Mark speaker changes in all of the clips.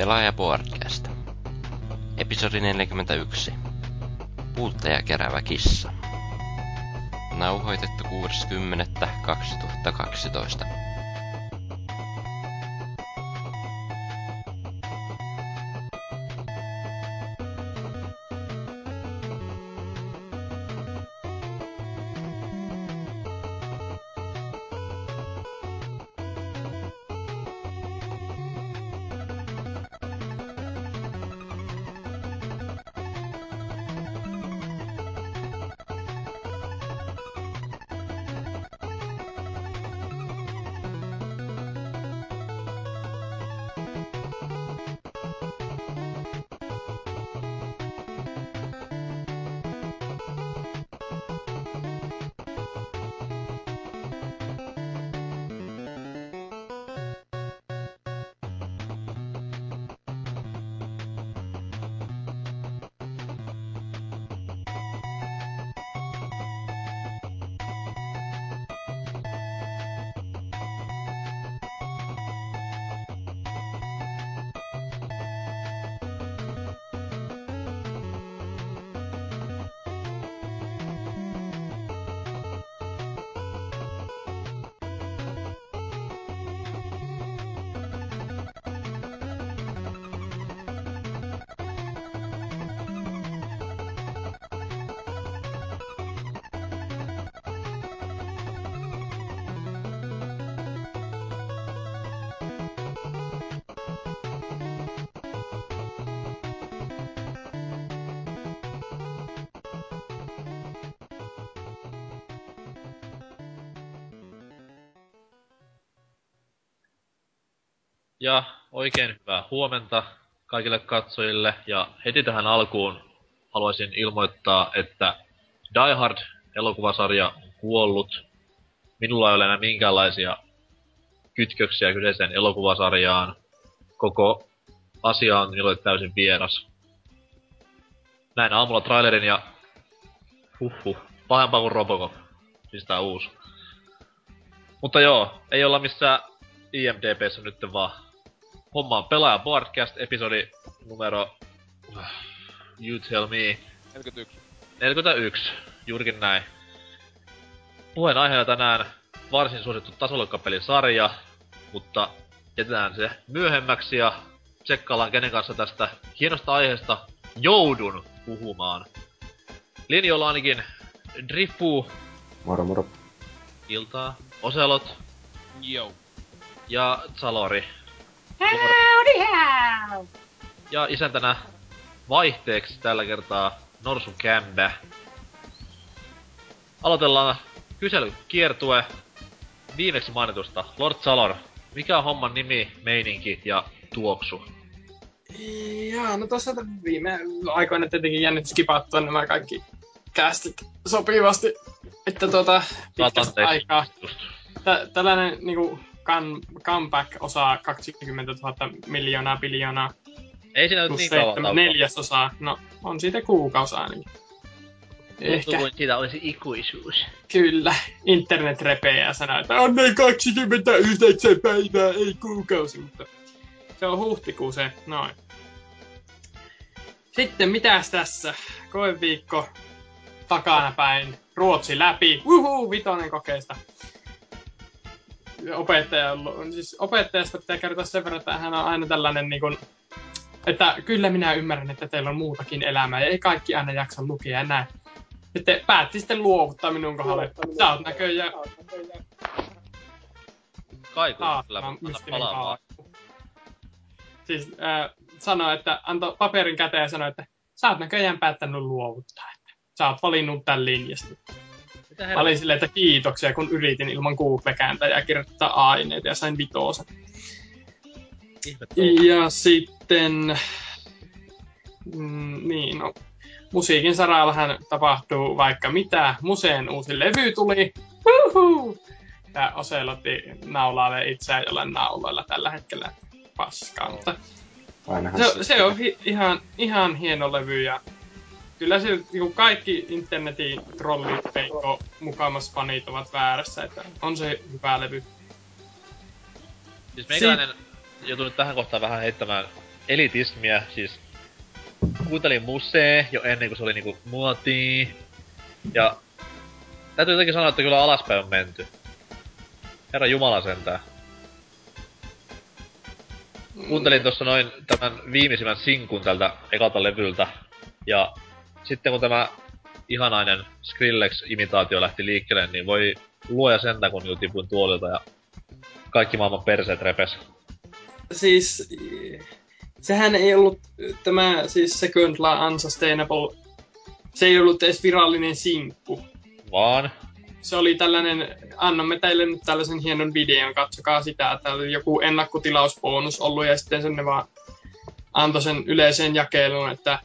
Speaker 1: Pelaaja Podcast. Episodi 41. Puutteja kerävä kissa. Nauhoitettu 6.10.2012.
Speaker 2: huomenta kaikille katsojille. Ja heti tähän alkuun haluaisin ilmoittaa, että Die Hard elokuvasarja on kuollut. Minulla ei ole enää minkäänlaisia kytköksiä kyseiseen elokuvasarjaan. Koko asia on minulle täysin vieras. Näin aamulla trailerin ja huhhuh, pahempaa kuin Robocop. Siis tää uusi. Mutta joo, ei olla missään IMDBssä nyt vaan homma on pelaaja podcast episodi numero... You tell me.
Speaker 3: 41.
Speaker 2: 41. Juurikin näin. Puheenaiheena tänään varsin suosittu tasoloikkapelisarja, mutta jätetään se myöhemmäksi ja tsekkaillaan kenen kanssa tästä hienosta aiheesta joudun puhumaan. Linjoilla ainakin Drifu,
Speaker 4: Moro moro.
Speaker 2: Iltaa, Oselot
Speaker 3: Joo.
Speaker 2: ja Salori.
Speaker 5: Howdy how!
Speaker 2: Ja isäntänä vaihteeksi tällä kertaa Norsun Kämbä. Aloitellaan kyselykiertue viimeksi mainitusta Lord Salor. Mikä on homman nimi, meininki ja tuoksu?
Speaker 5: Jaa, no tossa viime aikoina tietenkin jännit skipattua nämä kaikki kästit sopivasti. Että tuota, pitkästä aikaa. Tä, tällainen niinku comeback osaa 20 000 miljoonaa biljoonaa
Speaker 2: Ei siinä
Speaker 5: plus
Speaker 2: niin kauan
Speaker 5: neljäsosaa. No, on siitä kuukausi ainakin. Ehkä,
Speaker 2: kuin siitä olisi ikuisuus.
Speaker 5: kyllä. Internet repeää ja sanoo, että on ne 29 päivää, ei kuukausi, mutta se on huhtikuu se, noin. Sitten mitäs tässä? Koeviikko takana päin, Ruotsi läpi, uhu, vitonen kokeesta. Opettaja, on ollut- siis opettajasta pitää kertoa sen verran, että hän on aina tällainen niin kuin, että kyllä minä ymmärrän, että teillä on muutakin elämää ja ei kaikki aina jaksa lukea ja näin. Sitten päätti sitten luovuttaa minun kohdalle. Sä oot näköjään
Speaker 2: Kaiku
Speaker 5: Ah,
Speaker 2: kyllä.
Speaker 5: Siis äh, sanoi, että antoi paperin käteen ja sanoi, että sä oot näköjään päättänyt luovuttaa. Että sä oot valinnut tämän linjasta.
Speaker 2: Mitä
Speaker 5: Mä olin silleen, että kiitoksia, kun yritin ilman Google-kääntäjää kirjoittaa aineita ja sain
Speaker 2: touhu.
Speaker 5: Ja sitten... Mm, niin, no. Musiikin sarallahan tapahtuu vaikka mitä. Museen uusi levy tuli. Uhu! Ja Oselotti naulailee itseään jollain nauloilla tällä hetkellä. Paskaa, mutta
Speaker 4: Ainahan
Speaker 5: se, se on hi, ihan, ihan hieno levy ja kyllä se niinku kaikki internetin trollit, peikko, mukamas fanit ovat väärässä, että on se hyvä levy.
Speaker 2: Siis meikäläinen joutuu nyt tähän kohtaan vähän heittämään elitismiä, siis kuuntelin musee jo ennen kuin se oli niinku muotia. Ja täytyy jotenkin sanoa, että kyllä alaspäin on menty. Herra Jumala sentään. Kuuntelin tuossa noin tämän viimeisimmän sinkun tältä ekalta levyltä. Ja sitten kun tämä ihanainen Skrillex-imitaatio lähti liikkeelle, niin voi luoja sentään, kun tipuin tuolilta ja kaikki maailman perseet repes.
Speaker 5: Siis sehän ei ollut tämä siis Second La Unsustainable, se ei ollut edes virallinen sinkku.
Speaker 2: Vaan?
Speaker 5: Se oli tällainen, annamme teille nyt tällaisen hienon videon, katsokaa sitä, että oli joku ennakkotilausbonus ollut ja sitten sen ne vaan antoi sen yleiseen jakeluun, että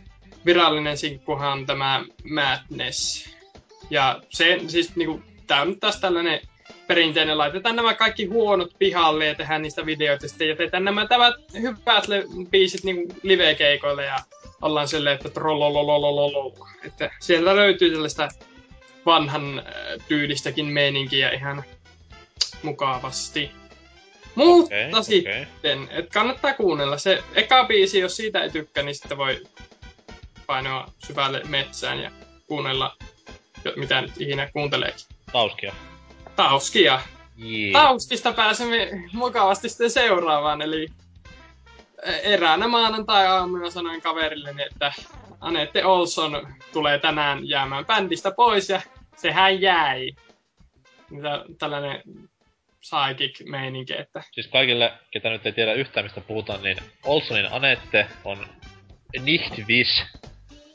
Speaker 5: virallinen sinkkuhan on tämä Madness. Ja se siis niinku, tää on nyt taas tällainen perinteinen, laitetaan nämä kaikki huonot pihalle ja tehdään niistä videoita, sitten jätetään nämä tävät hyvät le- biisit niin live-keikoille ja ollaan silleen, että trollolololololo. Että sieltä löytyy tällaista vanhan äh, tyylistäkin meininkiä ihan mukavasti. Mutta
Speaker 2: Okei,
Speaker 5: sitten,
Speaker 2: okei.
Speaker 5: että kannattaa kuunnella. Se eka biisi, jos siitä ei tykkää, niin sitten voi painoa syvälle metsään ja kuunnella, mitä nyt ikinä kuunteleekin.
Speaker 2: Tauskia.
Speaker 5: Tauskia.
Speaker 2: Jee.
Speaker 5: Taustista pääsemme mukavasti sitten seuraavaan, eli eräänä maanantai-aamuna sanoin kaverilleni, että Anette Olson tulee tänään jäämään bändistä pois, ja sehän jäi. Tällainen psychic meininki, että
Speaker 2: Siis kaikille, ketä nyt ei tiedä yhtään mistä puhutaan, niin Olsonin Anette on Nichtwish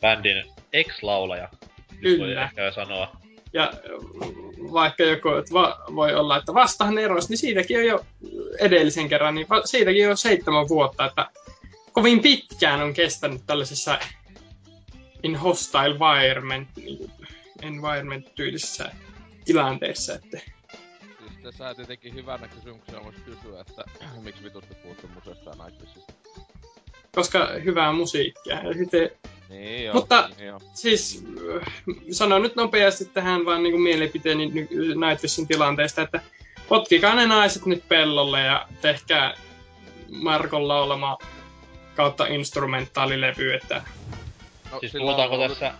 Speaker 2: bändin ex-laulaja. Nyt Voi
Speaker 5: Kyllä.
Speaker 2: ehkä sanoa.
Speaker 5: Ja vaikka joku että va, voi olla, että vastahan eros, niin siitäkin on jo edellisen kerran, niin va, siitäkin on jo seitsemän vuotta, että kovin pitkään on kestänyt tällaisessa in hostile environment, niin environment-tyylisessä tilanteessa, että
Speaker 3: Siis tässä tietenkin hyvänä kysymyksenä voisi kysyä, että miksi vitusti puhuttu museosta ja Nightwishista.
Speaker 5: Koska hyvää musiikkia. Ja sitten,
Speaker 3: Niin joo,
Speaker 5: Mutta-
Speaker 3: niin joo.
Speaker 5: siis äh, sanon nyt nopeasti tähän vaan niin mielipiteeni ny- Nightwishin tilanteesta, että potkikaa ne naiset nyt pellolle ja tehkää Markon laulama kautta instrumentaalilevy, että
Speaker 3: No,
Speaker 2: Siis puhutaanko
Speaker 3: on-
Speaker 2: tässä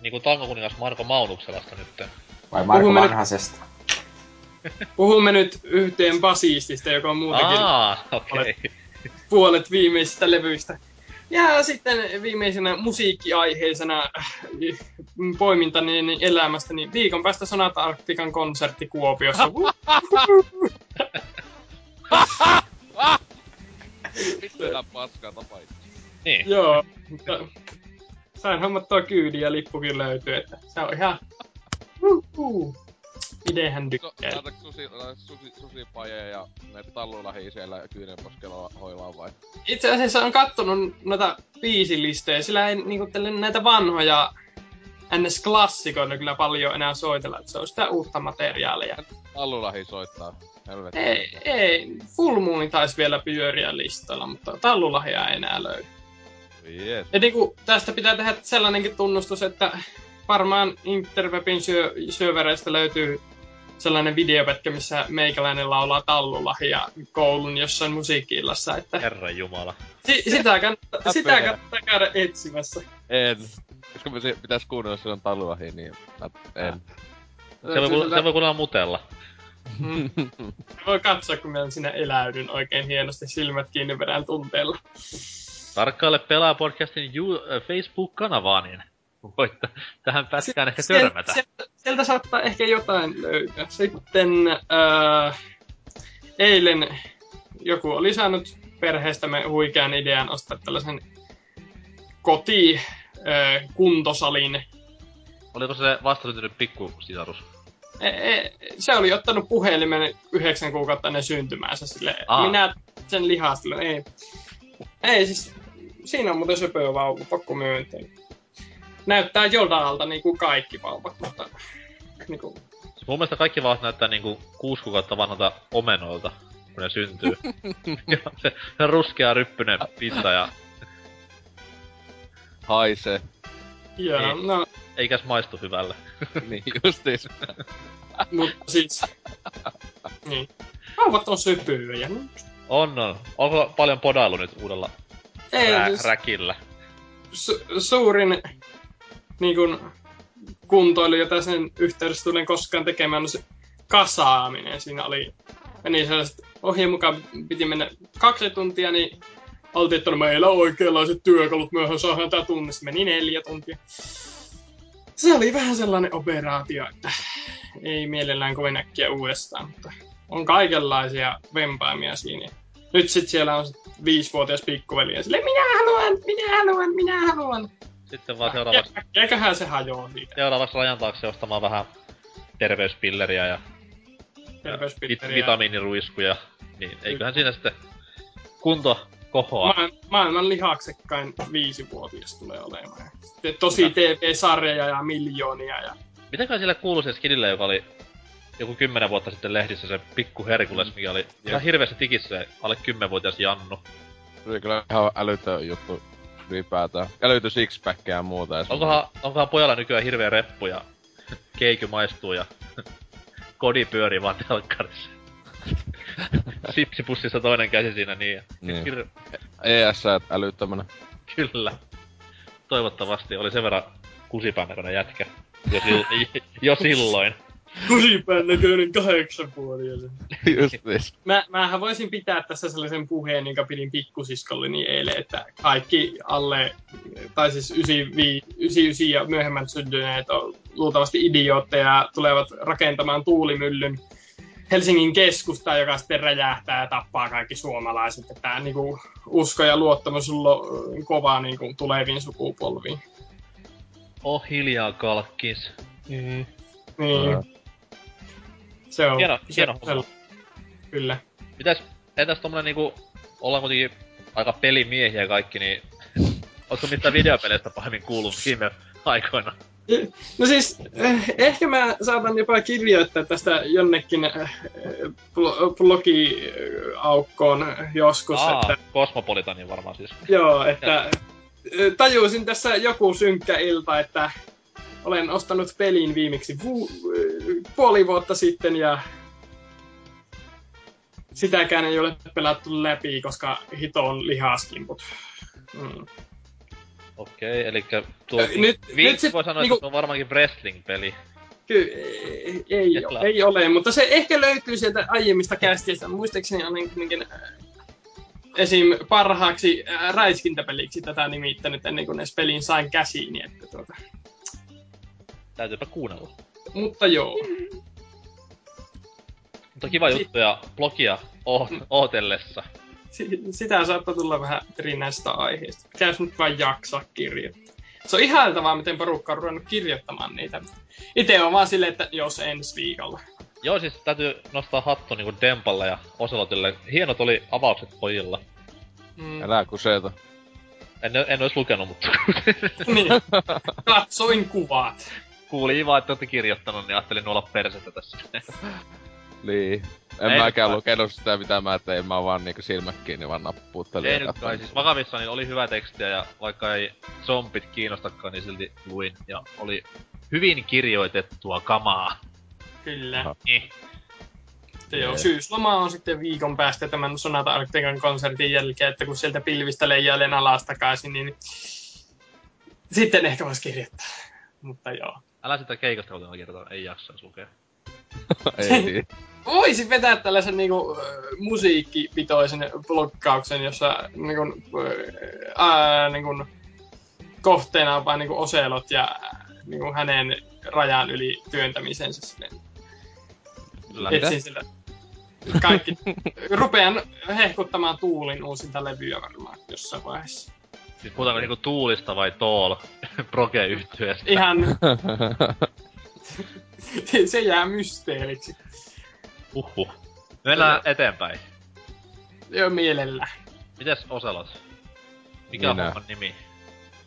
Speaker 2: niinku tangokuningas Marko Maunukselasta nyt?
Speaker 4: Vai Marko
Speaker 5: Puhumme nyt-
Speaker 4: Vanhasesta?
Speaker 5: puhumme nyt yhteen basiistista, joka on muutenkin
Speaker 2: Aa, okei. Okay.
Speaker 5: Puolet viimeisistä levyistä. Ja sitten viimeisenä musiikkiaiheisena äh, poimintani niin elämästä, niin viikon päästä Sonata Arktikan konsertti Kuopiossa.
Speaker 3: Pistetään paskaa tapa itse.
Speaker 2: Niin.
Speaker 5: Joo, sain hommattua kyydin ja lippukin löytyy, että se on ihan... Idehän
Speaker 3: So,
Speaker 5: tykkää.
Speaker 3: saadaanko susi, susi, susipajeja ja näitä tallulahi siellä ja kyynenposkella hoilaa vai?
Speaker 5: Itse asiassa on kattonut noita biisilistejä, sillä ei niinku näitä vanhoja NS-klassikoita kyllä paljon enää soitella, että se on sitä uutta materiaalia.
Speaker 3: Tallulahi soittaa. Helvetti.
Speaker 5: Ei, ei, Full Moon taisi vielä pyöriä listalla, mutta tallulahia ei enää löydy.
Speaker 3: Jees.
Speaker 5: Ja niinku, tästä pitää tehdä sellainenkin tunnustus, että varmaan Interwebin syö, syövereistä löytyy sellainen videopätkä, missä meikäläinen laulaa tallulahia koulun jossain musiikki-illassa, että
Speaker 2: Herra Jumala.
Speaker 5: si- sitä, kannattaa, sitä kannattaa käydä etsimässä.
Speaker 3: En. Koska me se pitäis kuunnella silloin tallulahi, niin mä en.
Speaker 2: Se voi, kuulla- se voi kuunnella mutella.
Speaker 5: Mm. Voi katsoa, kun mä sinä eläydyn oikein hienosti silmät kiinni vedän tunteella.
Speaker 2: Tarkkaile pelaa podcastin Facebook-kanavaa, niin voit t- tähän pätkään ehkä törmätä.
Speaker 5: Sieltä, sieltä saattaa ehkä jotain löytyä. Sitten äh, eilen joku oli saanut perheestämme huikean idean ostaa tällaisen koti äh, kuntosalin.
Speaker 2: Oliko se vastasyntynyt pikkusisarus?
Speaker 5: E, e, se oli ottanut puhelimen yhdeksän kuukautta ennen syntymäänsä sille.
Speaker 2: Aa.
Speaker 5: Minä sen lihastelun, ei. Ei siis, siinä on muuten söpöä vauva, pakko myöntää. Näyttää Jodalta niin kuin kaikki vauvat, mutta niin kuin,
Speaker 2: mun mielestä kaikki vaan näyttää niinku kuusi kuukautta vanhalta omenoilta, kun ne syntyy. ja se, se ruskea ryppynen pinta ja
Speaker 3: Haise.
Speaker 5: joo,
Speaker 2: Niin.
Speaker 5: no,
Speaker 2: eikäs maistu hyvälle.
Speaker 3: niin justiis.
Speaker 5: mutta siis, niin. Vauvat on no.
Speaker 2: On, on. Onko paljon podailu nyt uudella
Speaker 5: Ei,
Speaker 2: rä-
Speaker 5: siis
Speaker 2: räkillä.
Speaker 5: su- suurin niin kun, kuntoilu, jota sen yhteydessä tulen koskaan tekemään, on se kasaaminen. Siinä oli, meni sellaiset ohjeen mukaan piti mennä kaksi tuntia, niin oltiin, että no meillä on oikeanlaiset työkalut, myöhään saadaan tää tunnista. Meni neljä tuntia. Se oli vähän sellainen operaatio, että ei mielellään kovin äkkiä uudestaan, mutta on kaikenlaisia vempaimia siinä. Nyt sit siellä on viisivuotias pikkuveli ja sille minä haluan, minä haluan, minä haluan.
Speaker 2: Sitten vaan seuraavaksi,
Speaker 5: Eiköhän se hajoa siitä
Speaker 2: seuraavaksi rajan taakse ostamaan vähän terveyspilleriä ja vit-
Speaker 5: terveyspitteriä.
Speaker 2: vitamiiniruiskuja. Niin, eiköhän siinä sitten kunto kohoa.
Speaker 5: Ma- maailman lihaksekkain viisivuotias tulee olemaan. Sitten tosi TV-sarjoja ja miljoonia. Ja...
Speaker 2: Mitäkään sille kuului se skidille, joka oli joku kymmenen vuotta sitten lehdissä se pikku Herkules, mikä oli ihan hirveässä tikissä se alle 10-vuotias Jannu.
Speaker 3: Se oli kyllä ihan älytön juttu ylipäätään. Älytön sixpackia ja muuta. Ja
Speaker 2: Onkohan, onkohan pojalla nykyään hirveä reppu ja keiky maistuu ja kodi pyörii vaan telkkarissa. Sipsipussissa toinen käsi siinä niin. ja-
Speaker 3: Niin.
Speaker 2: Hir-
Speaker 3: ES älyttömänä.
Speaker 2: kyllä. Toivottavasti oli sen verran kusipään näköinen jätkä. Jo, jo silloin.
Speaker 5: Kusipään näköinen kahdeksanvuotias.
Speaker 3: Justis.
Speaker 5: Mä, mähän voisin pitää tässä sellaisen puheen, jonka pidin pikkusiskolleni eilen, että kaikki alle, tai siis 95, 99 ja myöhemmät syntyneet on luultavasti idiootteja ja tulevat rakentamaan tuulimyllyn Helsingin keskustaa, joka sitten räjähtää ja tappaa kaikki suomalaiset. Että tämä niinku, usko ja luottamus on lo, kova niinku, tuleviin sukupolviin.
Speaker 2: Oh hiljaa kalkkis.
Speaker 5: Mm. Niin. Se on.
Speaker 2: Hieno,
Speaker 5: se,
Speaker 2: hieno
Speaker 5: se,
Speaker 2: homma.
Speaker 5: Kyllä.
Speaker 2: Mitäs, entäs tommonen niinku, ollaan kuitenkin aika pelimiehiä kaikki, niin Ootko mitään videopeleistä pahemmin kuullut viime aikoina?
Speaker 5: No siis, eh, ehkä mä saatan jopa kirjoittaa tästä jonnekin eh, blo- blogiaukkoon joskus,
Speaker 2: Aa,
Speaker 5: että
Speaker 2: Cosmopolitanin varmaan siis.
Speaker 5: joo, että eh, tajusin tässä joku synkkä ilta, että olen ostanut pelin viimeksi vu- puoli vuotta sitten ja sitäkään ei ole pelattu läpi, koska hito on lihaskimput. Mm.
Speaker 2: Okei, eli tuo
Speaker 5: nyt-
Speaker 2: vi-
Speaker 5: nyt sit
Speaker 2: voi sanoa,
Speaker 5: niinku-
Speaker 2: että se on varmaankin wrestling-peli.
Speaker 5: Kyllä, ei, ei, ei ole, mutta se ehkä löytyy sieltä aiemmista kästiistä. Muistaakseni on niin, niin, esim. parhaaksi äh, räiskintäpeliksi tätä nimittänyt ennen kuin edes pelin sain käsiini. Että tuota.
Speaker 2: Täytyypä kuunnella.
Speaker 5: Mutta joo,
Speaker 2: Mutta kiva
Speaker 5: Sit-
Speaker 2: juttu ja blogia o- ootellessa.
Speaker 5: si- sitä saattaa tulla vähän erinäistä aiheista. Pitäisi nyt vain jaksaa kirjoittaa. Se on ihailtavaa, miten porukka on ruvennut kirjoittamaan niitä. Itse on vaan silleen, että jos ensi viikolla.
Speaker 2: Joo, siis täytyy nostaa hattu niinku Dempalle ja Oselotille. Hienot oli avaukset pojilla.
Speaker 5: Mm.
Speaker 3: Älä kuseeta.
Speaker 2: En, en ois lukenut, mutta
Speaker 5: niin. Katsoin kuvat.
Speaker 2: Kuulin vaan, että olette kirjoittanut, niin ajattelin olla persettä tässä.
Speaker 3: Niin. En
Speaker 2: Ei
Speaker 3: mäkään lukenut sitä mitä mä tein, mä vaan niinku silmät kiinni vaan nappuuttelin.
Speaker 2: Ei nyt kai, siis vakavissa niin oli hyvä tekstiä ja vaikka ei zombit kiinnostakaan, niin silti luin. Ja oli hyvin kirjoitettua kamaa.
Speaker 5: Kyllä.
Speaker 3: Aha.
Speaker 2: Niin.
Speaker 5: Sitten joo, syysloma on sitten viikon päästä tämän Sonata Arctican konsertin jälkeen, että kun sieltä pilvistä leijailen alas takaisin, niin sitten ehkä voisi kirjoittaa. Mutta joo.
Speaker 2: Älä sitä keikasta kotona kertoa, ei jaksa lukea.
Speaker 3: Ei niin.
Speaker 5: Voisin vetää tällaisen niinku, musiikkipitoisen blokkauksen, jossa niinku, äh, ää, niinku, kohteena on vain niinku oselot ja niinku, hänen rajan yli työntämisensä. Silleen. Etsin sillä kaikki. Rupean hehkuttamaan Tuulin uusinta levyä varmaan jossain vaiheessa.
Speaker 2: Siis puhutaanko niinku Tuulista vai Tool proge yhtyeestä
Speaker 5: Ihan... se jää mysteeriksi.
Speaker 2: Uhuh. Mennään eteenpäin.
Speaker 5: Jo mielellä.
Speaker 2: Mites Oselot? Mikä on
Speaker 3: Minä.
Speaker 2: homman nimi?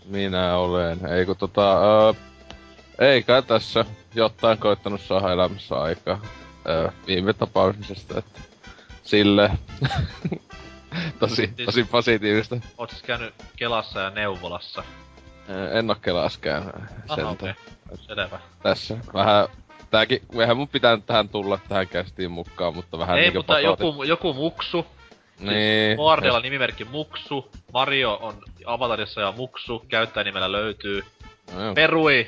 Speaker 3: Minä olen. Ei kun tota... Öö, ei kai tässä jotain koittanut saada elämässä aikaa. Öö, viime tapaamisesta, että... Sille. tosi, tosi positiivista.
Speaker 2: Oot siis käynyt Kelassa ja Neuvolassa.
Speaker 3: En oo kelaskään
Speaker 2: Aha,
Speaker 3: sen
Speaker 2: okei. Selvä.
Speaker 3: tässä. Vähän... Tääkin, eihän mun pitää tähän tulla tähän kästiin mukaan, mutta vähän
Speaker 2: Ei,
Speaker 3: niinku
Speaker 2: mutta
Speaker 3: pakotin.
Speaker 2: joku, joku muksu
Speaker 3: Niin.
Speaker 2: Moardialla nimimerkki Muksu, Mario on avatarissa ja Muksu, käyttäjänimellä löytyy.
Speaker 3: No.
Speaker 2: Perui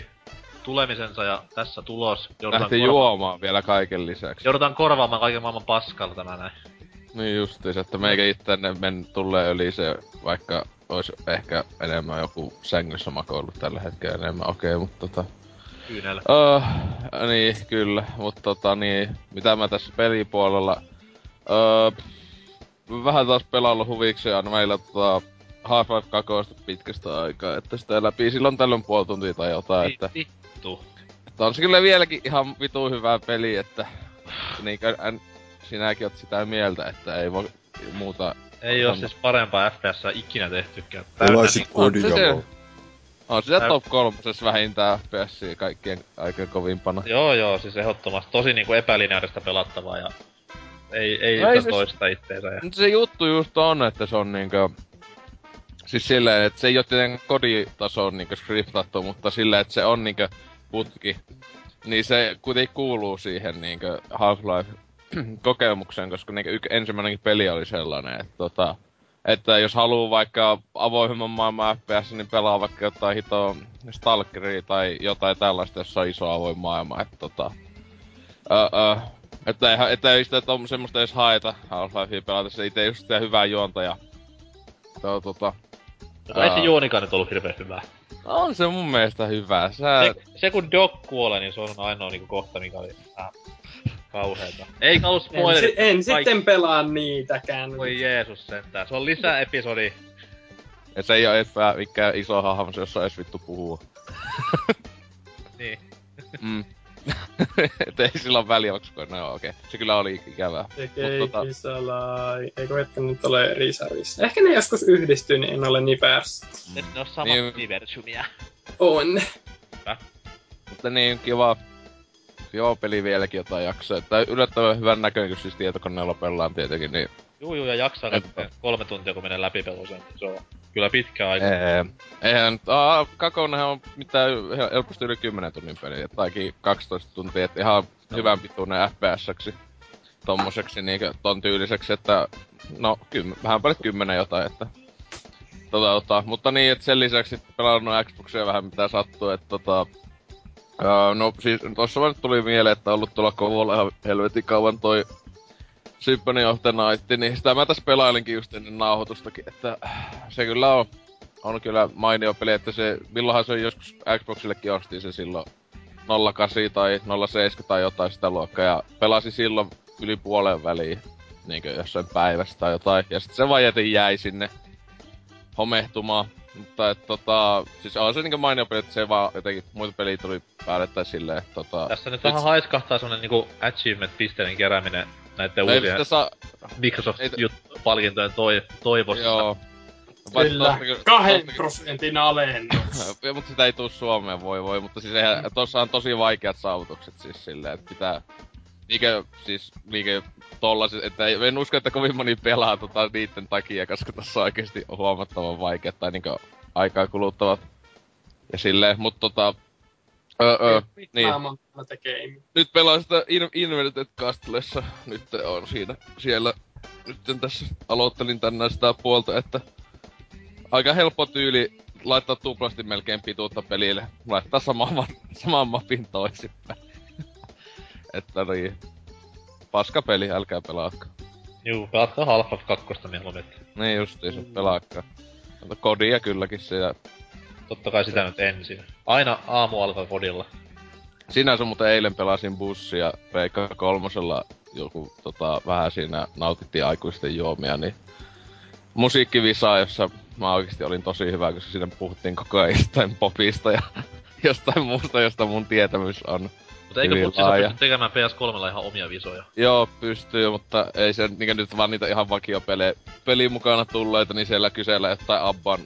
Speaker 2: tulemisensa ja tässä tulos. Joudutaan,
Speaker 3: Lähti
Speaker 2: korva-
Speaker 3: juomaan vielä kaiken lisäksi.
Speaker 2: joudutaan korvaamaan kaiken maailman paskalla tämä näin.
Speaker 3: Niin justiis, että meikä itse men tulee yli se, vaikka ois ehkä enemmän joku sängyssä makoillut tällä hetkellä enemmän, okei, okay, mutta tota...
Speaker 2: Kyynellä.
Speaker 3: Uh, niin, kyllä, mutta tota niin, mitä mä tässä pelipuolella... Uh, vähän taas pelaillut huviksi ja meillä tota Half-Life 2 pitkästä aikaa, että sitä läpi silloin tällöin puoli tuntia tai jotain, että,
Speaker 2: Vittu.
Speaker 3: että on se kyllä vieläkin ihan vitu hyvää peli, että niinkö än, sinäkin oot sitä mieltä, että ei voi muuta...
Speaker 2: Ei oo
Speaker 3: on-
Speaker 2: siis parempaa FPS ikinä tehtykään.
Speaker 6: Pelaisit
Speaker 2: niinku-
Speaker 3: on sitä
Speaker 2: Tää-
Speaker 3: top kolmosessa vähintään FPS kaikkien aikojen kovimpana.
Speaker 2: Joo joo, siis ehdottomasti tosi niinku epälineaarista pelattavaa ja ei, ei,
Speaker 3: No ei siis-
Speaker 2: toista itteensä. Ja...
Speaker 3: Mut se juttu just on, että se on niinkö... Siis silleen, että se ei oo tietenkään koditason niinkö skriptattu, mutta silleen, että se on niinkö putki. Niin se kuitenkin kuuluu siihen niinkö Half-Life kokemukseen, koska niinkö yk, ensimmäinenkin peli oli sellainen, että tota... Että jos haluu vaikka avoimemman maailman FPS, niin pelaa vaikka jotain hitoa Stalkeria tai jotain tällaista, jossa on iso avoin maailma, että tota... Öö, että ei, että ei sitä tom, semmoista edes haeta Half-Lifea pelata, se itse just sitä hyvää juonta ja... Tuo, tota,
Speaker 2: Mutta ei se
Speaker 3: Aa.
Speaker 2: juonikaan nyt ollut hirveän hyvää.
Speaker 3: on se mun mielestä hyvä. Sä...
Speaker 2: Se, se kun Doc kuolee, niin se on ainoa niinku kohta, mikä oli vähän kauheeta. Ollut
Speaker 5: En,
Speaker 2: spoilerit.
Speaker 5: si- en
Speaker 2: Kaikki-
Speaker 5: sitten pelaa niitäkään.
Speaker 2: Voi Jeesus sentään. Se on lisää episodi.
Speaker 3: Ja se ei oo vähän mikään iso hahmo, se jossa edes vittu puhuu.
Speaker 2: Niin.
Speaker 3: Mm. Et ei sillä ole väliä, onko no okei. Se kyllä oli ikävää. Mut tota-
Speaker 5: Keikisalai. Eikö hetken nyt ole Risarissa? Ehkä ne joskus yhdistyy, niin en ole niin päässä.
Speaker 2: Et ne on samat
Speaker 3: Niin.
Speaker 2: universumia.
Speaker 5: On.
Speaker 3: Mutta niin, kiva. Joo, peli vieläkin jotain jaksoa. Että yllättävän hyvän näköinen, kun siis tietokoneella pellaan tietenkin, niin...
Speaker 2: Juu, juu, ja jaksaa
Speaker 3: Et-
Speaker 2: kolme tuntia, kun menee läpi peluseen. Se on kyllä pitkä aika.
Speaker 3: Ee, eihän nyt, aa, Kakonenhan on mitään hel- helposti yli 10 tunnin peli, taikin 12 tuntia, et ihan hyvän pituinen FPS-ksi. Tommoseksi niinkö ton tyyliseksi, että no kym, vähän paljon kymmenen jotain, että tota, tota, mutta niin, että sen lisäksi pelannut Xboxia vähän mitä sattuu, että tota, ää, no siis tossa vaan tuli mieleen, että on ollut tuolla kovolla ihan helvetin kauan toi Symphony of the Night, niin sitä mä tässä pelailinkin just ennen nauhoitustakin, että se kyllä on, on kyllä mainio peli, että se, milloinhan se joskus Xboxillekin osti se silloin 08 tai 07 tai jotain sitä luokkaa, ja pelasi silloin yli puolen väliin, niinkö jossain päivässä tai jotain, ja sitten se vaan jätin jäi sinne homehtumaan. Mutta et tota, siis on se niinkö mainio peli, että se vaan jotenkin muita peliä tuli päälle tai silleen, että tota...
Speaker 2: Tässä nyt vähän haiskahtaa semmonen niinku achievement-pisteiden kerääminen näiden
Speaker 3: no
Speaker 2: uusien
Speaker 3: saa,
Speaker 2: Microsoft-palkintojen toi, toivossa.
Speaker 3: joo.
Speaker 5: Kyllä.
Speaker 3: Tostakin-
Speaker 5: Kahden
Speaker 3: tostakin-
Speaker 5: prosentin alennus.
Speaker 3: Mutta sitä ei tuu Suomeen, voi voi, mutta siis eihän, tossa on tosi vaikeat saavutukset siis silleen, että pitää... Niinkö, siis niinkö tollaset, että ei, en usko, että kovin moni pelaa tota niitten takia, koska tossa on oikeesti huomattavan vaikeat tai niinkö aikaa kuluttavat. Ja silleen, mut tota... Öö, öö, niin. Nyt pelaan sitä In- Inverted Castlessa. Nyt on siinä, siellä. Nyt tässä aloittelin tänään sitä puolta, että aika helppo tyyli laittaa tuplasti melkein pituutta pelille. Laittaa saman, ma- saman mapin toisinpäin. Että niin. Paska peli, älkää pelaatko.
Speaker 2: Juu, pelatkaa Half-Life 2 mieluummin.
Speaker 3: Niin justiin se pelaakkaa. Mutta kodia kylläkin se ja
Speaker 2: Totta kai sitä nyt ensin. Aina aamu alkaa kodilla.
Speaker 3: Sinänsä mutta eilen pelasin bussia Veikka kolmosella joku tota, vähän siinä nautittiin aikuisten juomia, niin musiikkivisaa, jossa mä oikeesti olin tosi hyvä, koska siinä puhuttiin koko ajan jostain popista ja jostain muusta, josta mun tietämys on.
Speaker 2: Mutta eikö
Speaker 3: laaja.
Speaker 2: pysty tekemään PS3 ihan omia visoja?
Speaker 3: Joo, pystyy, mutta ei se niinkö nyt vaan niitä ihan vakiopelejä peli mukana tulleita, niin siellä kysellä jotain Abban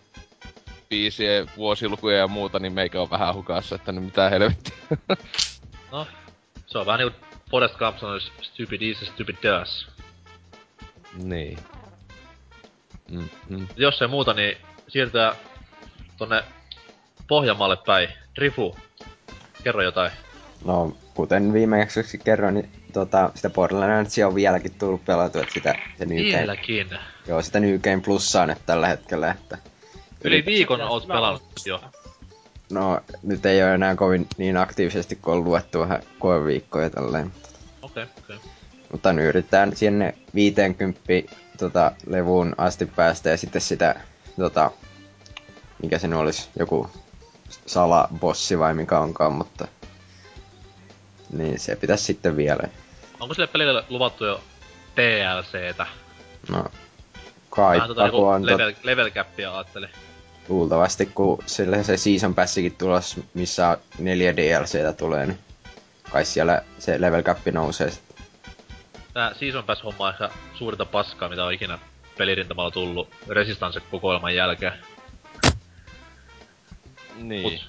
Speaker 3: biisien vuosilukuja ja muuta, niin meikä on vähän hukassa, että nyt mitä helvettiä.
Speaker 2: No, se on vähän niinku Forrest Gump sanois stupid is stupid does.
Speaker 3: niin. Mm, mm.
Speaker 2: Jos ei muuta, niin siirtää tonne Pohjanmaalle päin. Drifu, kerro jotain.
Speaker 4: No, kuten viime jaksoksi kerroin, niin tota, sitä Borderlandsia on vieläkin tullut pelattua, että sitä, se New Game,
Speaker 2: Vieläkin.
Speaker 4: joo, sitä New Game Plussaa nyt tällä hetkellä, että
Speaker 2: Yli viikon oot pelannut jo.
Speaker 4: no, nyt ei ole enää kovin niin aktiivisesti, kun on luettu vähän koeviikkoja tälleen.
Speaker 2: Okei, okay, okei. Okay.
Speaker 4: Mutta nyt yritetään sinne 50 tota, levuun asti päästä ja sitten sitä, tota, mikä se nyt olisi, joku salabossi vai mikä onkaan, mutta niin se pitäisi sitten vielä.
Speaker 2: Onko sille pelille luvattu jo DLCtä?
Speaker 4: No,
Speaker 2: Vähän
Speaker 4: kai
Speaker 2: tota
Speaker 4: niinku
Speaker 2: niinku
Speaker 4: on tot,
Speaker 2: level, level cappia ajattelin.
Speaker 4: luultavasti, kun sille se season passikin tulos, missä neljä DLCtä tulee, niin kai siellä se level cap nousee sitten.
Speaker 2: Tää Season Pass homma on ehkä suurinta paskaa, mitä on ikinä pelirintamalla tullut Resistance kokoelman jälkeen.
Speaker 3: Niin.
Speaker 2: Mut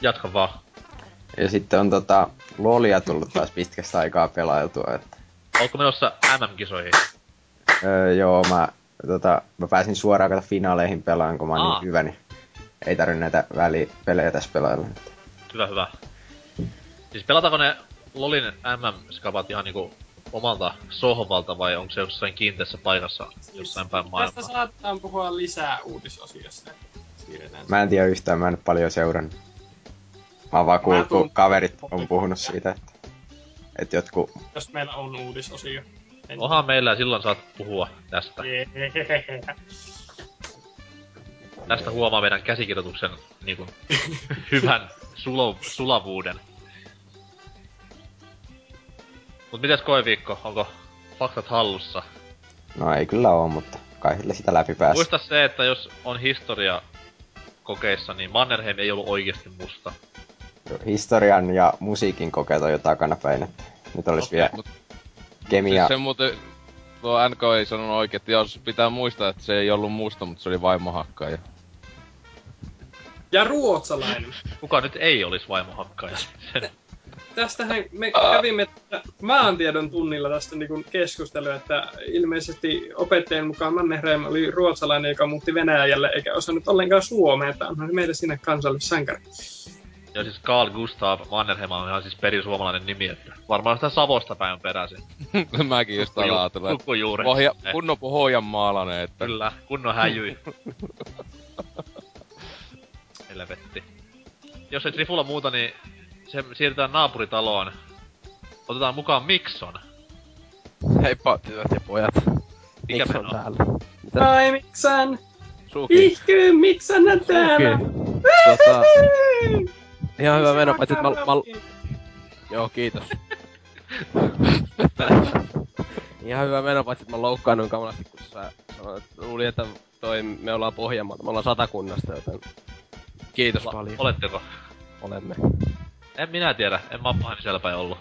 Speaker 2: jatka vaan.
Speaker 4: Ja sitten on tota, Lolia tullut taas pitkästä aikaa pelailtua, että
Speaker 2: Ootko menossa MM-kisoihin?
Speaker 4: Öö, joo, mä, tota, mä pääsin suoraan kato finaaleihin pelaan, kun mä oon
Speaker 2: Aa.
Speaker 4: niin hyvä, niin ei tarvi näitä välipelejä tässä pelailla.
Speaker 2: Hyvä, hyvä. Siis pelataanko ne LOLin MM-skapat ihan niinku omalta sohvalta vai onko se jossain kiinteässä paikassa jossain päin
Speaker 5: Tästä
Speaker 2: maailmaa?
Speaker 5: saattaa puhua lisää uutisosiossa. Siirretään.
Speaker 4: Mä en tiedä yhtään, mä en paljon seurannut. Mä oon vaan kuullut, kun kaverit on puhunut siitä, että, että jotkut...
Speaker 5: Jos meillä on uutisosio. En-
Speaker 2: Onhan meillä ja silloin saat puhua tästä. Tästä huomaa meidän käsikirjoituksen niinku, hyvän sulo, sulavuuden. Mut mites koeviikko? Onko faktat hallussa?
Speaker 4: No ei kyllä oo, mutta kai sille sitä läpi pääsi.
Speaker 2: Muista se, että jos on historia kokeissa, niin Mannerheim ei ollut oikeasti musta.
Speaker 4: Historian ja musiikin kokeet on jo takanapäin, että nyt olisi
Speaker 2: Okei,
Speaker 4: vielä
Speaker 3: mut-
Speaker 4: kemia...
Speaker 3: Siis se muuten, tuo NK ei sanonut oikein, että jos pitää muistaa, että se ei ollut musta, mutta se oli vaimohakkaaja.
Speaker 5: Ja ruotsalainen.
Speaker 2: Kuka nyt ei olisi vaimohakkaaja?
Speaker 5: Tästähän me kävimme maantiedon tunnilla tästä niin keskustelua, että ilmeisesti opettajan mukaan Mannerheim oli ruotsalainen, joka muutti Venäjälle eikä osannut ollenkaan suomea, että onhan meidän sinne kansallissankari.
Speaker 2: Ja siis Carl Gustav Mannerheim on ihan siis perisuomalainen nimi, että varmaan sitä Savosta päin on peräisin.
Speaker 3: Mäkin just tällä ajatella, että
Speaker 2: Sukujuuret.
Speaker 3: pohja,
Speaker 2: Eh,
Speaker 3: kunnon pohjanmaalainen, että
Speaker 2: Kyllä, kunnon häjyi. Helvetti. Jos ei Trifulla muuta, niin se siirrytään naapuritaloon. Otetaan mukaan Mikson.
Speaker 6: Heippa tytöt ja pojat.
Speaker 2: Mikä
Speaker 6: Miksi on
Speaker 2: meno?
Speaker 6: täällä? Mitä?
Speaker 5: Ai miksan!
Speaker 6: Suki.
Speaker 5: Ihky, miksan on täällä!
Speaker 6: Suki. Tota, ihan hyvä meno, paitsi että mä, mä, Joo, kiitos. Ihan hyvä meno, paitsi että mä loukkaannuin kamalasti, kun sä sanoit, luulin, että toi, me ollaan Pohjanmaalta, me ollaan satakunnasta, joten kiitos
Speaker 2: La-
Speaker 6: paljon.
Speaker 2: Oletteko?
Speaker 6: Olemme.
Speaker 2: En minä tiedä, en mä oon siellä päin ollut.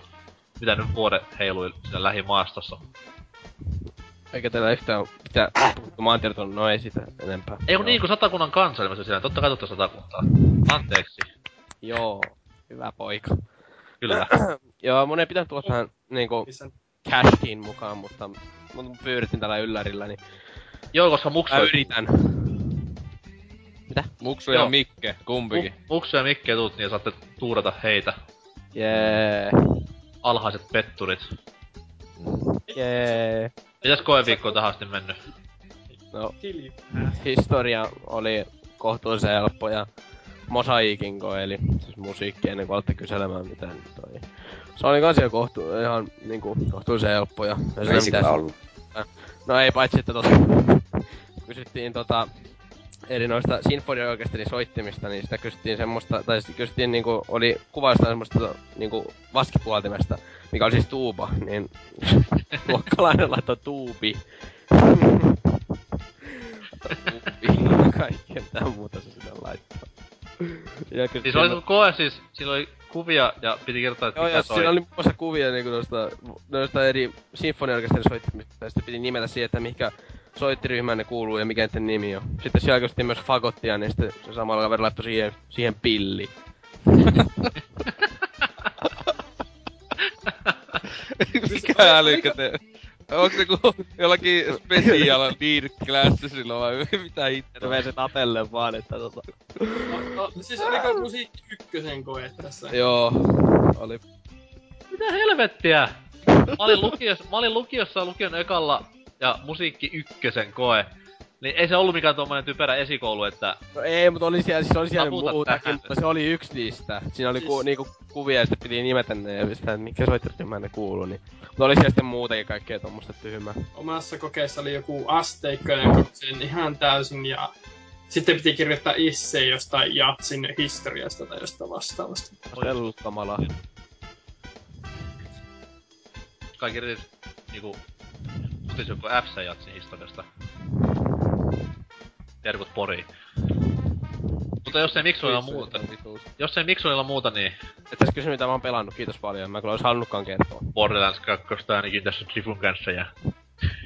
Speaker 2: Mitä nyt vuoden heilui siinä lähimaastossa.
Speaker 6: Eikä teillä yhtään pitää puhuttu maantiedoton, no ei sitä enempää.
Speaker 2: Ei kun niin kuin satakunnan kansa ilmeisesti siellä. Totta kai totta satakuntaa. Anteeksi.
Speaker 6: Joo, hyvä poika.
Speaker 2: Kyllä.
Speaker 6: Joo, mun ei pitänyt tulla tähän niinku cashiin mukaan, mutta mun pyöritin tällä yllärillä, niin
Speaker 2: Joo, koska Muksu,
Speaker 6: mä yritän.
Speaker 3: Muksu ja. Mikke, kumpikin.
Speaker 2: Mu- Muksu ja Mikke tuut, niin saatte tuurata heitä.
Speaker 6: Jee,
Speaker 2: Alhaiset petturit.
Speaker 6: jee.
Speaker 2: Mitäs koeviikko tähän asti mennyt?
Speaker 6: No, historia oli kohtuullisen helppo ja mosaiikin koe, eli siis musiikki ennen kuin olette kyselemään mitä nyt toi. Se oli kans ihan kohtu, ihan niinku kohtuullisen helppo ja...
Speaker 4: Ei se
Speaker 6: mitään-
Speaker 4: ollut.
Speaker 6: No ei, paitsi että tota, kysyttiin tota, eri noista sinfoniaorkesterin soittimista, niin sitä kysyttiin semmoista, tai siis kysyttiin niinku, oli kuvausta semmoista niinku vaskipuoltimesta, mikä oli siis tuuba, niin luokkalainen laittoi tuubi. tuubi. Kaikkea mitään muuta se sitä laittaa. Ja
Speaker 2: Siis
Speaker 6: kysyttiin-
Speaker 2: oli sun koe siis, siinä oli kuvia ja piti kertoa, että
Speaker 6: Joo,
Speaker 2: mikä
Speaker 6: ja
Speaker 2: soi.
Speaker 6: siinä oli muun muassa kuvia niinku noista, noista eri sinfoniaorkesterin soittimista, ja sitten piti nimetä siihen, että mihinkä soittiryhmään ne kuuluu ja mikä niiden nimi on. Sitten siellä kysyttiin myös fagottia, niin sitten se samalla kaveri laittoi siihen, siihen pilli.
Speaker 3: Mikä älykä te... Onks se ku jollakin special need classisilla vai mitä hittoa?
Speaker 6: Tervee se tapelle vaan, että tota...
Speaker 5: No, no, siis oliko musiikki ykkösen koe tässä?
Speaker 6: Joo, oli.
Speaker 2: mitä helvettiä? Mä olin lukiossa, mä olin lukiossa lukion ekalla ja musiikki ykkösen koe. Niin ei se ollut mikään tuommoinen typerä esikoulu, että
Speaker 6: No ei, mutta oli siellä, siis oli siellä muutakin,
Speaker 2: tähän.
Speaker 6: mutta se oli yksi niistä. Siinä oli ku,
Speaker 5: Siis-
Speaker 6: niinku kuvia ja sitten piti nimetä ne ja sitä, että mikä soittoryhmään ne kuuluu, niin. Mutta oli siellä sitten muutakin kaikkea tuommoista tyhmää.
Speaker 5: Omassa kokeessa oli joku asteikko ja koksin ihan täysin ja sitten piti kirjoittaa isse jostain jatsin historiasta tai jostain vastaavasta.
Speaker 6: Selluttamalla.
Speaker 2: kaikki yritit niinku tutis joku f jatsin historiasta. Terkut poriin. Mutta jos ei Miksulilla muuta, jos ei Miksulilla muuta, niin
Speaker 6: Et edes kysy mitä mä oon pelannut, kiitos paljon. Mä kyllä ois halunnutkaan kertoa.
Speaker 2: Borderlands 2 ainakin tässä Trifun kanssa ja...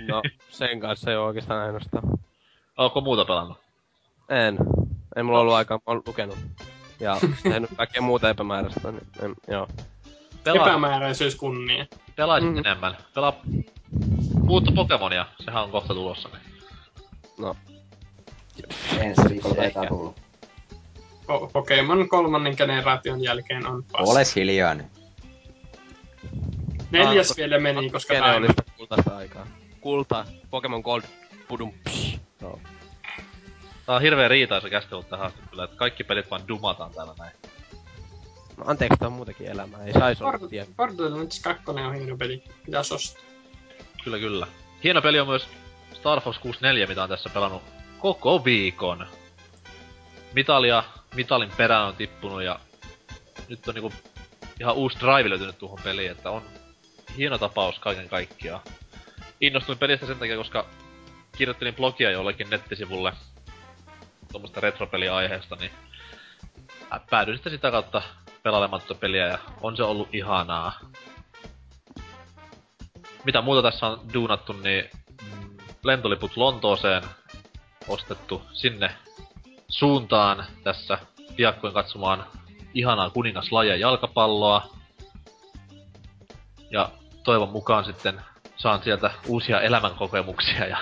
Speaker 6: No, sen kanssa ei oo oikeastaan ainoastaan.
Speaker 2: Onko muuta pelannut?
Speaker 6: En. Ei mulla ollut aikaa, mä oon lukenut. Ja tehnyt kaikkea muuta epämääräistä, niin en, joo.
Speaker 2: Pelaa,
Speaker 5: Epämääräisyys kunnia.
Speaker 2: pelaisit
Speaker 6: Mm.
Speaker 2: enemmän. Pelaa uutta Pokemonia, sehän on kohta tulossa. Niin.
Speaker 6: No,
Speaker 4: Ensi viikolla taitaa tulla.
Speaker 5: Po- Pokemon kolmannen generaation jälkeen on paska.
Speaker 4: Oles hiljaa nyt.
Speaker 5: Neljäs
Speaker 6: Ah,
Speaker 5: vielä meni, koska
Speaker 6: kenen oli kultaista aikaa? Kulta, Pokemon Gold, pudum, psh. No.
Speaker 2: Tää on hirveä riitaisa käsittely tähän asti kyllä, että kaikki pelit vaan dumataan täällä näin.
Speaker 6: no anteeksi, tää on muutakin elämää, ei sais olla
Speaker 5: Bord-
Speaker 6: tiedä.
Speaker 5: Borderlands 2 on hieno peli. Pitäis ostaa.
Speaker 2: Kyllä, kyllä. Hieno peli on myös Star Fox 64, mitä on tässä pelannut koko viikon. Mitalia, mitalin perään on tippunut ja nyt on niinku ihan uusi drive löytynyt tuohon peliin, että on hieno tapaus kaiken kaikkiaan. Innostuin pelistä sen takia, koska kirjoittelin blogia jollekin nettisivulle tuommoista retropeliaiheesta, niin päädyin sitten sitä kautta pelailemaan tuota peliä ja on se ollut ihanaa mitä muuta tässä on duunattu, niin mm, lentoliput Lontooseen ostettu sinne suuntaan tässä piakkoin katsomaan ihanaa kuningaslaja jalkapalloa. Ja toivon mukaan sitten saan sieltä uusia elämänkokemuksia ja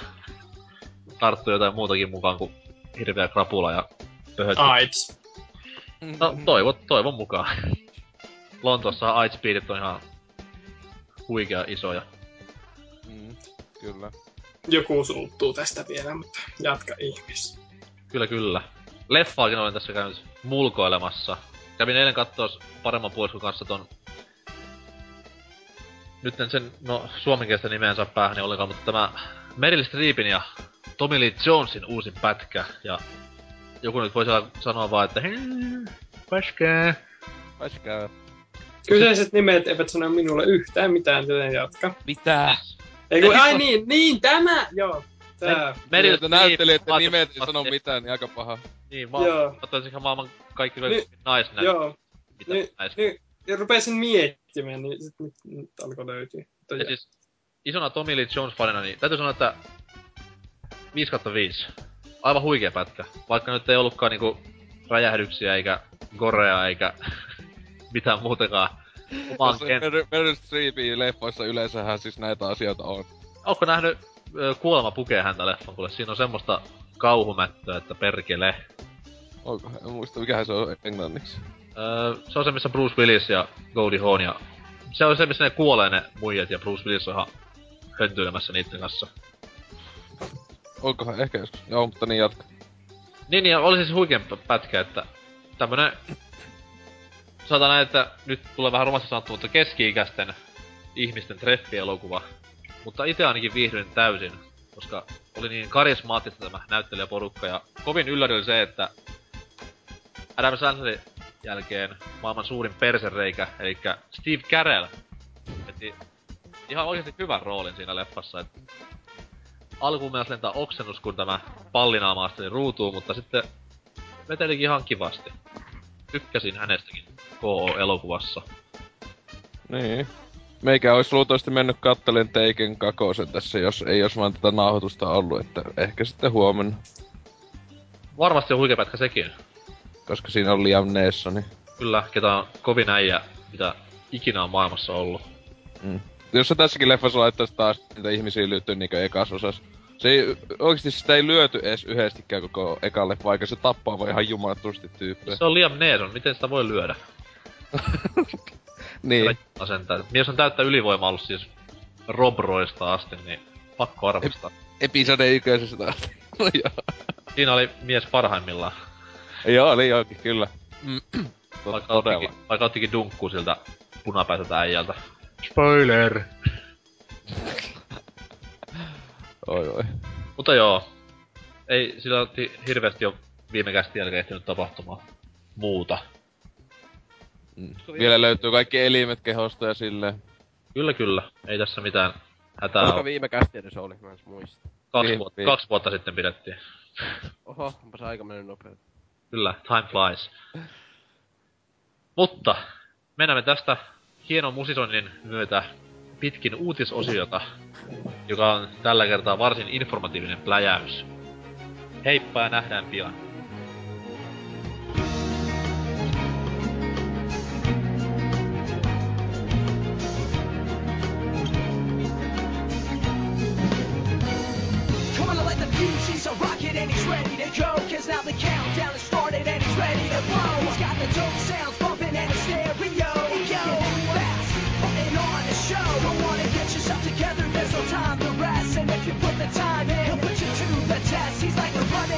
Speaker 2: tarttu jotain muutakin mukaan kuin hirveä krapula ja pöhöt.
Speaker 5: AIDS.
Speaker 2: No toivon, toivon mukaan. Lontoossa AIDS-piirit on ihan huikea isoja.
Speaker 3: Mm, kyllä.
Speaker 5: Joku suuttuu tästä vielä, mutta jatka ihmeessä.
Speaker 2: Kyllä, kyllä. Leffaakin olen tässä käynyt mulkoilemassa. Kävin eilen kattoo paremman puoliskon kanssa ton... Nyt en sen, no suomenkielistä saa päähän ollenkaan, mutta tämä Meryl Streepin ja Tommy Lee Jonesin uusin pätkä. Ja joku nyt voi sanoa vaan, että "Hmm, paskaa.
Speaker 3: Pääskää.
Speaker 5: Kyseiset nimet eivät sano minulle yhtään mitään, joten jatka.
Speaker 3: Mitä?
Speaker 5: Ei kun,
Speaker 2: Ei,
Speaker 5: ai niin, niin tämä! Joo. Tää.
Speaker 3: Että näyttelijät ja
Speaker 2: Streep-
Speaker 3: nimet ei sano mitään, niin aika paha.
Speaker 2: Niin, mä katsoin ihan maailman kaikki
Speaker 5: Ni-
Speaker 2: naisnäyttelijät.
Speaker 5: Joo.
Speaker 2: Mitä
Speaker 5: Ni- ja rupesin miettimään, niin sit nyt, nyt alkoi löytyä.
Speaker 2: Ja siis isona Tommy Lee Jones fanina, niin täytyy sanoa, että 5 kautta 5. Aivan huikea pätkä. Vaikka nyt ei ollutkaan niinku räjähdyksiä eikä gorea eikä mitään muutenkaan kent-
Speaker 3: Meryl- Meryl Streepin leffoissa yleensähän siis näitä asioita on.
Speaker 2: Ootko nähnyt Kuolema pukee häntä leffan, kuule siinä on semmoista kauhumättöä, että perkele.
Speaker 3: Onko? En muista mikähän se on englanniksi.
Speaker 2: Öö, se on se, missä Bruce Willis ja Goldie Hawn ja... Se on se, missä ne kuolee ne muijat ja Bruce Willis on ihan höntyilemässä niitten kanssa.
Speaker 3: Onkohan ehkä joskus? Joo, mutta niin jatka.
Speaker 2: Niin, ja oli siis huikean pätkä, että tämmönen... Sanotaan näin, että nyt tulee vähän rumasti sanottu, mutta keski-ikäisten ihmisten treffielokuva. Mutta itse ainakin viihdyin täysin, koska oli niin karismaattista tämä näyttelijäporukka, ja kovin ylläri oli se, että Adam Sandlerin jälkeen maailman suurin persereikä, eli Steve Carell, veti ihan oikeasti hyvän roolin siinä leffassa, että alkuun mennessä lentää oksennus, kun tämä pallinaama asteli ruutuun, mutta sitten vetelikin ihan kivasti. Tykkäsin hänestäkin KO-elokuvassa.
Speaker 3: Niin. Meikä olisi luultavasti mennyt kattelen Teiken kakosen tässä, jos ei olisi vaan tätä nauhoitusta ollut, että ehkä sitten huomenna.
Speaker 2: Varmasti on huikea pätkä sekin.
Speaker 3: Koska siinä on Liam Neeson.
Speaker 2: Kyllä, ketä on kovin äijä, mitä ikinä on maailmassa ollut.
Speaker 3: Mm. Jos se tässäkin leffassa laittaisi taas niitä ihmisiä lyöty niinkö ekas osas. Se ei, oikeesti sitä ei lyöty edes yhdestikään koko ekalle, vaikka se tappaa voi ihan jumalattomasti tyyppejä.
Speaker 2: Se on Liam Neeson, miten sitä voi lyödä?
Speaker 3: Niin.
Speaker 2: Asentaa. Mies on täyttä ylivoimaa ollut siis Robroista asti, niin pakko arvostaa.
Speaker 3: Episode ykkösestä asti. No joo.
Speaker 2: Siinä oli mies parhaimmillaan.
Speaker 3: Joo, oli jokin, kyllä. Tot,
Speaker 2: Vaikka
Speaker 3: todella.
Speaker 2: ottikin, vaikka ottikin dunkkuu siltä punapäiseltä äijältä. Spoiler!
Speaker 3: Oi oi.
Speaker 2: Mutta joo. Ei sillä hirveästi jo viime kästi jälkeen ehtinyt tapahtumaan muuta.
Speaker 3: Mm. Vielä löytyy kaikki elimet kehosta ja silleen.
Speaker 2: Kyllä kyllä, ei tässä mitään hätää
Speaker 6: Koska viime kästi edes oli, mä en muista.
Speaker 2: Kaksi,
Speaker 3: Viime-
Speaker 2: vuotta,
Speaker 3: viime-
Speaker 2: kaksi vuotta sitten pidettiin.
Speaker 6: Oho, onpa se aika mennyt nopeasti.
Speaker 2: Kyllä, time flies. Mutta mennään me tästä hienon musisoinnin myötä pitkin uutisosiota, joka on tällä kertaa varsin informatiivinen pläjäys. Heippa ja nähdään pian.
Speaker 7: He's a rocket and he's ready to go. Cause now the countdown has started and he's ready to blow. He's got the dope sounds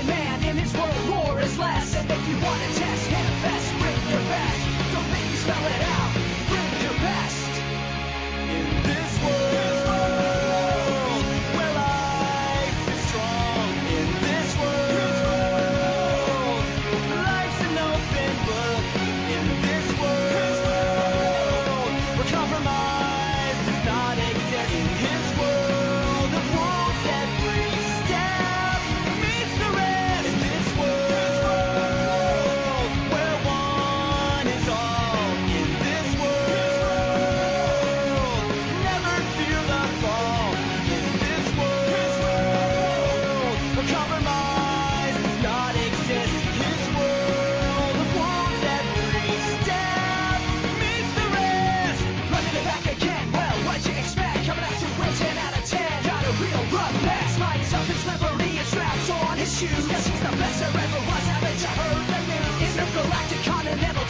Speaker 7: man in his world, more is less. And if you wanna test him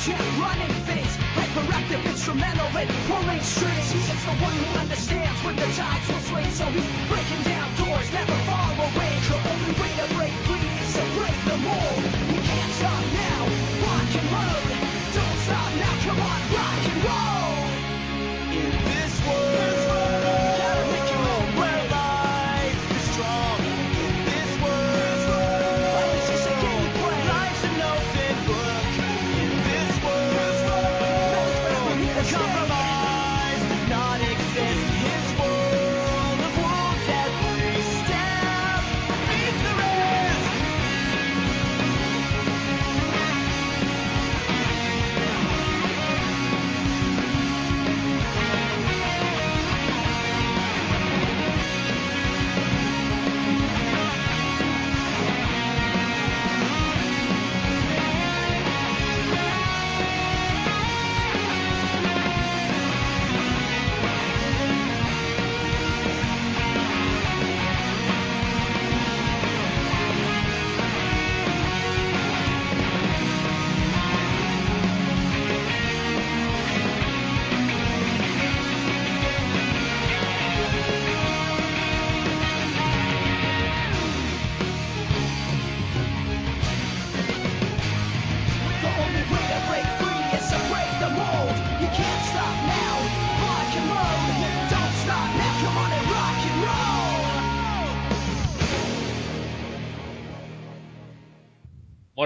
Speaker 7: continental running things. Hyperactive instrumental in pulling strings. He is the one who understands when the tides will swing. So he's breaking down doors, never far away. The only way to break free is to break the mold. You can't stop now, rock and roll. Don't stop now, come on, rock and roll. In this world,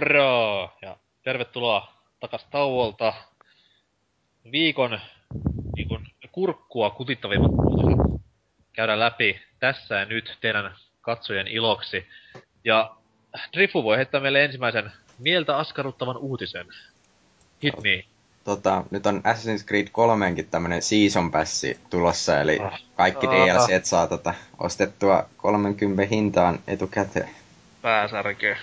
Speaker 2: Moro! Ja tervetuloa takas tauolta. Viikon, viikon kurkkua kutittavimmat uutiset käydään läpi tässä ja nyt teidän katsojen iloksi. Ja Drifu voi heittää meille ensimmäisen mieltä askarruttavan uutisen. Hit me.
Speaker 4: Tota, nyt on Assassin's Creed 3 tämmönen season passi tulossa, eli
Speaker 2: Ah.
Speaker 4: kaikki
Speaker 2: Ah.
Speaker 4: DLCt saa tota, ostettua 30 hintaan etukäteen.
Speaker 2: Pääsärkö.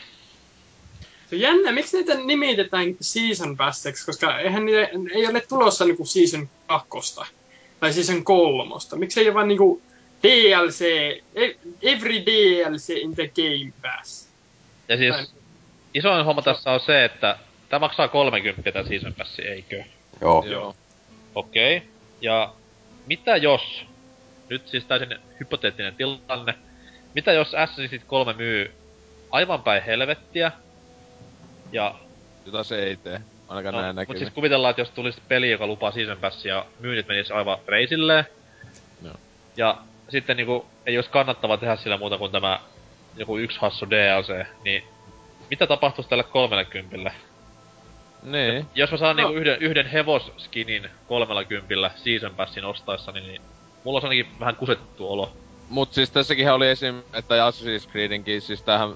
Speaker 5: Jännä, miksi niitä nimitetään season passeksi, koska eihän niitä, ei ole tulossa niinku season kakkosta. Tai season kolmosta. Miksi ei ole vaan niinku DLC, e- every DLC in the game pass.
Speaker 2: Ja siis
Speaker 5: Tai-
Speaker 2: isoin homma tässä on se, että tämä maksaa 30 tämä season passi, eikö?
Speaker 4: Joo.
Speaker 3: Joo.
Speaker 2: Okei. Okay. Ja mitä jos, nyt siis täysin hypoteettinen tilanne, mitä jos Assassin's Creed 3 myy aivan päin helvettiä, ja
Speaker 3: Jota se ei tee. Ainakaan
Speaker 2: No,
Speaker 3: näin
Speaker 2: mut
Speaker 3: näkyy.
Speaker 2: siis kuvitellaan, että jos tulisi peli, joka lupaa season passia ja myynnit menis aivan reisilleen.
Speaker 3: Joo.
Speaker 2: Ja sitten niinku ei olisi kannattava tehdä sillä muuta kuin tämä joku yksi hassu DLC, niin mitä tapahtuisi tälle 30?
Speaker 3: Niin.
Speaker 2: Jos mä saan
Speaker 5: No.
Speaker 2: niinku yhden, yhden hevosskinin 30 season passin ostaessani, niin mulla on ainakin vähän kusettu olo.
Speaker 3: Mut siis tässäkin oli esim, että Assassin's Creedinkin, siis tämähän,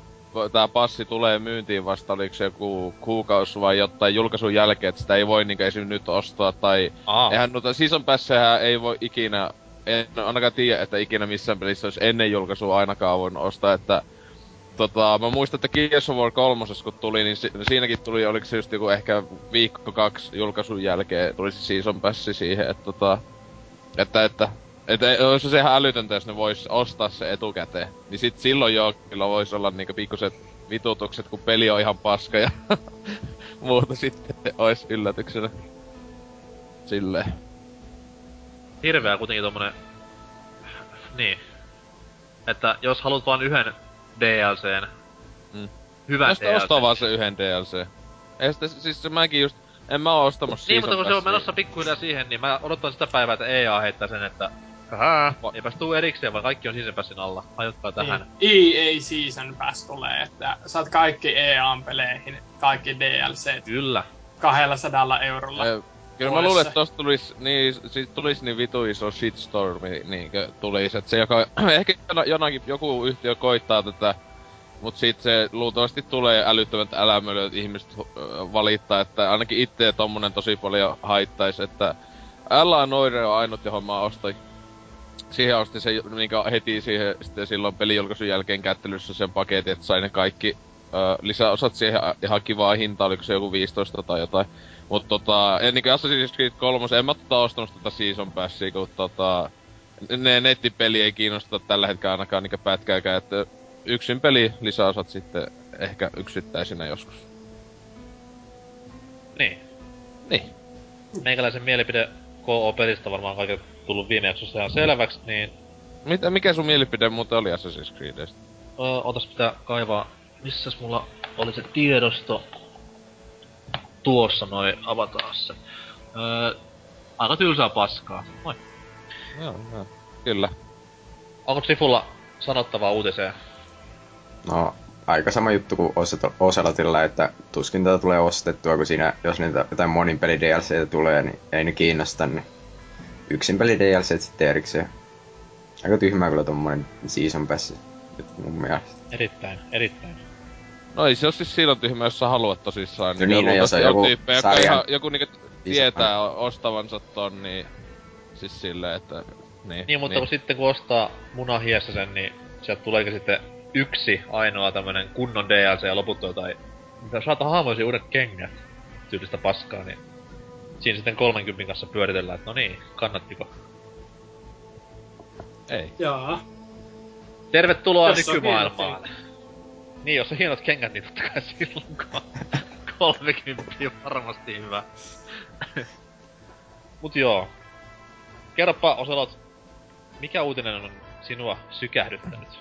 Speaker 3: tää passi tulee myyntiin vasta, oliko se joku kuukausi vai jotain julkaisun jälkeen, että sitä ei voi niinku esim. nyt ostaa, tai
Speaker 2: Aa,
Speaker 3: eihän noita season passeja ei voi ikinä, en ainakaan tiedä, että ikinä missään pelissä olisi ennen julkaisua ainakaan voinut ostaa, että tota, mä muistan, että Gears of War 3, kun tuli, niin si- siinäkin tuli, oliko se just joku ehkä viikko kaksi julkaisun jälkeen, tuli se season passi siihen, että tota, että, että että ei- olisi se ihan älytöntä, jos ne vois ostaa se etukäteen. Niin sit silloin jo kyllä vois olla niinku pikkuset vitutukset, kun peli on ihan paska ja muuta sitten ois yllätyksenä. Silleen.
Speaker 2: hirveä kuitenkin tommonen... Niin. Että jos haluat vaan yhden DLCn,
Speaker 3: Mm.
Speaker 2: hyvän
Speaker 3: Osta,
Speaker 2: DLC.
Speaker 3: ostaa vaan se yhden DLC. Ei sitä, siis se mäkin just, en mä oo ostamassa
Speaker 2: Niin, mutta kun se on menossa pikkuhiljaa siihen, niin mä odotan sitä päivää, että EA heittää sen, että Hää, eipäs tuu erikseen, vaan kaikki on season passin alla. Hajotkaa tähän.
Speaker 5: Niin. EA Season Pass tulee, että saat kaikki EA-peleihin, kaikki DLC
Speaker 2: Kyllä.
Speaker 5: 200 eurolla.
Speaker 3: Eh, Kyllä mä luulen, että tosta tulis niin, sit tulis niin vitu iso shitstormi niinkö tulis, et se joka, ehkä jona- jonakin joku yhtiö koittaa tätä, mut sit se luultavasti tulee älyttömät älämölyt, että ihmiset valittaa, että ainakin itse tommonen tosi paljon haittais, että Älä Noire on ainut, johon mä ostin. Siihen ostin se minkä heti siihen sitten silloin pelijulkaisun jälkeen kättelyssä sen paketin, että sai ne kaikki ö, lisäosat siihen ihan kivaa hintaa, oliko se joku 15 tai jotain. Mut tota, en niinku Assassin's Creed 3, en mä tota ostanut tätä Season Passia, kun tota... Ne nettipeli ei kiinnosta tällä hetkellä ainakaan niinku pätkääkään, että yksin peli lisäosat sitten ehkä yksittäisinä joskus.
Speaker 2: Niin.
Speaker 3: Niin.
Speaker 2: Meikäläisen mielipide KO-pelistä varmaan kaikille tullut viime jaksossa ihan selväksi, niin...
Speaker 3: Mitä, mikä sun mielipide muuten oli Assassin's Creedistä?
Speaker 2: Öö, otas pitää kaivaa... Missäs mulla oli se tiedosto? Tuossa noin, avataan se. Öö, aika tylsää paskaa. Moi.
Speaker 3: Joo, joo. Kyllä.
Speaker 2: Onko Sifulla sanottavaa uutiseen?
Speaker 4: No, aika sama juttu kuin Ocelotilla, että tuskin tätä tulee ostettua, kun siinä, jos niitä jotain monin peli DLCtä tulee, niin ei ne kiinnosta, niin yksin peli DLC sitten erikseen. Aika tyhmää kyllä tommonen season pass nyt mun mielestä.
Speaker 2: Erittäin, erittäin.
Speaker 3: No ei se oo siis silloin tyhmä, jos sä haluat tosissaan.
Speaker 4: No niin, no jos on
Speaker 3: luultavasti
Speaker 4: joku
Speaker 3: tyyppejä,
Speaker 4: sarjan
Speaker 3: ihan, joku niinku tietää ostavansa ton, niin... Siis silleen, että... Niin,
Speaker 2: Niin, mutta kun sitten kun ostaa munahiessä sen, niin sieltä tuleekin sitten yksi ainoa tämmönen kunnon DLC ja loput on jotain... Mitä saata haamoisia uudet kengät tyylistä paskaa, niin siinä sitten 30 kanssa pyöritellään, että no niin, kannattiko.
Speaker 3: Ei.
Speaker 5: Jaa.
Speaker 2: Tervetuloa
Speaker 5: Tässä on
Speaker 2: nykymaailmaan. Niin, jos on hienot kengät, niin totta kai silloin kun 30 on varmasti hyvä. Mut joo. Kerropa Oselot, mikä uutinen on sinua sykähdyttänyt?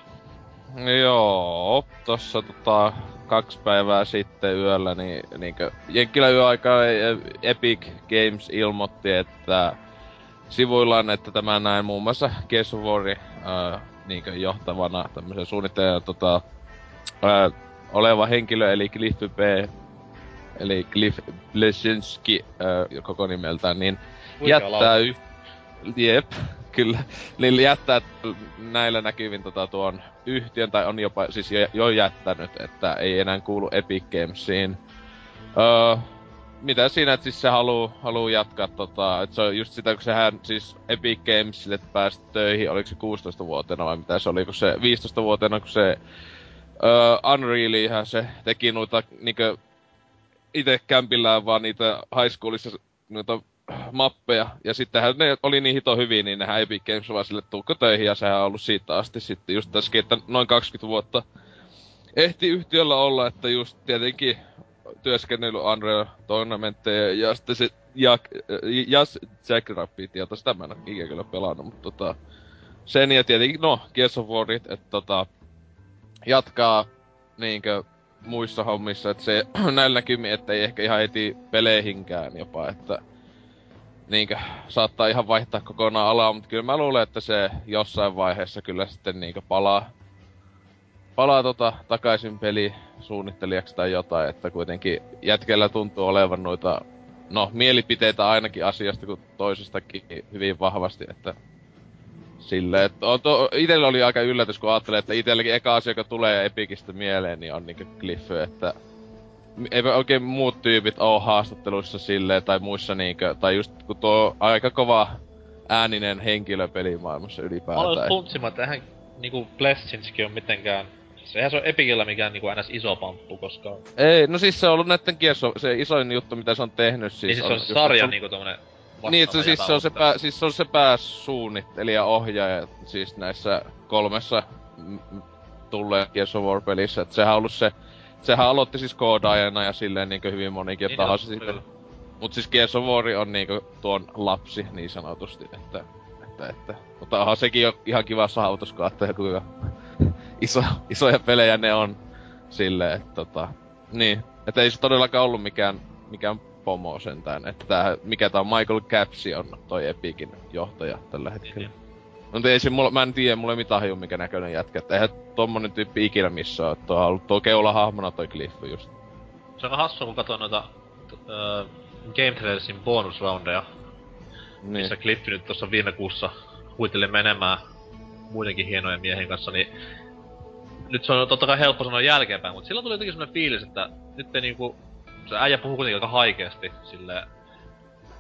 Speaker 3: Joo, tossa tota kaksi päivää sitten yöllä, niin niinkö Jenkkilä yöaikaa Epic Games ilmoitti, että sivuillaan, että tämä näin muun muassa Gears of War, ää, niinkö johtavana tämmöisen suunnittelijan tota, ää, oleva henkilö, eli Cliff B, eli Cliff Blesinski ää, koko nimeltään, niin
Speaker 2: Huikea
Speaker 3: jättää y... Jep, kyllä. Niin jättää näillä näkyvin tota tuon yhtiön, tai on jopa siis jo, jo jättänyt, että ei enää kuulu Epic Gamesiin. Öö, mitä siinä, että siis se haluu, haluu jatkaa tota, että se on just sitä, kun sehän siis Epic Gamesille pääsi töihin, oliko se 16-vuotiaana vai mitä se oli, kun se 15-vuotiaana, kun se öö, Unrealihan se teki noita niinkö itse kämpillään vaan niitä high schoolissa noita mappeja. Ja sittenhän ne oli niin hito hyviä, niin nehän Epic Games vaan sille tuukko töihin ja sehän on ollut siitä asti sitten just tässäkin, että noin 20 vuotta ehti yhtiöllä olla, että just tietenkin työskennellyt Unreal Tournamentteja ja sitten se ja, ja Jackrabbit, ja sitä mä en ikinä kyllä pelannut, mutta tota, sen ja tietenkin, no, Gears of Warit, että tota, jatkaa niinkö muissa hommissa, että se näillä näkymin, että ei ehkä ihan heti peleihinkään jopa, että niinkö saattaa ihan vaihtaa kokonaan alaa, mutta kyllä mä luulen, että se jossain vaiheessa kyllä sitten niinkö palaa, palaa tota takaisin peli suunnittelijaksi tai jotain, että kuitenkin jätkellä tuntuu olevan noita, no mielipiteitä ainakin asiasta kuin toisestakin hyvin vahvasti, että silleen, että on to, itellä oli aika yllätys, kun ajattelee, että itelläkin eka asia, joka tulee Epikistä mieleen, niin on niinku Cliff, että ei oikein muut tyypit oo haastatteluissa silleen, tai muissa niinkö, tai just kun tuo aika kova ääninen henkilö pelimaailmassa
Speaker 2: Mä aloin
Speaker 3: ylipäätään.
Speaker 2: funtsimaan, että eihän niinku Blessinski on mitenkään... Sehän se on Epikillä mikään niinku ns iso pamppu, koska...
Speaker 3: Ei, no siis se on ollut näitten kierso, se isoin juttu, mitä se on tehnyt siis.
Speaker 2: Siis, siis se on
Speaker 3: just,
Speaker 2: sarja
Speaker 3: että
Speaker 2: niinku tommonen
Speaker 3: Niin, että se, siis, se on se, pää, siis se on se pääsuunnittelija, ohjaaja, siis näissä kolmessa m- m- tulleen Gears of War pelissä. Et sehän on ollut se, sehän aloitti siis koodaajana ja silleen niinkö hyvin monikin
Speaker 2: Niin
Speaker 3: tahansa sitten. Mut siis Gears of War on niinku tuon lapsi niin sanotusti, että, että, että. Mutta onhan sekin jo ihan kiva saavutus, ajattelee kuinka iso, isoja pelejä ne on silleen, että tota, niin. Että ei se todellakaan ollut mikään, mikään pomo sentään, että tää, mikä tää on, Michael Capsi on toi Epikin johtaja tällä hetkellä.
Speaker 2: Niin,
Speaker 3: Mutta ei se mulla, mä en tiedä, mulla ei mitään haju mikä näköinen jätkä, että eihän tommonen tyyppi ikinä missä oo, tuo on ollut tuo keulahahmona toi Cliff just.
Speaker 2: Se on aika hassua, kun katsoo noita öö, Game Trailersin bonusroundeja,
Speaker 3: Niin.
Speaker 2: missä Cliffi nyt tuossa viime kuussa huiteli menemään muidenkin hienojen miehen kanssa, niin nyt se on totta kai helppo sanoa jälkeenpäin, mutta silloin tuli jotenkin semmonen fiilis, että nyt ei niinku, se äijä puhuu kuitenkin aika haikeasti silleen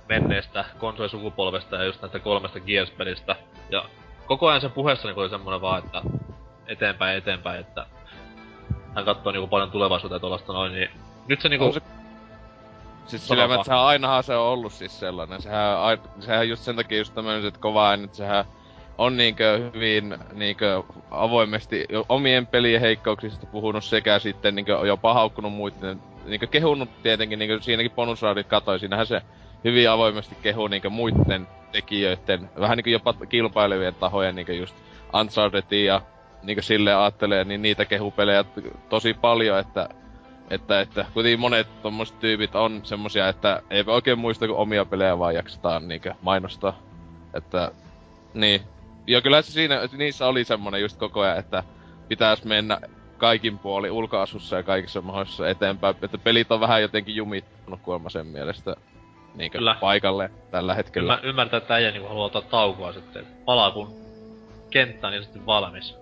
Speaker 2: menneestä konsolisukupolvesta ja just näistä kolmesta Gears-pelistä. Ja koko ajan sen puheessa niinku oli semmonen vaan, että eteenpäin, eteenpäin, että hän katsoo niinku paljon tulevaisuuteen ja tuollaista noin, niin nyt se niinku...
Speaker 3: On se- Siis sillä että sehän ainahan se on ollut siis sellainen. Sehän, sehän just sen takia just tämmönen, että kova ääni, että sehän on niinkö hyvin niinkö avoimesti omien pelien heikkouksista puhunut sekä sitten niinkö jopa haukkunut muiden, niinkö kehunut tietenkin niinkö siinäkin bonusraadit katoi, siinähän se hyvin avoimesti kehuu niinkö muiden tekijöiden, vähän niinkö jopa kilpailevien tahojen niinkö just Unchartedin ja niinkö silleen ajattelee, niin niitä kehupelejä tosi paljon, että että, että kuitenkin monet tommoset tyypit on semmosia, että ei oikein muista kun omia pelejä vaan jaksetaan niinkö mainostaa. Että, niin. Ja kyllä se siinä, niissä oli semmonen just koko ajan, että pitäis mennä kaikin puoli ulkoasussa ja kaikissa mahdollisissa eteenpäin. Että pelit on vähän jotenkin jumittunut kuulemma sen mielestä niinkö
Speaker 2: Kyllä.
Speaker 3: paikalle tällä hetkellä.
Speaker 2: Ymmär, ymmärtää, että äijä niinku haluaa ottaa taukoa sitten. Palaa kun kenttä on niin sitten valmis.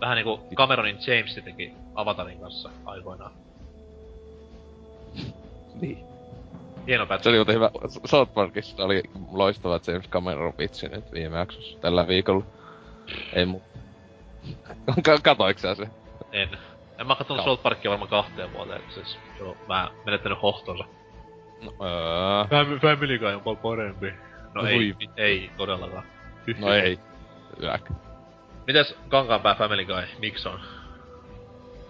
Speaker 2: Vähän niinku Cameronin James teki Avatarin kanssa aikoinaan.
Speaker 3: Niin.
Speaker 2: Hieno
Speaker 3: Se
Speaker 2: pätkä.
Speaker 3: oli muuten hyvä. South Parkissa oli loistava James Cameron vitsi nyt viime jaksossa tällä viikolla. Ei mu... Ka- Katoiks sä se?
Speaker 2: En. En mä katsonut
Speaker 3: Joo.
Speaker 2: South Parkia varmaan kahteen vuoteen, siis se on vähän menettänyt hohtonsa.
Speaker 3: No, öö.
Speaker 2: Fam- Family Guy on paljon parempi. No
Speaker 3: Oi
Speaker 2: ei,
Speaker 3: vittu.
Speaker 2: ei todellakaan.
Speaker 3: No ei. Yäk.
Speaker 2: Mites Kankaanpää Family Guy, miksi on?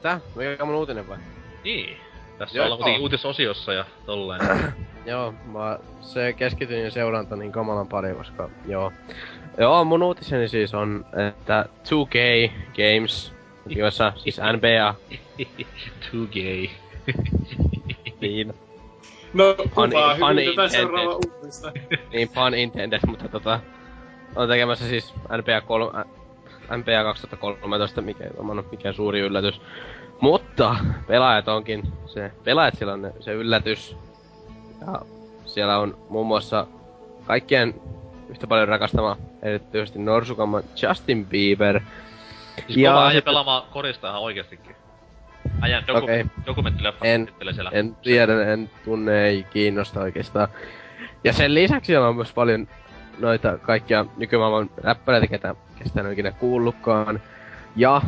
Speaker 6: Tää? Mikä on mun uutinen vai?
Speaker 2: Niin. Tässä
Speaker 6: Joo.
Speaker 2: ollaan kuitenkin uutisosiossa ja tolleen.
Speaker 6: Joo, mä se keskityin ja seuranta niin kamalan paljon, koska joo. Joo, mun uutiseni siis on, että 2K Games, jossa siis NBA,
Speaker 2: Too gay.
Speaker 6: niin,
Speaker 5: No,
Speaker 6: Pun-
Speaker 5: kuvaa
Speaker 6: pun
Speaker 5: hyvin seuraava uutista.
Speaker 6: niin pun intended, mutta tota, on tekemässä siis NBA 3, ä, NBA 2013, mikä ole mikään suuri yllätys. Mutta pelaajat onkin se, pelaajat siellä on ne, se yllätys. Ja siellä on muun muassa kaikkien yhtä paljon rakastama, erityisesti Norsukamman Justin Bieber.
Speaker 2: Siis
Speaker 6: Ja sitten-
Speaker 2: pelaamaan korista ihan oikeestikin. Äijän doku-
Speaker 6: Okei.
Speaker 2: dokumenttileffa
Speaker 6: En-
Speaker 2: siellä.
Speaker 6: En tiedä, en tunne, ei kiinnosta oikeastaan. Ja sen lisäksi siellä on myös paljon noita kaikkia nykymaailman räppäreitä, ketä, kestä en ole ikinä kuullutkaan. Ja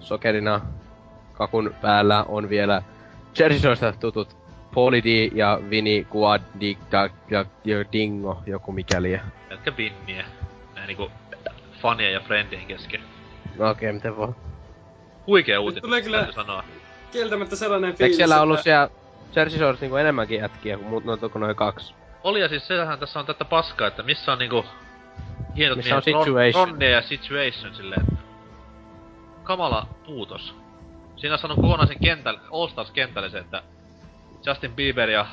Speaker 6: sokerina kakun päällä on vielä Jersey Shoreista tutut Pauly D ja Vini Dingo, joku mikäli.
Speaker 2: Jätkä binniä. Nää niinku fanien ja friendien kesken.
Speaker 6: No okei, okay, miten voi.
Speaker 2: Huikea uutinen,
Speaker 5: tulee kyllä-
Speaker 2: täytyy sanoa.
Speaker 5: Kieltämättä sellainen
Speaker 6: Eikö
Speaker 5: fiilis,
Speaker 6: siellä ollut
Speaker 5: että...
Speaker 6: siellä Jersey Shores niinku enemmänkin jätkiä kuin muut noita kuin noin kaksi.
Speaker 2: Oli ja siis sehän tässä on tätä paskaa, että missä on niinku hienot
Speaker 6: Missä on
Speaker 2: miehet,
Speaker 6: Situation.
Speaker 2: Ronne ja Situation silleen, että kamala puutos. Siinä sanon kokonaisen kentän, All Stars kentälle se, että Justin Bieber ja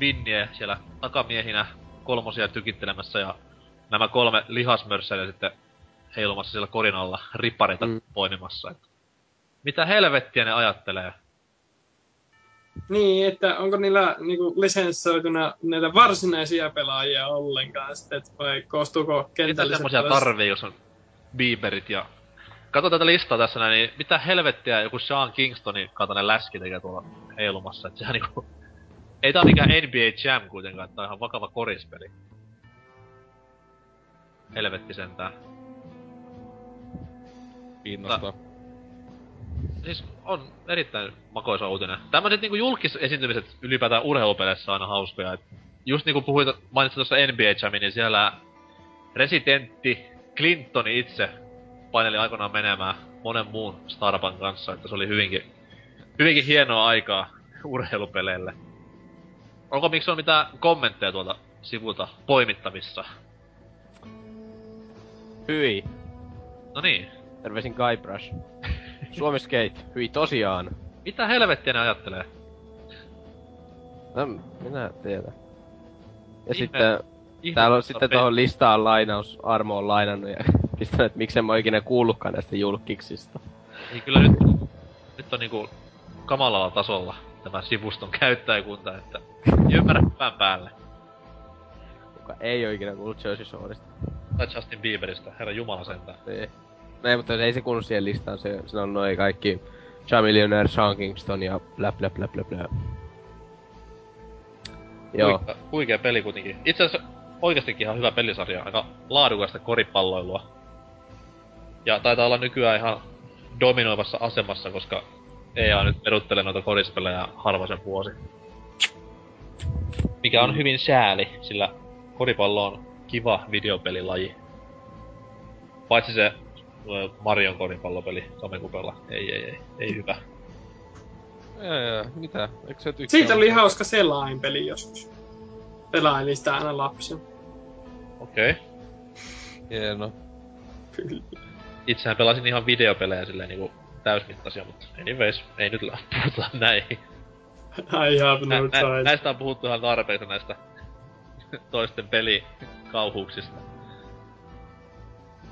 Speaker 2: Vinnie siellä takamiehinä kolmosia tykittelemässä ja nämä kolme lihasmörssäilijä sitten heilumassa siellä korin alla rippareita
Speaker 6: mm.
Speaker 2: poimimassa. Että mitä helvettiä ne ajattelee?
Speaker 5: Niin, että onko niillä niinku lisenssoituna näitä varsinaisia pelaajia ollenkaan sitten, että vai koostuuko
Speaker 2: Mitä
Speaker 5: kentälliset
Speaker 2: semmosia
Speaker 5: tällaiset-
Speaker 2: tarvii, jos on Bieberit ja... Kato tätä listaa tässä näin, niin mitä helvettiä joku Sean Kingstonin kaltainen läski tekee tuolla heilumassa, et sehän niinku... Ei tää mikään NBA Jam kuitenkaan, tää on ihan vakava korispeli. Helvetti sentään.
Speaker 3: Kiinnostaa.
Speaker 2: Siis on erittäin makoisa uutinen. Tämmöiset niinku julkisesiintymiset ylipäätään urheilupeleissä on aina hauskoja. Et just niinku puhuit, mainitsit tuossa NBA Jamin, niin siellä residentti Clintoni itse paineli aikoinaan menemään monen muun Starban kanssa, että se oli hyvinkin, hyvinkin hienoa aikaa urheilupeleille. Onko miksi on mitään kommentteja tuolta sivulta poimittavissa?
Speaker 6: Hyi.
Speaker 2: No niin,
Speaker 6: Terveisin Guybrush. Suomi Skate. Hyi tosiaan.
Speaker 2: mitä helvettiä ne ajattelee?
Speaker 6: No, minä tiedän. Ja
Speaker 2: Ihme-
Speaker 6: sitten
Speaker 2: Ihme-
Speaker 6: täällä on sitten tuohon listaan lainaus, Armo on lainannut ja pistänyt, että miksen mä oon ikinä kuullutkaan näistä julkiksista.
Speaker 2: Niin kyllä nyt, nyt on niinku kamalalla tasolla tämä sivuston käyttäjäkunta, että ei ymmärrä hyvän päälle.
Speaker 6: Kuka ei oo ikinä kuullut Jersey Shoresta.
Speaker 2: Tai Justin Bieberistä, herra jumala sentään.
Speaker 6: Niin. Ei, mutta ei se kuulu siihen listaan, se, se on noin kaikki Chamillionaire, Sean Kingston ja blä blä blä blä blä. Joo.
Speaker 2: Huikea, huikea peli kuitenkin. Itse asiassa oikeastikin ihan hyvä pelisarja, aika laadukasta koripalloilua. Ja taitaa olla nykyään ihan dominoivassa asemassa, koska EA nyt peruttelee noita korispelejä harvaisen vuosi. Mikä on hyvin sääli, sillä koripallo on kiva videopelilaji. Paitsi se Marion koripallopeli Samekupella. Ei, ei, ei, ei hyvä.
Speaker 3: Ei, mitä? Eikö se tykkää?
Speaker 5: Siitä oli hauska selainpeli joskus. Pelailin sitä aina lapsen.
Speaker 2: Okei. Okay.
Speaker 3: Hieno.
Speaker 2: Itsehän pelasin ihan videopelejä silleen niinku täysmittaisia, mutta anyways, ei nyt puhuta näihin.
Speaker 5: I have
Speaker 2: Nä,
Speaker 5: no
Speaker 2: nä,
Speaker 5: choice.
Speaker 2: näistä on puhuttu ihan tarpeeksi näistä toisten pelikauhuuksista.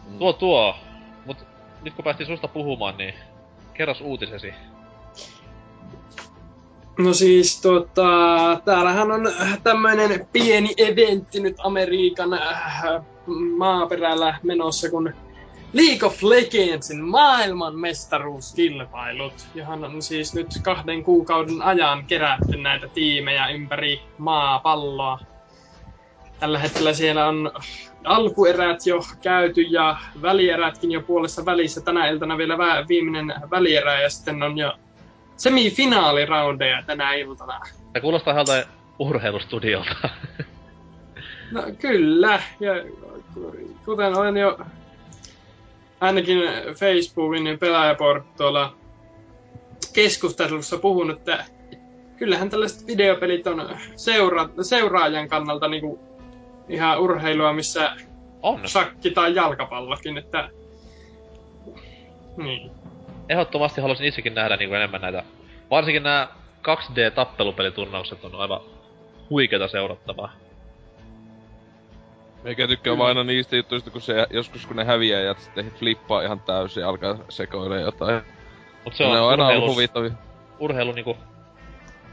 Speaker 3: Mm.
Speaker 2: Tuo tuo, mut nyt kun päästiin susta puhumaan, niin kerros uutisesi.
Speaker 5: No siis tota, täällähän on tämmöinen pieni eventti nyt Amerikan äh, maaperällä menossa, kun League of Legendsin maailmanmestaruuskilpailut, johon on siis nyt kahden kuukauden ajan kerätty näitä tiimejä ympäri maapalloa. Tällä hetkellä siellä on alkuerät jo käyty ja välierätkin jo puolessa välissä. Tänä iltana vielä vä- viimeinen välierä ja sitten on jo semifinaaliraundeja tänä iltana.
Speaker 2: Tää kuulostaa ihan urheilustudiolta.
Speaker 5: No kyllä, ja kuten olen jo ainakin Facebookin pelaajaport tuolla keskustelussa puhunut, että kyllähän tällaiset videopelit on seura- seuraajan kannalta niinku ihan urheilua, missä
Speaker 2: on.
Speaker 5: shakki tai jalkapallokin, että niin.
Speaker 2: Ehdottomasti haluaisin itsekin nähdä niinku enemmän näitä. Varsinkin nämä 2D-tappelupeliturnaukset on aivan huikeeta seurattavaa.
Speaker 3: Eikä tykkää vaan aina niistä jutuista, kun se joskus kun ne häviää ja sitten flippaa ihan täysin ja alkaa sekoilla jotain.
Speaker 2: Mut se on,
Speaker 3: ne on aina ollut
Speaker 2: urheilus,
Speaker 3: huvittavia.
Speaker 2: urheilu niinku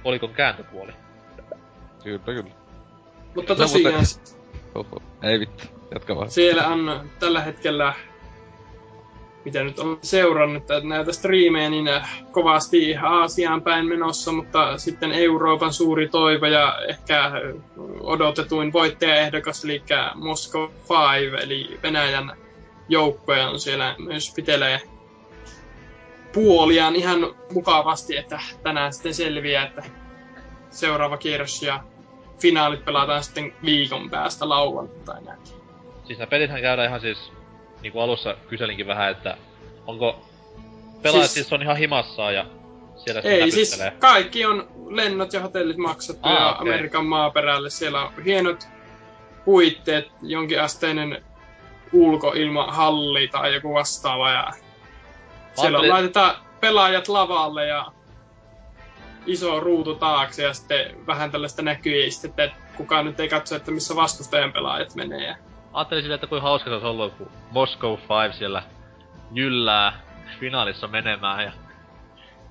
Speaker 2: kolikon kääntöpuoli.
Speaker 3: Kyllä, kyllä.
Speaker 5: Mutta
Speaker 3: No, mutta-
Speaker 5: tosiaan
Speaker 3: Oho. Ei vittu. Jatka vaan.
Speaker 5: siellä on tällä hetkellä, mitä nyt on seurannut että näitä striimejä, niin äh, kovasti Aasiaan päin menossa, mutta sitten Euroopan suuri toivo ja ehkä äh, odotetuin voittajaehdokas, eli Moscow 5, eli Venäjän joukkoja on siellä myös pitelee puoliaan ihan mukavasti, että tänään sitten selviää, että seuraava kierros ja finaalit pelataan sitten viikon päästä lauantaina.
Speaker 2: Siis nämä pelithän käydään ihan siis, niinku alussa kyselinkin vähän, että onko pelaajat siis,
Speaker 5: Siis-
Speaker 2: on ihan himassaan ja Siellä
Speaker 5: Ei, siis kaikki on lennot ja hotellit maksettu
Speaker 2: Ah,
Speaker 5: ja
Speaker 2: okei.
Speaker 5: Amerikan maaperälle. Siellä on hienot puitteet, jonkinasteinen ulkoilmahalli tai joku vastaava. Ja siellä
Speaker 2: ajattelin-
Speaker 5: laitetaan pelaajat lavalle ja iso ruutu taakse ja sitten vähän tällaista näkyistä, että kukaan nyt ei katso, että missä vastustajan pelaajat menee. Ja
Speaker 2: Ajattelin silleen, että kuin hauska se olisi ollut, kun Moscow 5 siellä jyllää finaalissa menemään ja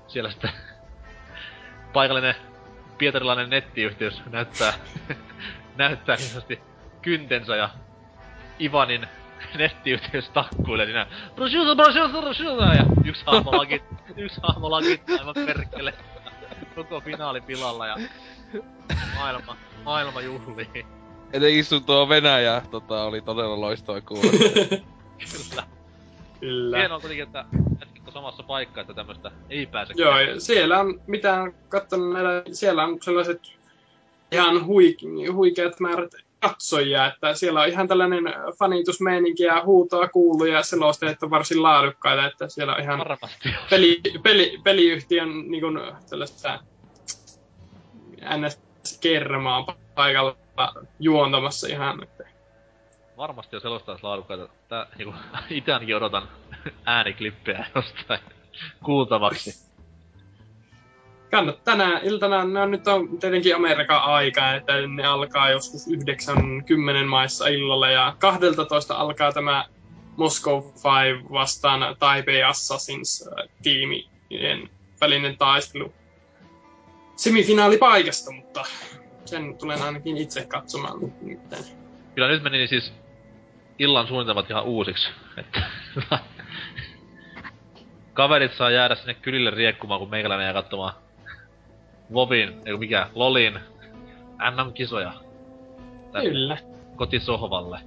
Speaker 2: siellä sitten paikallinen pietarilainen nettiyhteys näyttää, näyttää niin kyntensä ja Ivanin nettiyhteys takkuilee siinä. Prosciutto, prosciutto, prosciutto ja yksi hahmo lakit, yksi hahmo lakit aivan perkele koko finaali pilalla ja maailma, maailma juhlii.
Speaker 3: Etenkin sun tuo Venäjä tota, oli todella loistava kuulla.
Speaker 2: Kyllä.
Speaker 5: Kyllä.
Speaker 2: Hienoa kuitenkin, että jätkät on samassa paikkaa, että tämmöstä ei pääse.
Speaker 5: Joo, ja siellä on, mitä on katsonut näillä, siellä on sellaiset ihan huik, huikeat määrät katsojia, että siellä on ihan tällainen fanitusmeininki ja huutoa kuuluu ja selosteet on varsin laadukkaita, että siellä on ihan
Speaker 2: Varmasti.
Speaker 5: peli, peli, peliyhtiön niin kuin, tällaista NS-kermaa paikalla juontamassa ihan.
Speaker 2: Varmasti on selostajat laadukkaita. Tää niinku itänkin odotan ääniklippejä jostain kuultavaksi.
Speaker 5: Kannat tänä iltana, no nyt on tietenkin Amerikan aika, että ne alkaa joskus 90 maissa illalla ja 12 alkaa tämä Moscow 5 vastaan Taipei Assassins äh, tiimien välinen taistelu semifinaalipaikasta, mutta sen tulen ainakin itse katsomaan nyt.
Speaker 2: Kyllä nyt meni siis illan suunnitelmat ihan uusiksi. Että kaverit saa jäädä sinne kylille riekkumaan, kun meikäläinen jää katsomaan Vovin, ei mikä, Lolin NM-kisoja tänne
Speaker 5: Kyllä.
Speaker 2: kotisohvalle.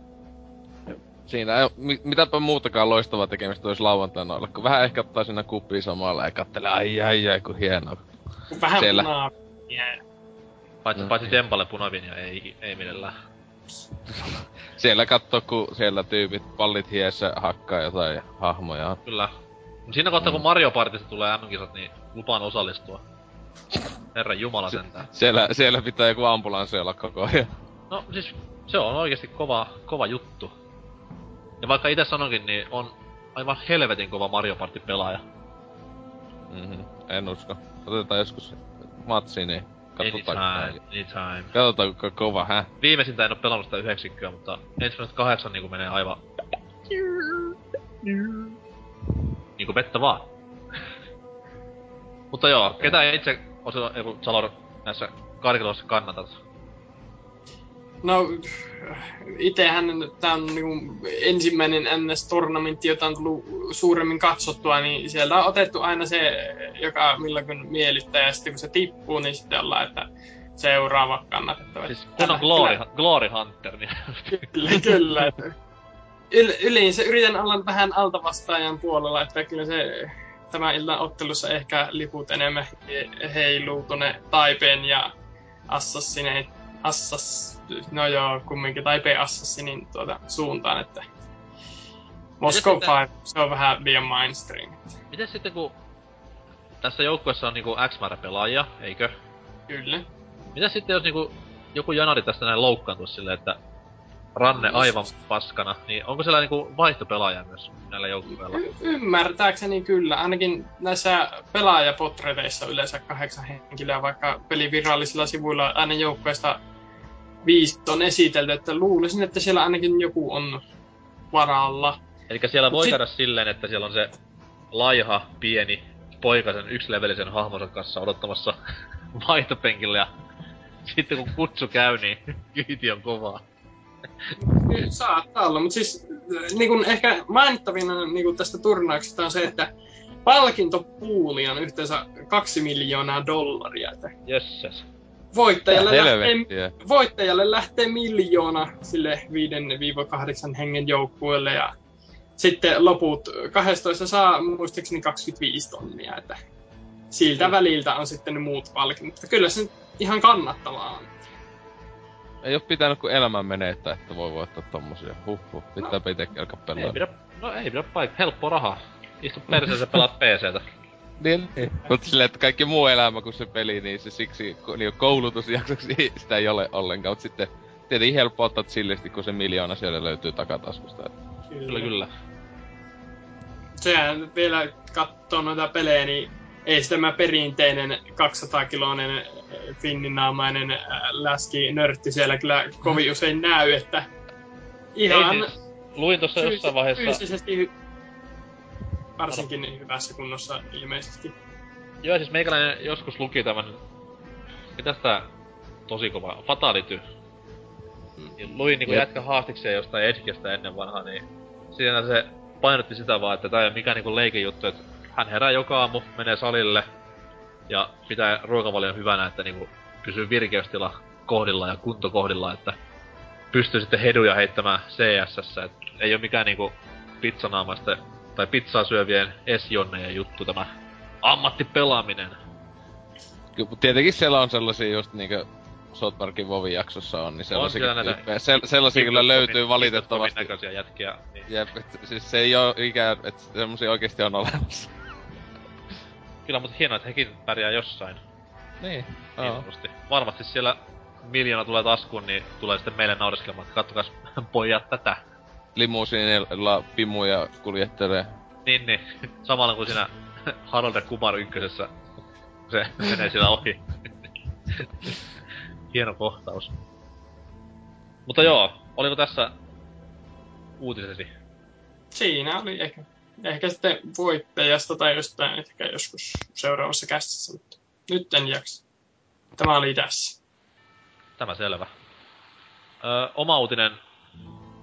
Speaker 3: Siinä ei mitäpä muutakaan loistavaa tekemistä olisi lauantaina olla, kun vähän ehkä ottaa sinne kuppiin samalla ja kattelee, ai ai ai kun hienoa.
Speaker 5: Vähän
Speaker 3: Siellä.
Speaker 5: punaa. Yeah.
Speaker 2: Paitsi,
Speaker 3: No.
Speaker 2: paitsi Dempalle punavinia ei, ei millään.
Speaker 3: Siellä katsoo, kun siellä tyypit pallit hiessä hakkaa jotain hahmoja.
Speaker 2: Kyllä. Mut siinä kohtaa, kun
Speaker 3: Mm.
Speaker 2: Mario Partista tulee MM-kisat, niin lupaan osallistua. Herran jumala sentään.
Speaker 3: Siellä, siellä pitää joku ambulanssi olla koko ajan.
Speaker 2: No siis, se on oikeasti kova, kova juttu. Ja vaikka itse sanonkin, niin on aivan helvetin kova Mario Party pelaaja.
Speaker 3: Mm-hmm. En usko. Otetaan joskus matsi, niin katsotaan.
Speaker 2: Anytime, anytime.
Speaker 3: Katsotaan kuinka kova, hä?
Speaker 2: Viimeisintä en oo pelannut sitä yhdeksikköä, mutta ensimmäiset kahdeksan niinku menee aivan... Niinku vettä vaan. mutta joo, ketä itse osa, joku Salor näissä karkeloissa kannatat?
Speaker 5: No, itehän tämä on niinku ensimmäinen NS-tornamentti, jota on tullut suuremmin katsottua, niin sieltä on otettu aina se, joka milloin miellyttää, ja sitten kun se tippuu, niin sitten ollaan, että seuraava kannatettava.
Speaker 2: Siis kun on Glory, Glory Hunter, niin
Speaker 5: Kyllä, kyllä. Yl, yleensä yritän olla vähän altavastaajan puolella, että kyllä se tämän illan ottelussa ehkä liput enemmän he- heiluu tuonne Taipeen ja Assassinen, Assas, no joo, kumminkin Taipeen Assassinin tuota suuntaan, että Moscow 5, se on vähän liian mainstream.
Speaker 2: miten sitten kun tässä joukkueessa on niinku X määrä pelaajia, eikö?
Speaker 5: Kyllä.
Speaker 2: Mitä sitten jos niinku joku janari tästä näin loukkaantuisi silleen, että ranne aivan paskana, niin onko siellä niinku vaihtopelaajia myös näillä joukkueilla?
Speaker 5: Y- ymmärtääkseni kyllä. Ainakin näissä pelaajapotreteissa yleensä kahdeksan henkilöä, vaikka pelin virallisilla sivuilla aina joukkueesta viisi on esitelty, että luulisin, että siellä ainakin joku on varalla.
Speaker 2: Eli siellä
Speaker 5: Mut
Speaker 2: voi
Speaker 5: sit-
Speaker 2: käydä silleen, että siellä on se laiha, pieni poikasen yksilevelisen hahmonsa kanssa odottamassa vaihtopenkillä ja sitten kun kutsu käy, niin kyyti on kovaa.
Speaker 5: Saattaa olla, mutta siis niin kun ehkä mainittavina niin kun tästä turnauksesta on se, että palkintopuuli on yhteensä kaksi miljoonaa dollaria. Että. Voittajalle, lähtee, voittajalle lähtee miljoona sille 5-8 hengen joukkueelle ja sitten loput 12 saa muistaakseni 25 tonnia, että siltä väliltä on sitten ne muut palkinnot. Mutta Kyllä se ihan kannattavaa on.
Speaker 3: Ei oo pitänyt kuin elämän menettää, että voi voittaa tommosia. Huh, Pitääpä ite alkaa
Speaker 2: Ei
Speaker 3: pelaa.
Speaker 2: pidä, no ei pidä paikkaa. Helppo raha. Istu perseessä ja pelaat PCtä.
Speaker 3: Niin. Mutta silleen, että kaikki muu elämä kuin se peli, niin se siksi niin koulutusjaksoksi sitä ei ole ollenkaan. Mutta sitten tietenkin helppo ottaa chillisti, kun se miljoona siellä löytyy takataskusta.
Speaker 2: Kyllä, kyllä.
Speaker 5: Sehän vielä katsoo noita pelejä, niin ei sitä tämä perinteinen 200-kiloinen finninaamainen äh, läski nörtti siellä kyllä kovin usein näy, että ihan
Speaker 2: Ei siis, luin tuossa jossain vaiheessa...
Speaker 5: fyysisesti varsinkin hyvässä kunnossa ilmeisesti.
Speaker 2: Joo, siis meikäläinen joskus luki tämän... Mitäs tää tosi kova? Fatality. Niin luin niinku jätkä haastikseen jostain Edgestä ennen vanhaa, niin... Siinä se painotti sitä vaan, että tää ei ole mikään niinku leikejuttu, että hän herää joka aamu, menee salille ja pitää ruokavalion hyvänä, että niinku pysyy virkeystila kohdilla ja kunto kohdilla, että pystyy sitten heduja heittämään CSS, et ei ole mikään niinku pizzanaamaisten tai pizzaa syövien esjonnejen juttu tämä ammattipelaaminen.
Speaker 3: Kyllä, tietenkin siellä on sellaisia just niinkö South Parkin Vovin jaksossa on, niin sellaisia,
Speaker 2: näitä
Speaker 3: tyyppejä. Sel- sellaisia kyllä löytyy valitettavasti.
Speaker 2: näköisiä jätkiä. Niin.
Speaker 3: Jep, et, siis se ei oo ikään, että semmosia oikeesti on olemassa.
Speaker 2: Kyllä, mutta hienoa, että hekin pärjää jossain.
Speaker 3: Niin.
Speaker 2: Niin
Speaker 3: Oo.
Speaker 2: sanotusti. Varmasti siellä miljoona tulee taskuun, niin tulee sitten meille naureskelemaan, että kattokas pojat tätä.
Speaker 3: Limusiinilla pimuja kuljettelee.
Speaker 2: Niin, niin. Samalla kuin siinä Harold ja Kumar ykkösessä se menee siellä ohi. Hieno kohtaus. Mutta joo, oliko tässä uutisesi?
Speaker 5: Siinä oli ehkä, ehkä sitten voittajasta tai jostain ehkä joskus seuraavassa kästissä, mutta nyt en jaksa. Tämä oli tässä.
Speaker 2: Tämä selvä. Öö, oma uutinen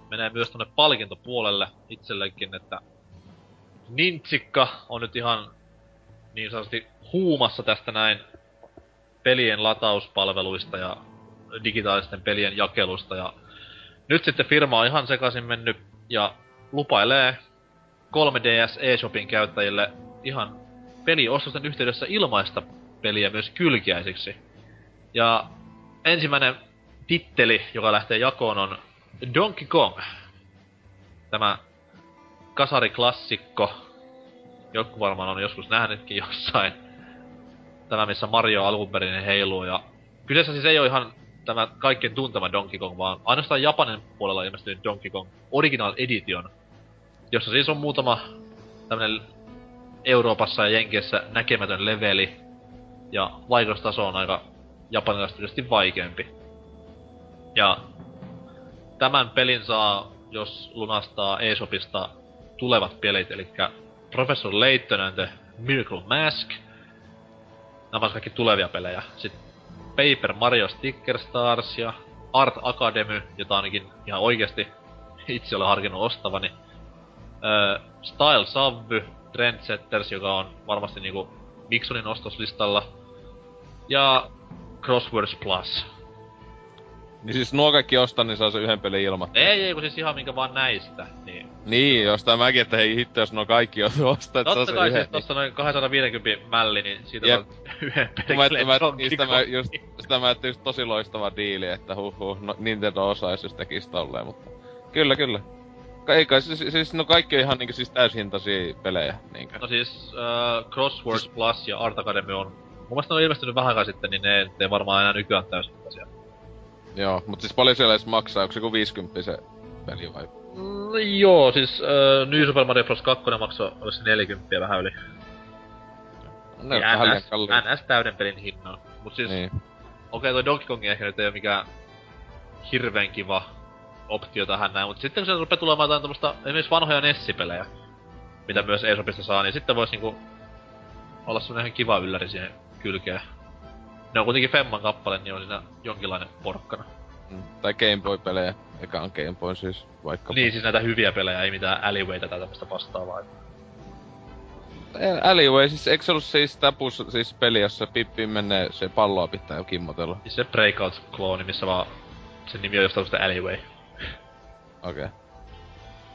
Speaker 2: menee myös tonne palkintopuolelle itsellekin, että Nintsikka on nyt ihan niin sanotusti huumassa tästä näin pelien latauspalveluista ja digitaalisten pelien jakelusta ja nyt sitten firma on ihan sekaisin mennyt ja lupailee 3DS eShopin käyttäjille ihan peliostosten yhteydessä ilmaista peliä myös kylkiäisiksi. Ja ensimmäinen titteli, joka lähtee jakoon, on Donkey Kong. Tämä kasariklassikko. Joku varmaan on joskus nähnytkin jossain. Tämä, missä Mario alun perin heiluu. Ja kyseessä siis ei ole ihan tämä kaikkien tuntema Donkey Kong, vaan ainoastaan Japanin puolella ilmestynyt Donkey Kong Original Edition. Jossa siis on muutama tämmönen Euroopassa ja Jenkeissä näkemätön leveli. Ja vaikeustaso on aika japanilaisesti vaikeampi. Ja tämän pelin saa, jos lunastaa eShopista tulevat pelit, eli Professor Layton and the Miracle Mask. Nämä ovat kaikki tulevia pelejä. Sitten Paper Mario Sticker Stars ja Art Academy, jota ainakin ihan oikeasti itse olen harkinnut ostavani. Öö, Style Savvy, Trendsetters, joka on varmasti niinku Miksonin ostoslistalla. Ja Crosswords Plus.
Speaker 3: Niin siis nuo kaikki ostan, niin saa se yhden pelin ilman.
Speaker 2: Ei, ei, kun siis ihan minkä vaan näistä, niin.
Speaker 3: Niin, jostain mäkin, että hei hitto, jos nuo kaikki joutuu ostaa, että saa
Speaker 2: Totta kai
Speaker 3: yhden.
Speaker 2: siis tossa noin 250 mälli, niin siitä
Speaker 3: Jep.
Speaker 2: on yhden
Speaker 3: Kun mä,
Speaker 2: pelin
Speaker 3: mä, sitä mä just, sitä mä ajattelin just tosi loistava diili, että huh huh, no, Nintendo osaisi jos tekis tolleen, mutta... Kyllä, kyllä. Ei kai, siis, siis no kaikki on ihan niinku siis täyshintaisia pelejä, niinkö?
Speaker 2: No siis uh, Crosswords Plus ja Art Academy on... Mun mielestä ne on ilmestynyt vähän aikaa sitten, niin ne ei varmaan enää nykyään täysin asia.
Speaker 3: Joo, mut siis paljon siellä edes maksaa, onko se joku 50 se peli vai?
Speaker 2: No, joo, siis uh, New Super Mario Bros. 2 maksoi, olis se 40 vähän yli.
Speaker 3: Ne on
Speaker 2: Niin NS. NS täyden pelin hinnan. Mut siis,
Speaker 3: Niin.
Speaker 2: okei toi Donkey Kong ehkä nyt ei oo mikään hirveen kiva optio tähän näin, mutta sitten kun se rupeaa tulemaan jotain tämmöstä, esimerkiksi vanhoja Nessipelejä, mitä myös eShopista saa, niin sitten vois niinku olla semmonen ihan kiva ylläri siihen kylkeen. Ne on kuitenkin Femman kappale, niin on siinä jonkinlainen porkkana.
Speaker 3: Mm. Tai Game Boy-pelejä. Eka on Game Boy siis, vaikka.
Speaker 2: Niin, siis näitä hyviä pelejä, ei mitään Alleywayta tai tämmöstä vastaavaa.
Speaker 3: Alleyway, siis eikö se ollut siis tapus, siis peli, jossa Pippi menee se palloa pitää kimmotella?
Speaker 2: Siis se Breakout-klooni, missä vaan sen nimi on jostain Alleyway.
Speaker 3: Okei. Okay.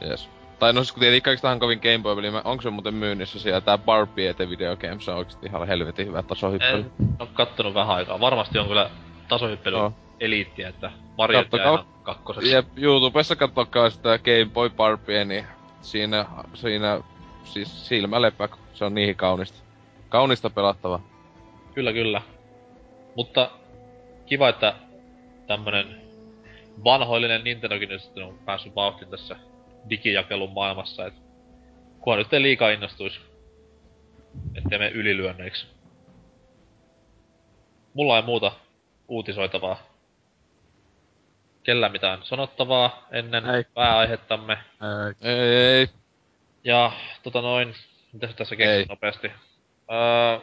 Speaker 3: Yes. Tai no siis kun tietenkin kaikista on kovin Game Boy-peli, mä- onko se muuten myynnissä siellä tää Barbie The Video Games on oikeesti ihan helvetin hyvä tasohyppely.
Speaker 2: En oo kattonut vähän aikaa. Varmasti on kyllä tasohyppely
Speaker 3: Joo.
Speaker 2: eliittiä, että Mario
Speaker 3: Kattokaa.
Speaker 2: ihan kakkoseksi.
Speaker 3: Jep, YouTubessa katsokaa sitä Game Boy Barbie, niin siinä, siinä siis silmälepä, se on niin kaunista. kaunista pelattava.
Speaker 2: Kyllä, kyllä. Mutta kiva, että tämmönen vanhoillinen Nintendokin nyt on päässyt vauhtiin tässä digijakelun maailmassa, et kunhan nyt ei liikaa innostuisi, ettei mene ylilyönneiksi. Mulla ei muuta uutisoitavaa. Kellä mitään sanottavaa ennen
Speaker 3: Ei.
Speaker 2: pääaihettamme.
Speaker 3: Ei, ei.
Speaker 2: Ja tota noin, mitä tässä keksin
Speaker 3: Ei.
Speaker 2: nopeasti? Öö,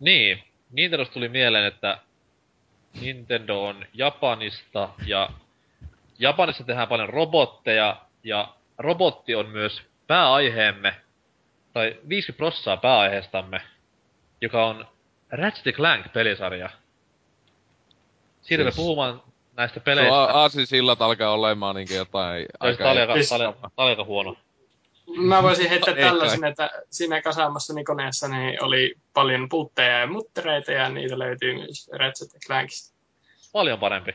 Speaker 2: niin, Nintendosta tuli mieleen, että Nintendo on Japanista ja Japanissa tehdään paljon robotteja ja robotti on myös pääaiheemme, tai 50 prossaa pääaiheestamme, joka on Ratchet Clank-pelisarja. Siirrymme
Speaker 3: Siis-
Speaker 2: puhumaan näistä
Speaker 3: Se
Speaker 2: peleistä.
Speaker 3: on aasin sillat alkaa olemaan niinkö jotain
Speaker 2: Olisi tää oli aika, tää oli, tää oli aika huono.
Speaker 5: Mä voisin heittää
Speaker 3: Ei
Speaker 5: tällaisen, että siinä kasaamassani koneessa niin oli paljon puutteja ja muttereita ja niitä löytyy myös Ratchet Clankista.
Speaker 2: Paljon parempi.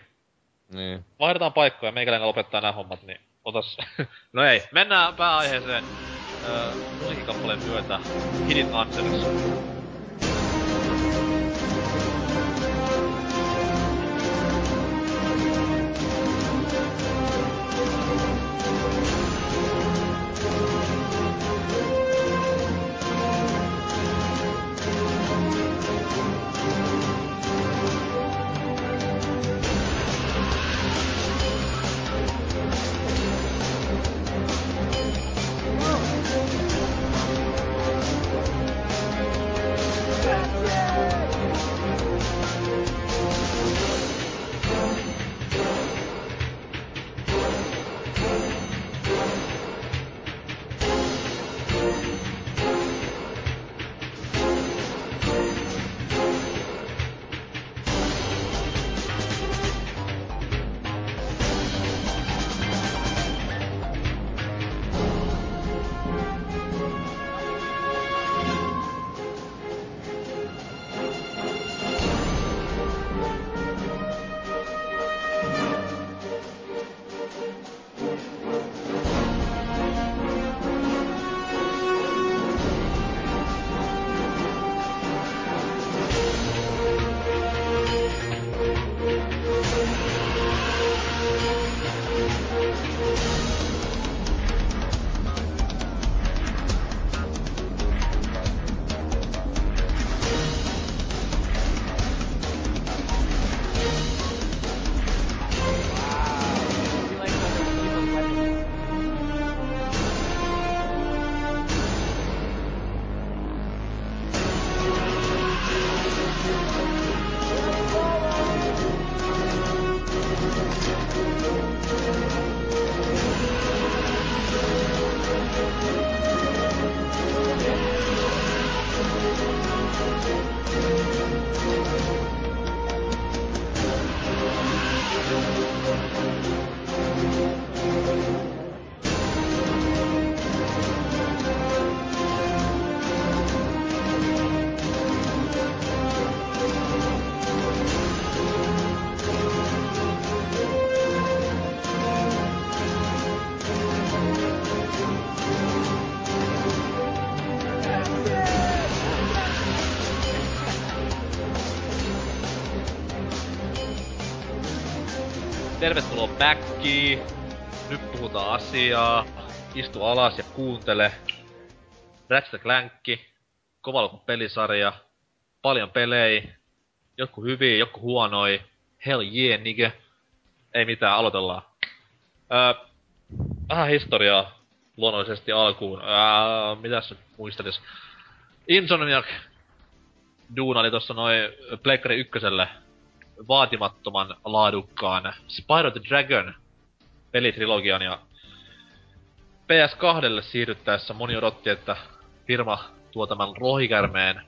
Speaker 3: Niin.
Speaker 2: vaihdetaan paikkoja, meikäläinen lopettaa nämä hommat, niin otas... no ei, mennään pääaiheeseen. Öö, musiikkikappaleen myötä Hidden Answers. Backiin. Nyt puhutaan asiaa. Istu alas ja kuuntele. Ratchet Clankki. Kovalukon pelisarja. Paljon pelejä. Jotkut hyviä, jotkut huonoi. Hell yeah, nigga. Ei mitään, aloitellaan. Öö, vähän historiaa luonnollisesti alkuun. Öö, mitäs nyt muistelis? Insomniac duunaili tossa noin Pleikkari ykköselle vaatimattoman laadukkaan Spyro the Dragon pelitrilogian ja PS2 siirryttäessä moni odotti, että firma tuo tämän lohikärmeen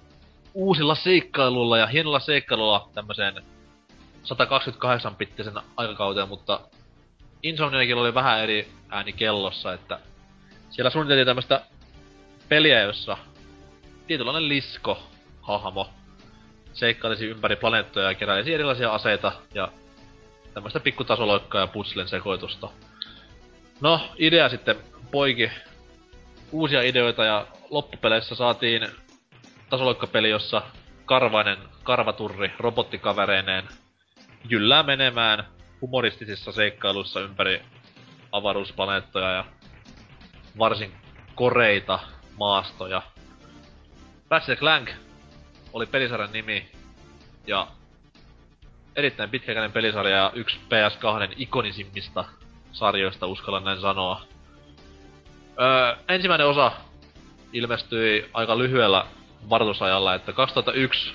Speaker 2: uusilla seikkailulla ja hienolla seikkailulla tämmöiseen 128-pittisen aikakauteen, mutta Insomniacilla oli vähän eri ääni kellossa, että siellä suunniteltiin tämmöistä peliä, jossa tietynlainen lisko hahmo seikkailisi ympäri planeettoja ja keräilisi erilaisia aseita ja tämmöistä pikkutasoloikkaa ja puzzlen sekoitusta. No, idea sitten poiki uusia ideoita ja loppupeleissä saatiin tasoloikkapeli, jossa karvainen karvaturri robottikavereineen jyllää menemään humoristisissa seikkailuissa ympäri avaruusplaneettoja ja varsin koreita maastoja. Ratchet Clank oli pelisarjan nimi ja erittäin pitkäkäinen pelisarja ja yksi PS2 ikonisimmista sarjoista, uskallan näin sanoa. Öö, ensimmäinen osa ilmestyi aika lyhyellä varoitusajalla, että 2001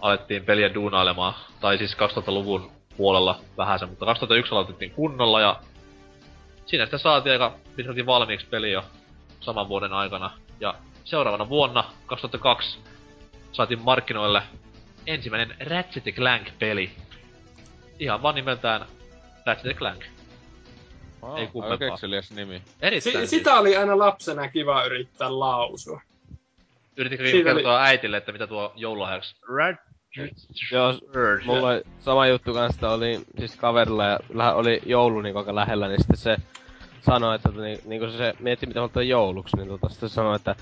Speaker 2: alettiin peliä duunailemaan, tai siis 2000-luvun puolella vähäsen, mutta 2001 aloitettiin kunnolla ja siinä sitten saatiin aika pitkälti valmiiksi peli jo saman vuoden aikana. Ja seuraavana vuonna, 2002, saatiin markkinoille ensimmäinen Ratchet Clank-peli. Ihan vaan nimeltään Ratchet Clank.
Speaker 3: Wow,
Speaker 2: Ei kummempaa.
Speaker 3: nimi.
Speaker 2: Erittäin
Speaker 5: Si-
Speaker 2: siis.
Speaker 5: sitä oli aina lapsena kiva yrittää lausua.
Speaker 2: Yrititkö
Speaker 5: siitä oli-
Speaker 2: kertoa äitille, että mitä tuo joululahjaksi? Ratchet
Speaker 6: Joo, Mulla oli sama juttu kanssa, oli siis kaverilla ja oli joulu niin aika lähellä, niin sitten se sanoi, että niin, niin kun se, se mietti mitä haluaa jouluksi, niin tota, sitten se sanoi, että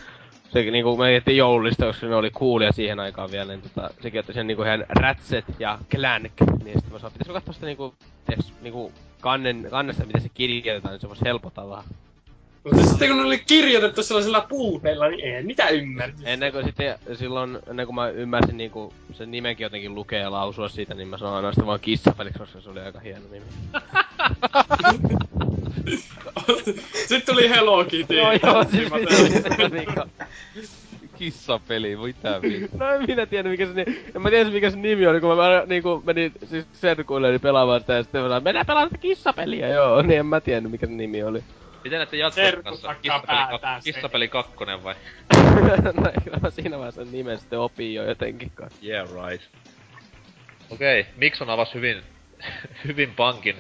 Speaker 6: se niin kuin me miettii joulullista, koska ne oli coolia siihen aikaan vielä, niin tota, sekin otti sen niinku ihan Ratchet ja Clank, niin sitten mä sanoin, pitäisikö katsoa sitä niinku, tiiäks, niinku kannen, kannesta, miten se kirjoitetaan, niin se voisi helpottaa vähän.
Speaker 5: Mutta sitten kun ne oli kirjoitettu sellaisella puuteilla, niin ei mitä ymmärrä.
Speaker 6: Ennen kuin sitten silloin, ennen kuin mä ymmärsin niinku sen nimenkin jotenkin lukea ja lausua siitä, niin mä sanoin aina sitä vaan kissapeliksi, koska se oli aika hieno nimi.
Speaker 5: Sitten tuli Hello Kitty.
Speaker 6: Joo, joo, siis niinku.
Speaker 3: Kissapeli, mitä vittu.
Speaker 6: No en minä tiennyt mikä se nimi, en mä tiedä mikä se nimi oli, kun mä niinku menin siis serkuille niin pelaamaan sitä ja sitten mä sanoin, mennään pelaamaan sitä kissapeliä, joo, niin en mä tiennyt mikä se nimi oli.
Speaker 2: Miten näette
Speaker 5: takkaa
Speaker 2: Kissapeli, kak- kissapeli kakkonen vai?
Speaker 6: no kyllä mä siinä vaiheessa sen nimen sitten opin jo jotenkin kai.
Speaker 2: Yeah, right. Okei, okay, Mikson avasi hyvin, hyvin pankin.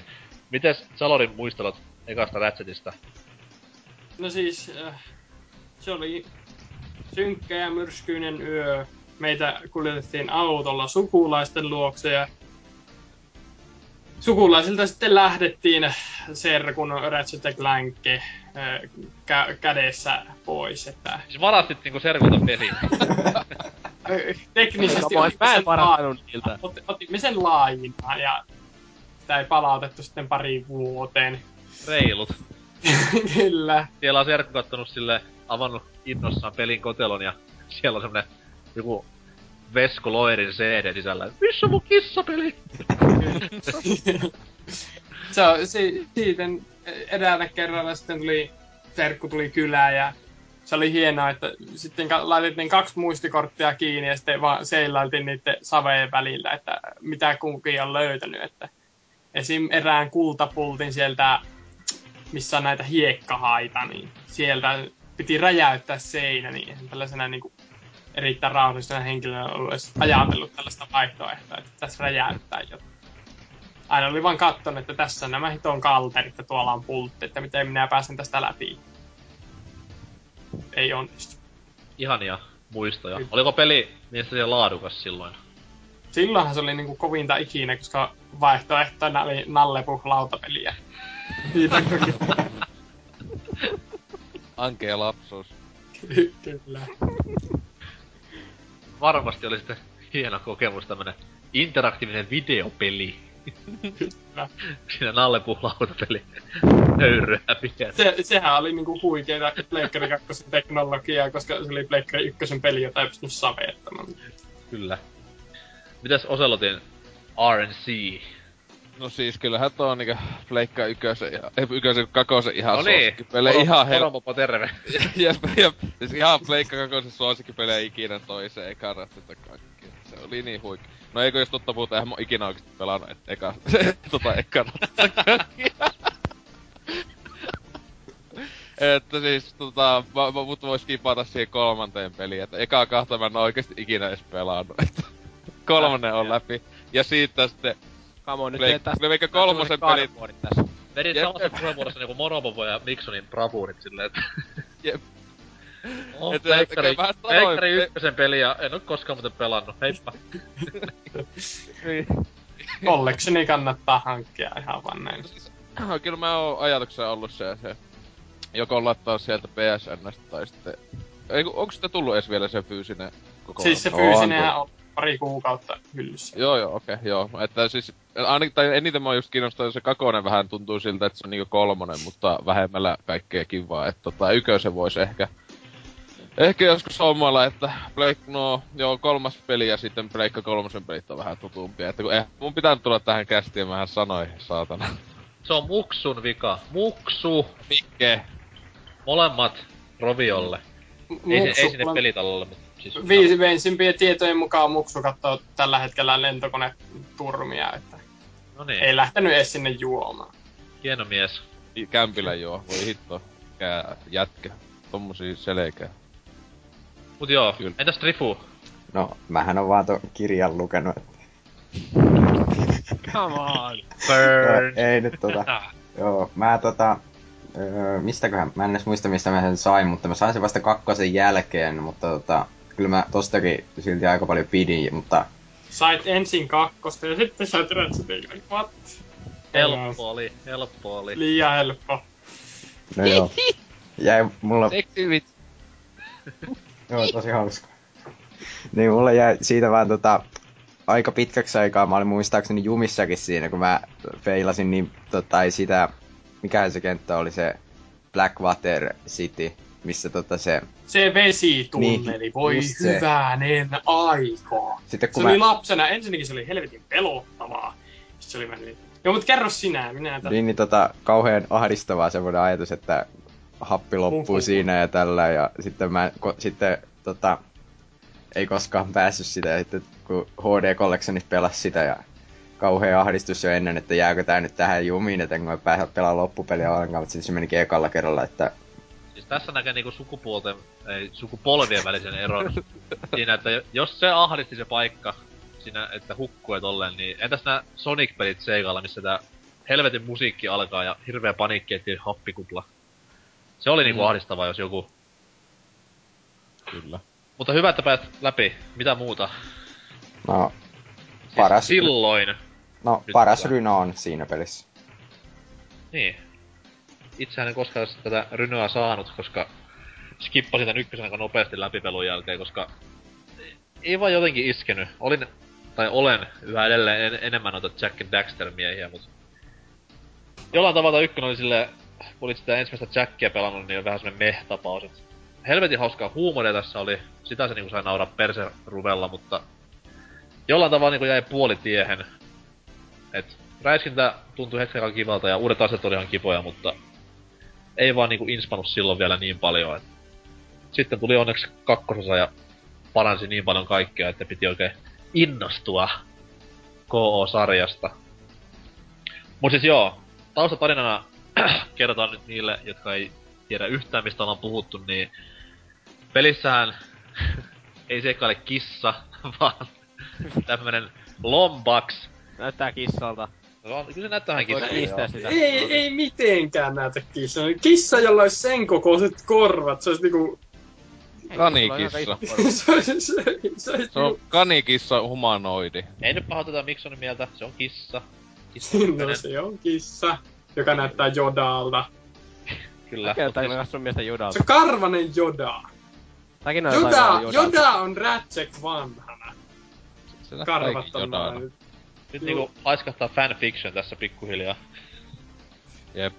Speaker 2: Mites Salorin muistelut ekasta Ratchetista?
Speaker 5: No siis, äh, se oli synkkä ja myrskyinen yö. Meitä kuljetettiin autolla sukulaisten luokse ja sukulaisilta sitten lähdettiin serkun Ratchet Clank äh, kä- kädessä pois. Että,
Speaker 2: Siis varastit niinku serkulta pelin.
Speaker 5: teknisesti otimme
Speaker 6: mä en
Speaker 5: sen
Speaker 6: parantanut niiltä.
Speaker 5: ot- otimme sen laajinaan ja sitä ei palautettu sitten pari vuoteen.
Speaker 2: Reilut.
Speaker 5: Kyllä.
Speaker 2: Siellä on serkku kattonut sille avannut innossaan pelin kotelon ja siellä on semmonen joku Vesko Loirin CD sisällä. Missä mun kissapeli?
Speaker 5: se on, si, siitä eräänä kerralla sitten tuli, serkku tuli kylään ja se oli hienoa, että sitten laitettiin kaksi muistikorttia kiinni ja sitten vaan seilailtiin niiden saveen välillä, että mitä kunkin on löytänyt. Että esim. erään kultapultin sieltä, missä on näitä hiekkahaita, niin sieltä piti räjäyttää seinä, niin eihän tällaisena niin kuin erittäin rauhallisena henkilönä ollut edes ajatellut tällaista vaihtoehtoa, että tässä räjäyttää jotain aina oli vaan katton, että tässä on nämä hiton kalterit ja tuolla on pultti, että miten minä pääsen tästä läpi. Ei onnistu.
Speaker 2: Ihania muistoja.
Speaker 5: Kyllä.
Speaker 2: Oliko peli mielestäni laadukas silloin?
Speaker 5: Silloinhan se oli niinku kovinta ikinä, koska vaihtoehtona oli Nallepuh lautapeliä.
Speaker 3: Ankea lapsuus.
Speaker 5: ky- Kyllä.
Speaker 2: Varmasti oli sitten hieno kokemus tämmönen interaktiivinen videopeli. Siinä nallepuhlautapeli höyryä pitää.
Speaker 5: Se, sehän oli niinku huikeeta Pleikkari 2 teknologiaa, koska se oli Pleikkari 1 peli, jota ei pystynyt savettamaan.
Speaker 2: Kyllä. Mitäs Oselotin RNC?
Speaker 3: No siis kyllähän tuo niinku Pleikka ykösen ja... Ei ykösen kakosen ihan
Speaker 2: No niin,
Speaker 3: suosikkipelejä. Ihan hel...
Speaker 2: Poromopo terve.
Speaker 3: jep, jep. Siis ihan Pleikka kakosen suosikkipelejä ikinä toiseen eka rattita kaikki. Se oli niin huikea. No eikö jos totta puhuta, eihän mä ikinä oikeesti pelannut et eka, tota eka että siis tota, mä, mä, mut vois kipata siihen kolmanteen peliin, että eka kahta mä en oikeesti ikinä edes pelannut. Että kolmonen on läpi. Ja siitä sitten
Speaker 6: Come on, nyt ei tästä...
Speaker 3: Pleikka kolmosen pelit
Speaker 6: tässä.
Speaker 2: Vedit
Speaker 3: Jep.
Speaker 2: samassa puheenvuorossa niinku Moropopo ja Miksonin bravuurit silleen, että...
Speaker 3: Jep.
Speaker 2: Oh,
Speaker 3: Et-
Speaker 2: Pleikkari, ykkösen peli ja en oo koskaan muuten pelannut. Heippa.
Speaker 5: Collectioni kannattaa hankkia ihan vaan näin.
Speaker 3: No, kyllä mä oon ajatuksena ollut se, se joko lattaa sieltä PSNstä tai sitten Ei, onko sitä tullut edes vielä se fyysinen koko
Speaker 5: Siis se
Speaker 4: On
Speaker 5: fyysinenhän on pari kuukautta hyllyssä.
Speaker 3: Joo, joo, okei, okay, joo. Että siis, ainakin, tai eniten mä just kiinnostaa, se kakonen vähän tuntuu siltä, että se on niinku kolmonen, mutta vähemmällä kaikkea kivaa. Että tota, ykösen voisi ehkä, ehkä joskus hommalla, että Blake, no, joo, kolmas peli ja sitten Pleikka kolmosen pelit on vähän tutumpia. Että kun eh, mun pitää nyt tulla tähän kästiin, mähän sanoin, saatana.
Speaker 2: Se on Muksun vika. Muksu!
Speaker 3: Mikke?
Speaker 2: Molemmat Roviolle. Ei, se, ei sinne pelitalolle, mutta siis...
Speaker 5: Viisimpien tietojen mukaan Muksu katsoo tällä hetkellä lentokoneturmia, että
Speaker 2: No niin,
Speaker 5: ei lähtenyt edes sinne juomaan.
Speaker 2: hieno mies.
Speaker 3: Kämpillä joo, voi hitto. Kää jätkä. Tommosia selkeä.
Speaker 2: Mut joo,
Speaker 3: Kyllä.
Speaker 2: entäs Trifu?
Speaker 4: No, mähän on vaan ton kirjan lukenut. että-
Speaker 6: Come on.
Speaker 2: Burn!
Speaker 4: No, ei nyt tota. Joo, mä tota... Öö, mistäköhän, mä en edes muista mistä mä sen sain, mutta mä sain sen vasta kakkosen jälkeen, mutta tota... Kyllä mä tostakin silti aika paljon pidin, mutta
Speaker 5: Sait ensin kakkosta ja sitten sait Ratchetin. What?
Speaker 2: helppo oli, helppo oli.
Speaker 5: Liian helppo.
Speaker 4: no joo. Jäi mulla
Speaker 3: Seksivit.
Speaker 4: Joo, tosi hauska. niin mulla jäi siitä vaan tota, aika pitkäksi aikaa, mä olin muistaakseni jumissakin siinä, kun mä feilasin niin, tota, ei sitä, mikä se kenttä oli se Blackwater City, missä tota se,
Speaker 5: Se vesitunneli,
Speaker 4: Niin,
Speaker 5: voi
Speaker 4: just se.
Speaker 5: hyvänen aikaa.
Speaker 4: sitten
Speaker 5: Se
Speaker 4: kun mä,
Speaker 5: oli lapsena, ensinnäkin se oli helvetin pelottavaa. Sitten se oli mennyt. Joo, mut kerro sinä, minä tästä.
Speaker 4: niin, niin tota, kauhean ahdistavaa semmoinen ajatus, että happi loppuu
Speaker 5: Uhuh.
Speaker 4: siinä ja tällä, ja sitten mä, ko, sitten tota, ei koskaan päässyt sitä, ja sitten kun HD Collectionit pelasi sitä, ja kauhea ahdistus jo ennen, että jääkö tää nyt tähän jumiin, että en mä pääse pelaa loppupeliä ollenkaan, mutta sitten se menikin ekalla kerralla, että
Speaker 2: Siis tässä näkee niinku sukupuolten, ei sukupolvien välisen eron siinä, että jos se ahdisti se paikka siinä, että hukkuu tolleen, niin entäs nää Sonic-pelit Seikalla, missä tää helvetin musiikki alkaa ja hirveä paniikki etsiä happikupla. Se oli niinku
Speaker 3: Mm.
Speaker 2: ahdistavaa, jos joku.
Speaker 3: Kyllä.
Speaker 2: Mutta hyvä, että päät läpi. Mitä muuta?
Speaker 4: no,
Speaker 2: Siis
Speaker 4: paras,
Speaker 2: Silloin.
Speaker 4: no,
Speaker 2: nyt
Speaker 4: paras ryno on siinä pelissä.
Speaker 2: Niin. Itsehän en koskaan tätä rynoa saanut, koska skippasin tän ykkösen aika nopeasti läpi pelun jälkeen, koska ei vaan jotenkin iskenyt. Olin, tai olen yhä edelleen en, enemmän noita Jack and Daxter miehiä, mut jollain tavalla ykkönen oli silleen, kun olit sitä ensimmäistä Jackia pelannut, niin on vähän semmonen meh-tapaus. et Helvetin hauskaa huumoria tässä oli, sitä se niinku sai nauraa perse ruvella, mutta jollain tavalla niinku jäi puolitiehen. Et räiskintä tuntui hetken kivalta ja uudet aset oli ihan kipoja, mutta ei vaan niinku inspannut silloin vielä niin paljon. Et sitten tuli onneksi kakkososa ja paransi niin paljon kaikkea, että piti oikein innostua KO-sarjasta. Mut siis joo, taustatarinana kerrotaan nyt niille, jotka ei tiedä yhtään mistä ollaan puhuttu, niin pelissähän ei seikkaile kissa, vaan tämmönen Lombax.
Speaker 6: Näyttää kissalta.
Speaker 2: No, kyllä se näyttää vähän kissalta.
Speaker 5: Ei, ei mitenkään näytä kissa. Kissa, jolla olisi sen kokoiset korvat, se olisi niinku...
Speaker 3: Kanikissa.
Speaker 5: se olisi, se, se olisi
Speaker 3: Se on kanikissa humanoidi.
Speaker 2: Ei nyt pahoiteta Miksonin mieltä, se on kissa. Kissa
Speaker 5: No se on kissa, joka näyttää Jodalta.
Speaker 2: Kyllä. Siis-
Speaker 6: mä katson miestä Jodalta.
Speaker 5: Se on karvanen Joda.
Speaker 6: On
Speaker 5: Joda. Joda on Ratchet vanhana.
Speaker 3: Se näyttää
Speaker 5: Karvat on.
Speaker 2: Nyt niinku haiskahtaa fanfiction tässä pikkuhiljaa.
Speaker 3: Jep.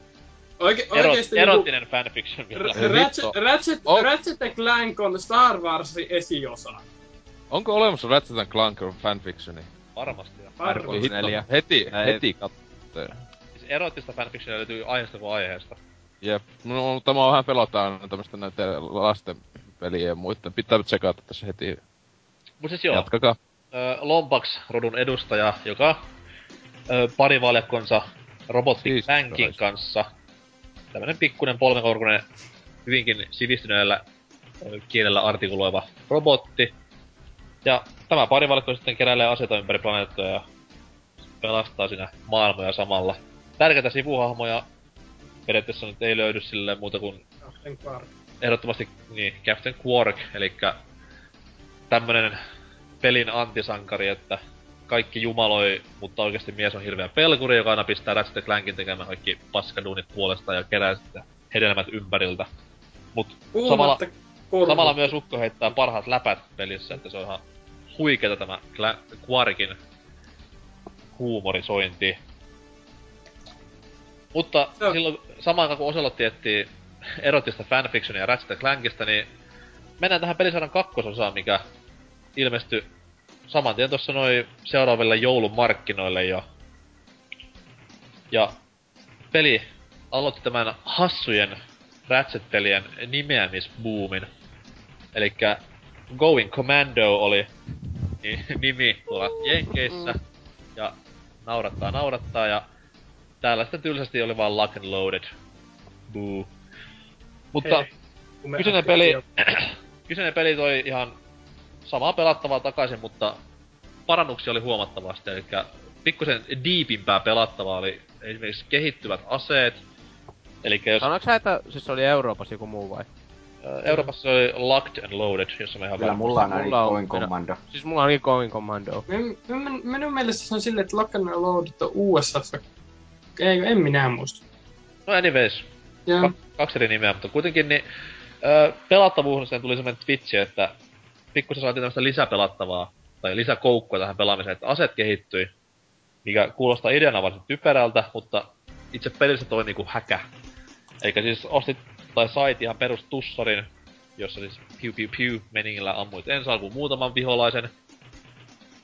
Speaker 5: Oike,
Speaker 2: Ero,
Speaker 5: oikeesti niinku,
Speaker 2: erottinen fanfiction vielä.
Speaker 5: R- Ratchet. Ratchet,
Speaker 3: Oh.
Speaker 5: Ratchet Clank on Star Warsin esiosa.
Speaker 3: Onko olemassa Ratchet Clank fanfictioni?
Speaker 2: Varmasti.
Speaker 5: Varmasti.
Speaker 6: Neljä.
Speaker 3: heti,
Speaker 6: Ei.
Speaker 3: heti kattoo.
Speaker 2: Siis erottista fanfictionia löytyy aiheesta kuin aiheesta.
Speaker 3: Jep. No, mutta mä vähän pelottaa aina tämmöstä näitä lasten peliä ja muita. Pitää tsekata tässä heti.
Speaker 2: Mut siis joo,
Speaker 3: Jatkakaa.
Speaker 2: Ö, Lombax-rodun edustaja, joka parivaljakkonsa robotti
Speaker 3: Jesus
Speaker 2: Clankin
Speaker 3: Christ.
Speaker 2: kanssa. Tämmönen pikkunen polvenkorkunen, hyvinkin sivistyneellä kielellä artikuloiva robotti. Ja tämä parivaljakko sitten keräilee aseita ympäri planeettoja ja pelastaa siinä maailmoja samalla. Tärkeitä sivuhahmoja periaatteessa nyt ei löydy silleen muuta kuin
Speaker 5: Captain Clark.
Speaker 2: ehdottomasti niin, Captain Quark, eli tämmönen pelin antisankari, että kaikki jumaloi, mutta oikeasti mies on hirveä pelkuri, joka aina pistää Ratchet Clankin tekemään kaikki paskaduunit puolesta ja kerää sitten hedelmät ympäriltä. Mut samalla. Samalla myös Ukko heittää parhaat läpät pelissä, että se on ihan huikeeta tämä Cla- Quarkin huumorisointi. Mutta
Speaker 5: Joo.
Speaker 2: silloin samaan aikaan kun Oselotti etsii erotista fanfictionia Ratchet Clankista, niin mennään tähän pelisarjan kakkososaan, mikä ilmestyi saman tien tuossa noin seuraaville joulun markkinoille jo. Ja peli aloitti tämän hassujen Ratchet-pelien nimeämisboomin. Elikkä Going Commando oli ni- nimi tuolla Jenkeissä. Ja naurattaa naurattaa ja täällä sitten tylsästi oli vaan Lock and Loaded. Boo. Mutta
Speaker 5: Hei,
Speaker 2: kyseinen peli, kyseinen peli toi ihan samaa pelattavaa takaisin, mutta parannuksia oli huomattavasti. Eli pikkusen diipimpää pelattavaa oli esimerkiksi kehittyvät aseet. Eli jos
Speaker 6: Sanoitko sä, että siis se oli Euroopassa joku muu vai?
Speaker 2: Euroopassa se oli Locked and Loaded, jos mä ihan
Speaker 4: Kyllä
Speaker 2: varma.
Speaker 4: mulla on ainakin
Speaker 6: Mulla on-
Speaker 4: Going Commando.
Speaker 6: Siis mulla onkin Going Commando.
Speaker 5: Min- min- Minun mielestä se on silleen, että Lock and Loaded on USAssa. Ei, en minä muista.
Speaker 2: No anyways,
Speaker 5: Ja,
Speaker 2: Ka- kaksi eri nimeä, mutta kuitenkin niin öö, pelattavuuteen tuli semmoinen twitchi, että pikkusen saatiin tämmöistä lisäpelattavaa tai lisäkoukkua tähän pelaamiseen, että aset kehittyi, mikä kuulostaa ideana varsin typerältä, mutta itse pelissä toi niinku häkä. Eli siis ostit tai sait ihan perus tussarin, jossa siis piu piu piu meningillä ammuit ensi alkuun muutaman viholaisen.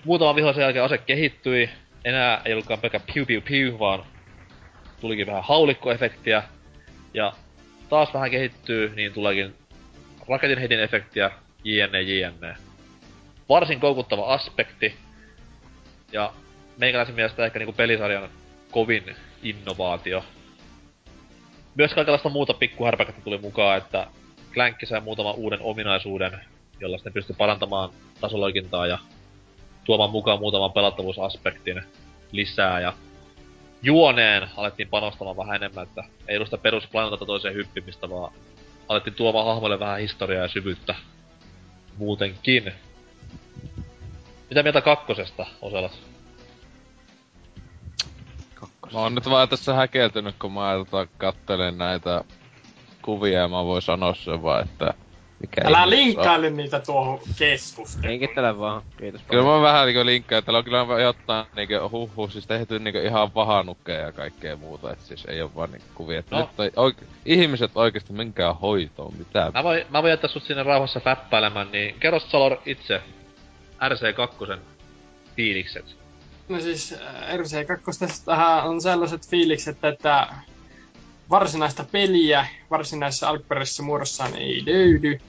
Speaker 2: Muutaman vihollisen jälkeen ase kehittyi, enää ei ollutkaan pelkkä piu piu piu, vaan tulikin vähän haulikkoefektiä, ja taas vähän kehittyy, niin tuleekin raketinheitin efektiä, jne jne. Varsin koukuttava aspekti. Ja meikäläisen mielestä ehkä niinku pelisarjan kovin innovaatio. Myös kaikenlaista muuta pikkuhärpäkettä tuli mukaan, että Clank sai muutaman uuden ominaisuuden, jolla sitten pystyi parantamaan tasoloikintaa ja tuomaan mukaan muutaman pelattavuusaspektin lisää ja juoneen alettiin panostamaan vähän enemmän, että ei ollut sitä perusplaneetalta toiseen hyppimistä, vaan alettiin tuomaan hahmoille vähän historiaa ja syvyyttä muutenkin. Mitä mieltä kakkosesta, Oselat?
Speaker 3: Mä oon nyt vaan tässä häkeltynyt, kun mä tota kattelen näitä kuvia ja mä voin sanoa sen vaan, että mikä
Speaker 5: älä linkkaile niitä tuohon keskusteluun.
Speaker 6: Linkittele vaan. Kiitos
Speaker 3: Kyllä
Speaker 6: paljon.
Speaker 3: mä vähän niinku linkkaan, että täällä on kyllä jotain niinku huh siis tehty niinku ihan pahanukkeja ja kaikkea muuta, et siis ei oo vaan niinku kuvia. No.
Speaker 2: No.
Speaker 3: Nyt ei, oike- ihmiset oikeesti menkää hoitoon, mitä
Speaker 2: Mä voin, mä voin jättää sut sinne rauhassa päppäilemään, niin kerro Salor itse RC2 fiilikset.
Speaker 5: No siis äh, RC2 on sellaiset fiilikset, että varsinaista peliä varsinaisessa alkuperäisessä muodossaan ei löydy.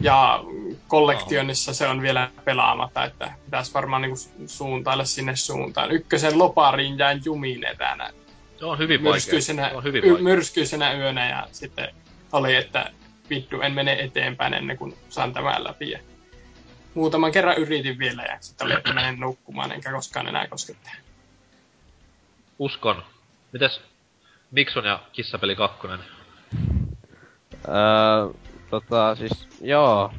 Speaker 5: Ja kollektionissa se on vielä pelaamatta, että pitäisi varmaan niinku suuntailla sinne suuntaan. Ykkösen lopariin jäin jumiin etänä
Speaker 2: Se on hyvin vaikea.
Speaker 5: myrskyisenä,
Speaker 2: Se on hyvin
Speaker 5: y-
Speaker 2: vaikea.
Speaker 5: myrskyisenä yönä ja sitten oli, että vittu en mene eteenpäin ennen kuin saan tämän läpi. Ja muutaman kerran yritin vielä ja sitten oli, että menen nukkumaan enkä koskaan enää koske tähän.
Speaker 2: Uskon. Mites Mikson ja Kissapeli 2?
Speaker 6: Öö, tota siis, joo.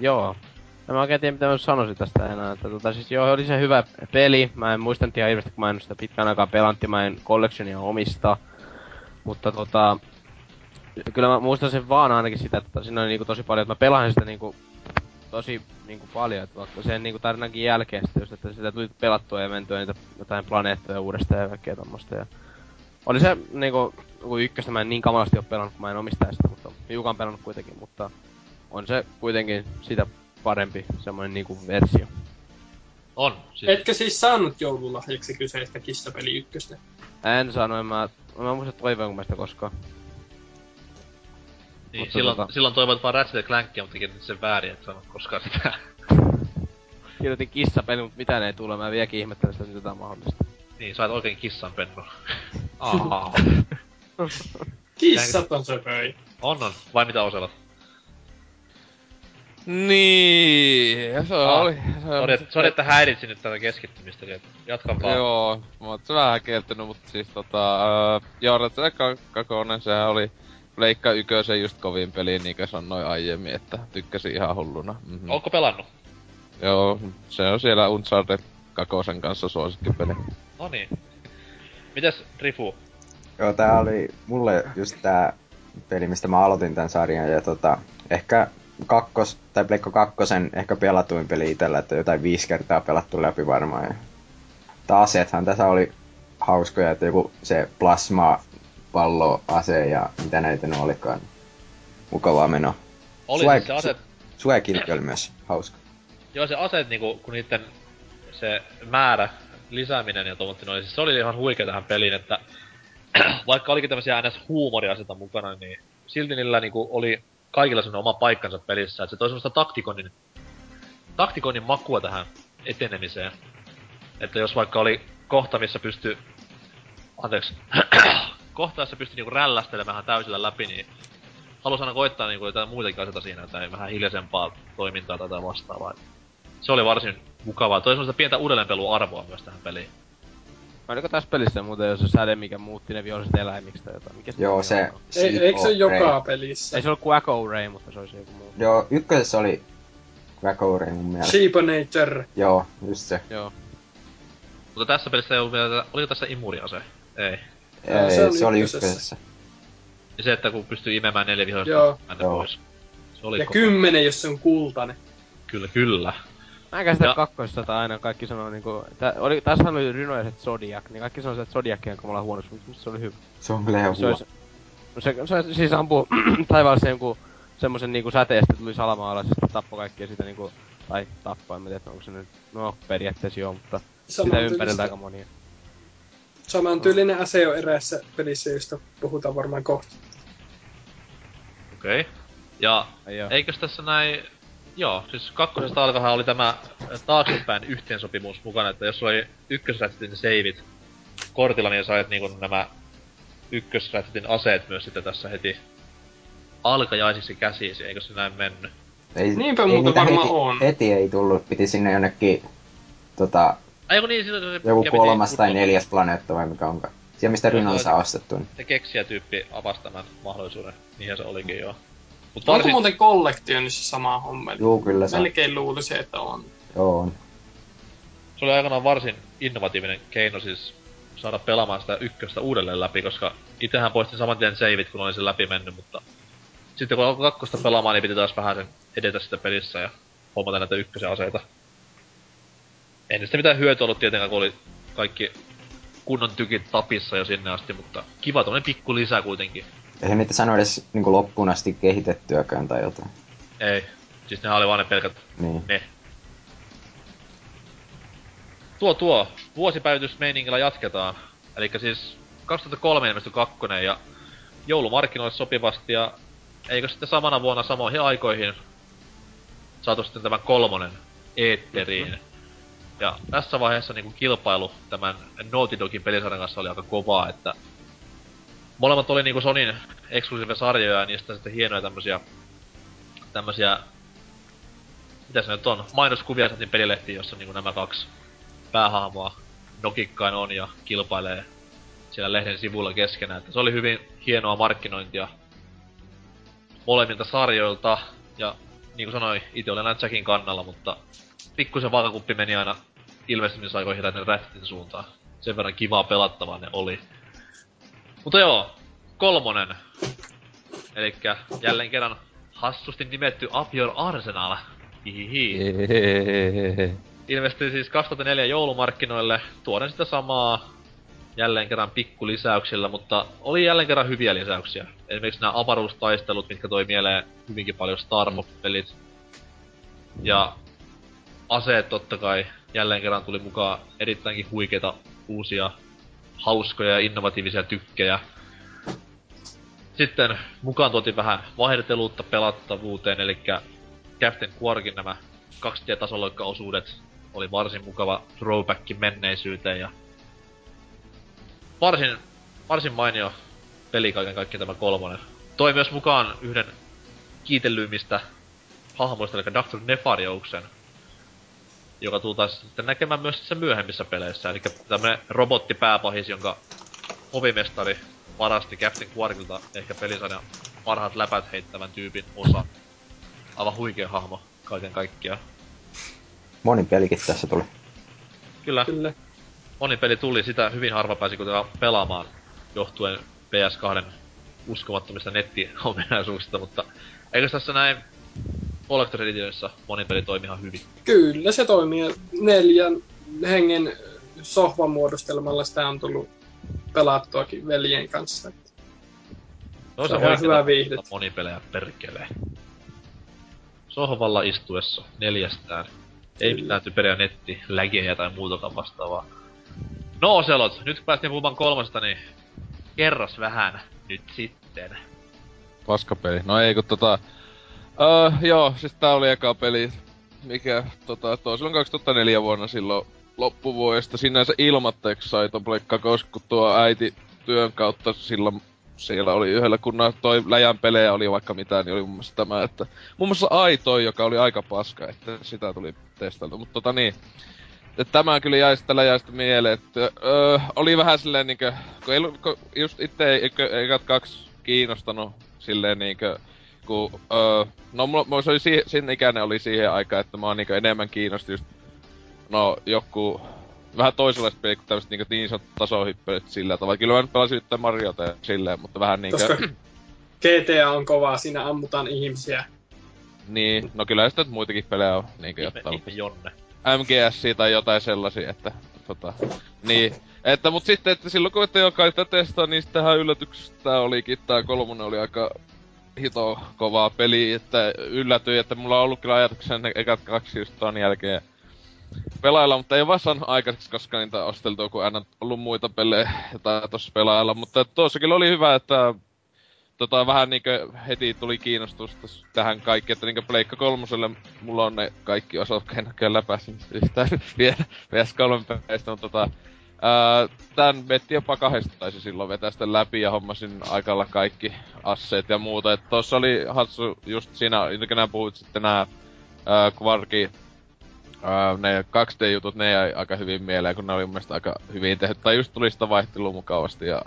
Speaker 6: Joo. En mä oikein tiedä, mitä mä sanoisin tästä enää. Että, tota, siis joo, oli se hyvä peli. Mä en muista nyt ihan hirveästi, kun mä en sitä pitkään aikaa pelantti. Mä en collectionia omista. Mutta tota... Kyllä mä muistan sen vaan ainakin sitä, että siinä oli niinku tosi paljon, että mä pelasin sitä niinku tosi niinku paljon, että vaikka sen niinku tarinankin jälkeen sitten just, että sitä tuli pelattua ja mentyä niitä jotain planeettoja uudestaan ja kaikkea tommosta ja oli se niinku, kun ykköstä mä en niin kamalasti oo pelannut, kun mä en omistaisi sitä, mutta hiukan pelannut kuitenkin, mutta on se kuitenkin sitä parempi semmoinen niinku versio.
Speaker 2: On. Siis,
Speaker 5: Etkö siis saanut joululahjaksi kyseistä kissapeli ykköstä?
Speaker 6: En sano, en mä, en mä muista toivoinko mä sitä koskaan.
Speaker 2: niin,
Speaker 6: mutta
Speaker 2: silloin,
Speaker 6: tota-
Speaker 2: silloin toivot vaan Ratchet Clankia, mutta kirjoitit sen väärin, et sanot koskaan sitä.
Speaker 6: Kirjoitin kissapeli, mutta mitään ei tule, mä vieläkin ihmettelen sitä, että jotain mahdollista.
Speaker 2: Niin, sait oikein kissan pennu. Aa.
Speaker 5: Kissat on söpöi.
Speaker 2: on on. Vai mitä Oselat?
Speaker 3: Niin, se
Speaker 2: Ah,
Speaker 3: oli... Se
Speaker 2: Sori, että- sori, että häiritsin nyt tätä keskittymistä. niin Jatka vaan.
Speaker 3: Joo, mä oon se vähän häkeltynyt, mutta siis tota... Öö, joo, Ratchet Kakonen, sehän oli Pleikka Ykösen just kovin peli, niin kuin sanoin aiemmin, että tykkäsin ihan hulluna. Mm-hmm.
Speaker 2: Onko pelannut?
Speaker 3: Joo, se on siellä Uncharted Kakosen kanssa suosikkipeli.
Speaker 2: No niin. Mites Rifu?
Speaker 4: Joo, tää oli mulle just tää peli, mistä mä aloitin tän sarjan ja tota, ehkä kakkos, tai Pleikka kakkosen ehkä pelatuin peli itellä, että jotain viisi kertaa pelattu läpi varmaan. Ja... Aseethan tässä oli hauskoja, että joku se plasma pallo ase ja mitä näitä ne olikaan. Mukavaa meno.
Speaker 2: Oli
Speaker 4: Swag-
Speaker 2: siis se aset,
Speaker 4: Swag oli myös hauska.
Speaker 2: joo se aseet niinku, kun niitten se määrä lisääminen ja tuommoinen oli, siis se oli ihan huikea tähän peliin, että vaikka olikin tämmöisiä ns. huumoriaseita mukana, niin silti niillä niinku oli kaikilla semmoinen oma paikkansa pelissä, että se toi semmoista taktikonin, taktikonin makua tähän etenemiseen. Että jos vaikka oli kohta, missä pystyi, anteeksi, kohta, jossa pystyi niinku rällästelemään täysillä läpi, niin halusin aina koittaa niinku jotain muitakin asioita siinä, tai vähän hiljaisempaa toimintaa tai vastaavaa. Se oli varsin mukavaa. Toi semmoista pientä uudelleenpeluarvoa myös tähän peliin.
Speaker 6: Oliko tässä pelissä muuten jos se säde, mikä muutti ne viholliset eläimiksi tai jotain? Mikä
Speaker 4: Joo,
Speaker 6: nimi
Speaker 4: se...
Speaker 6: on?
Speaker 5: Ei, eikö se joka
Speaker 4: Ray.
Speaker 5: pelissä?
Speaker 6: Ei se ollut kuin Echo Ray, mutta se olisi joku muu.
Speaker 4: Joo, ykkösessä oli Quackory mun mielestä.
Speaker 5: Sheeponator.
Speaker 4: Joo, just se.
Speaker 6: Joo.
Speaker 2: Mutta tässä pelissä ei ollut vielä, oliko tässä imuriase? Ei.
Speaker 5: Joo,
Speaker 4: Ei,
Speaker 5: se
Speaker 4: se,
Speaker 5: oli
Speaker 4: se oli
Speaker 5: ykkösessä.
Speaker 2: Ja se, että kun pystyy imemään neljä vihollista
Speaker 5: Joo.
Speaker 4: Joo.
Speaker 2: pois. Se oli
Speaker 5: Ja
Speaker 2: kova.
Speaker 5: kymmenen, jos se on kultainen.
Speaker 2: Kyllä, kyllä.
Speaker 6: Mä en käsitä
Speaker 2: Ja-
Speaker 6: kakkosesta tai aina kaikki sanoo niinku... Tä, oli, tässä oli rynojaiset Zodiac, niin kaikki sanoo, että Zodiac on kamala huono, mutta se oli hyvä.
Speaker 4: Se on kyllä ihan
Speaker 6: Se, olisi, no se, se, siis ampuu taivaalle jonkun semmosen niinku säteestä tuli salama-alaisesti, tappoi kaikkia sitä niinku... Tai tappoi, en mä tiedä, onko se nyt... No, periaatteessa joo, mutta sitä
Speaker 5: Samantyylistä-
Speaker 6: ympäriltä aika monia.
Speaker 5: Samantyylinen ase on eräässä pelissä, josta puhutaan varmaan kohta.
Speaker 2: Okei. Okay. Ja
Speaker 6: joo.
Speaker 2: eikös tässä näin... Joo, siis kakkosesta alkahan oli tämä taaksepäin yhteensopimus mukana, että jos oli ykkösrätsetin seivit kortilla, niin sait niinku nämä ykkösrätsetin aseet myös sitten tässä heti alkajaisiksi käsiisi, eikö se näin mennyt?
Speaker 4: Ei,
Speaker 5: Niinpä
Speaker 4: ei
Speaker 5: muuten
Speaker 4: niitä
Speaker 5: varmaan
Speaker 4: heti,
Speaker 5: on.
Speaker 4: heti ei tullut, piti sinne jonnekin tota,
Speaker 2: Ai kun niin, silloin se
Speaker 4: joku kolmas tai
Speaker 2: kunnolla.
Speaker 4: neljäs planeetta vai mikä onkaan. Siellä mistä Rynon saa ostettua. niin-
Speaker 2: Se keksijätyyppi avasi tämän mahdollisuuden. Niinhän se olikin joo. Mut
Speaker 5: Onko
Speaker 2: varsin,
Speaker 5: muuten kollektionissa sama homma?
Speaker 4: Juu, kyllä se.
Speaker 5: Melkein luulisin, että on.
Speaker 4: Joo, on.
Speaker 2: se oli aikanaan varsin innovatiivinen keino siis saada pelaamaan sitä ykköstä uudelleen läpi, koska itsehän poistin saman tien saveit, kun olin sen läpi mennyt, mutta sitten kun alkoi kakkosta pelaamaan, niin piti taas vähän sen edetä sitä pelissä ja hommata näitä ykkösen aseita. Ei niistä mitään hyötyä ollut tietenkään, kun oli kaikki kunnon tykit tapissa jo sinne asti, mutta kiva tommonen pikku lisä kuitenkin.
Speaker 4: Eihän niitä sano edes niin loppuun asti kehitettyäkään tai jotain.
Speaker 2: Ei. Siis nehän oli vaan ne pelkät
Speaker 4: Niin.
Speaker 2: ne. Tuo tuo, vuosipäivitysmeiningillä jatketaan. Eli siis 2003 ilmestyi kakkonen ja joulumarkkinoille sopivasti ja eikö sitten samana vuonna samoihin aikoihin saatu sitten tämä kolmonen eetteriin. Ja tässä vaiheessa niin kilpailu tämän Naughty Dogin pelisarjan kanssa oli aika kovaa, että molemmat oli niinku Sonin eksklusiivisia sarjoja ja niistä sitten hienoja tämmösiä tämmösiä mitä se nyt on, mainoskuvia saatiin pelilehtiin, jossa niinku nämä kaksi päähahmoa nokikkain on ja kilpailee siellä lehden sivulla keskenään. Että se oli hyvin hienoa markkinointia molemmilta sarjoilta. Ja niin kuin sanoin, itse olen näin Jackin kannalla, mutta pikkusen vaakakuppi meni aina ilmestymisaikoihin tänne Ratchetin suuntaan. Sen verran kivaa pelattavaa ne oli. Mutta joo, kolmonen. Elikkä jälleen kerran hassusti nimetty Up Your Arsenal. Hihihi. Ilmestyi siis 2004 joulumarkkinoille, tuoden sitä samaa jälleen kerran pikku lisäyksillä, mutta oli jälleen kerran hyviä lisäyksiä. Esimerkiksi nämä avaruustaistelut, mitkä toi mieleen hyvinkin paljon Star Fox-pelit. Ja aseet totta kai jälleen kerran tuli mukaan erittäinkin huikeita uusia hauskoja ja innovatiivisia tykkejä. Sitten mukaan tuotiin vähän vaihdeteluutta pelattavuuteen, eli Captain Quarkin nämä kaksitietasolloikka-osuudet oli varsin mukava throwback menneisyyteen ja varsin, varsin mainio peli kaiken kaikkiaan tämä kolmonen. Toi myös mukaan yhden kiitellyimmistä hahmoista, eli Dr. Nefarioksen, joka tultaisiin sitten näkemään myös tässä myöhemmissä peleissä. Eli tämmönen robottipääpahis, jonka hovimestari varasti Captain Quarkilta ehkä pelisarjan parhaat läpät heittävän tyypin osa. Aivan huikea hahmo kaiken kaikkiaan.
Speaker 4: Moni pelikin tässä tuli.
Speaker 2: Kyllä,
Speaker 5: Kyllä.
Speaker 2: moni peli tuli, sitä hyvin harva pääsi kuitenkaan pelaamaan johtuen PS2 uskomattomista nettiominaisuuksista, mutta eikö tässä näin Collector Editionissa monin peli toimii ihan hyvin.
Speaker 5: Kyllä se toimii. Neljän hengen sohvan muodostelmalla sitä on tullut pelattuakin veljen kanssa.
Speaker 2: No
Speaker 5: Se on ihan hyvää viihdettä.
Speaker 2: monipelejä perkelee. Sohvalla istuessa neljästään. Ei
Speaker 5: Kyllä.
Speaker 2: mitään typeriä netti, lägejä tai muutakaan vastaavaa. No Oselot, nyt kun päästiin puhumaan kolmasta, niin kerros vähän nyt sitten.
Speaker 3: Paskapeli. No ei kun tota... Öö, joo, siis tää oli eka peli, mikä tota, toi silloin 2004 vuonna silloin loppuvuodesta. Sinänsä ilmatteeksi sai ton Pleikka koska tuo äiti työn kautta silloin siellä oli yhdellä kunnan toi läjän pelejä oli vaikka mitään, niin oli mun mielestä tämä, että muun muassa Aitoi, joka oli aika paska, että sitä tuli testailtu, mutta tota niin, että tämä kyllä jäi sitten läjää sitten mieleen, että öö, oli vähän silleen niinkö, kun, ei, kun just itse ei, eikat kaksi kiinnostanut silleen niinkö, kun, öö, no mulla, mulla se oli siihen, sen ikäinen oli siihen aikaan, että mä oon niinkö enemmän kiinnosti just, no joku, vähän toisenlaista peliä kuin tämmöset niinkö niin sanotut tasohyppelyt sillä tavalla. Kyllä mä nyt pelasin yhtä Mariota ja silleen, mutta vähän niinkö,
Speaker 5: Koska GTA on kova, siinä ammutaan ihmisiä.
Speaker 3: niin, no kyllä sitä nyt muitakin pelejä on niinkö jotain.
Speaker 2: ihme Jonne.
Speaker 3: MGS tai jotain sellaisia, että tota, niin. Että mut sitten, että silloin kun ette joka sitä testaa, niin sitähän yllätyksestä olikin, tää kolmonen oli aika hito kovaa peli, että yllätyin, että mulla on ollut kyllä ajatuksena ne ekat kaksi just ton jälkeen pelailla, mutta ei vaan saanut aikaiseksi, koska niitä osteltua, kun aina ollut muita pelejä tai tossa pelailla, mutta tuossa kyllä oli hyvä, että tota, vähän niinkö heti tuli kiinnostusta tähän kaikkeen, että niinkö Pleikka kolmoselle mulla on ne kaikki en näköjään läpäisin yhtään vielä PS3 peleistä, mutta tota, tän vetti jopa kahdesta taisi silloin vetää sitä läpi ja hommasin aikalla kaikki asseet ja muuta, että tossa oli hassu just siinä, nää puhuit sitten nää ää, Quarki ne 2D-jutut, ne jäi aika hyvin mieleen, kun ne oli mun mielestä aika hyvin tehty. Tai just tuli sitä vaihtelua mukavasti ja...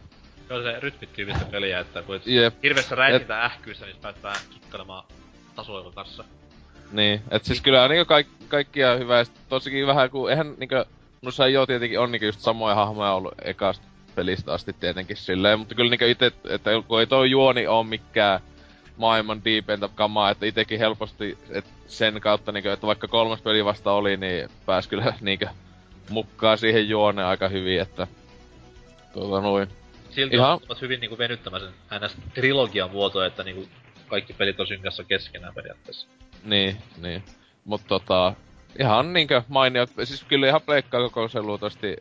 Speaker 2: Se on se rytmityyppistä peliä, että kun et
Speaker 3: Jep,
Speaker 2: hirveässä räisintä ähkyissä, niin vähän kikkailemaan tasoilla kanssa.
Speaker 3: niin. Et siis kyllä niinku kaik, kaikkia hyvää. Ja Tosikin vähän kun, eihän niinku... Noissa joo tietenkin on niinku just samoja hahmoja ollut ekasta pelistä asti tietenkin silleen, mutta kyllä niinku ite, että kun ei toi juoni oo mikään maailman deepintä kamaa, että itekin helposti et sen kautta niinku, että vaikka kolmas peli vasta oli, niin pääs kyllä niinku mukaan siihen juoneen aika hyvin, että tuota noin.
Speaker 2: Silti
Speaker 3: Ihan-
Speaker 2: ovat hyvin niinku venyttämään sen ns. trilogian muotoa, että niinku kaikki pelit on synkassa keskenään periaatteessa.
Speaker 3: Niin, niin. Mut tota, ihan niinkö mainio, siis kyllä ihan pleikkaa koko se luultavasti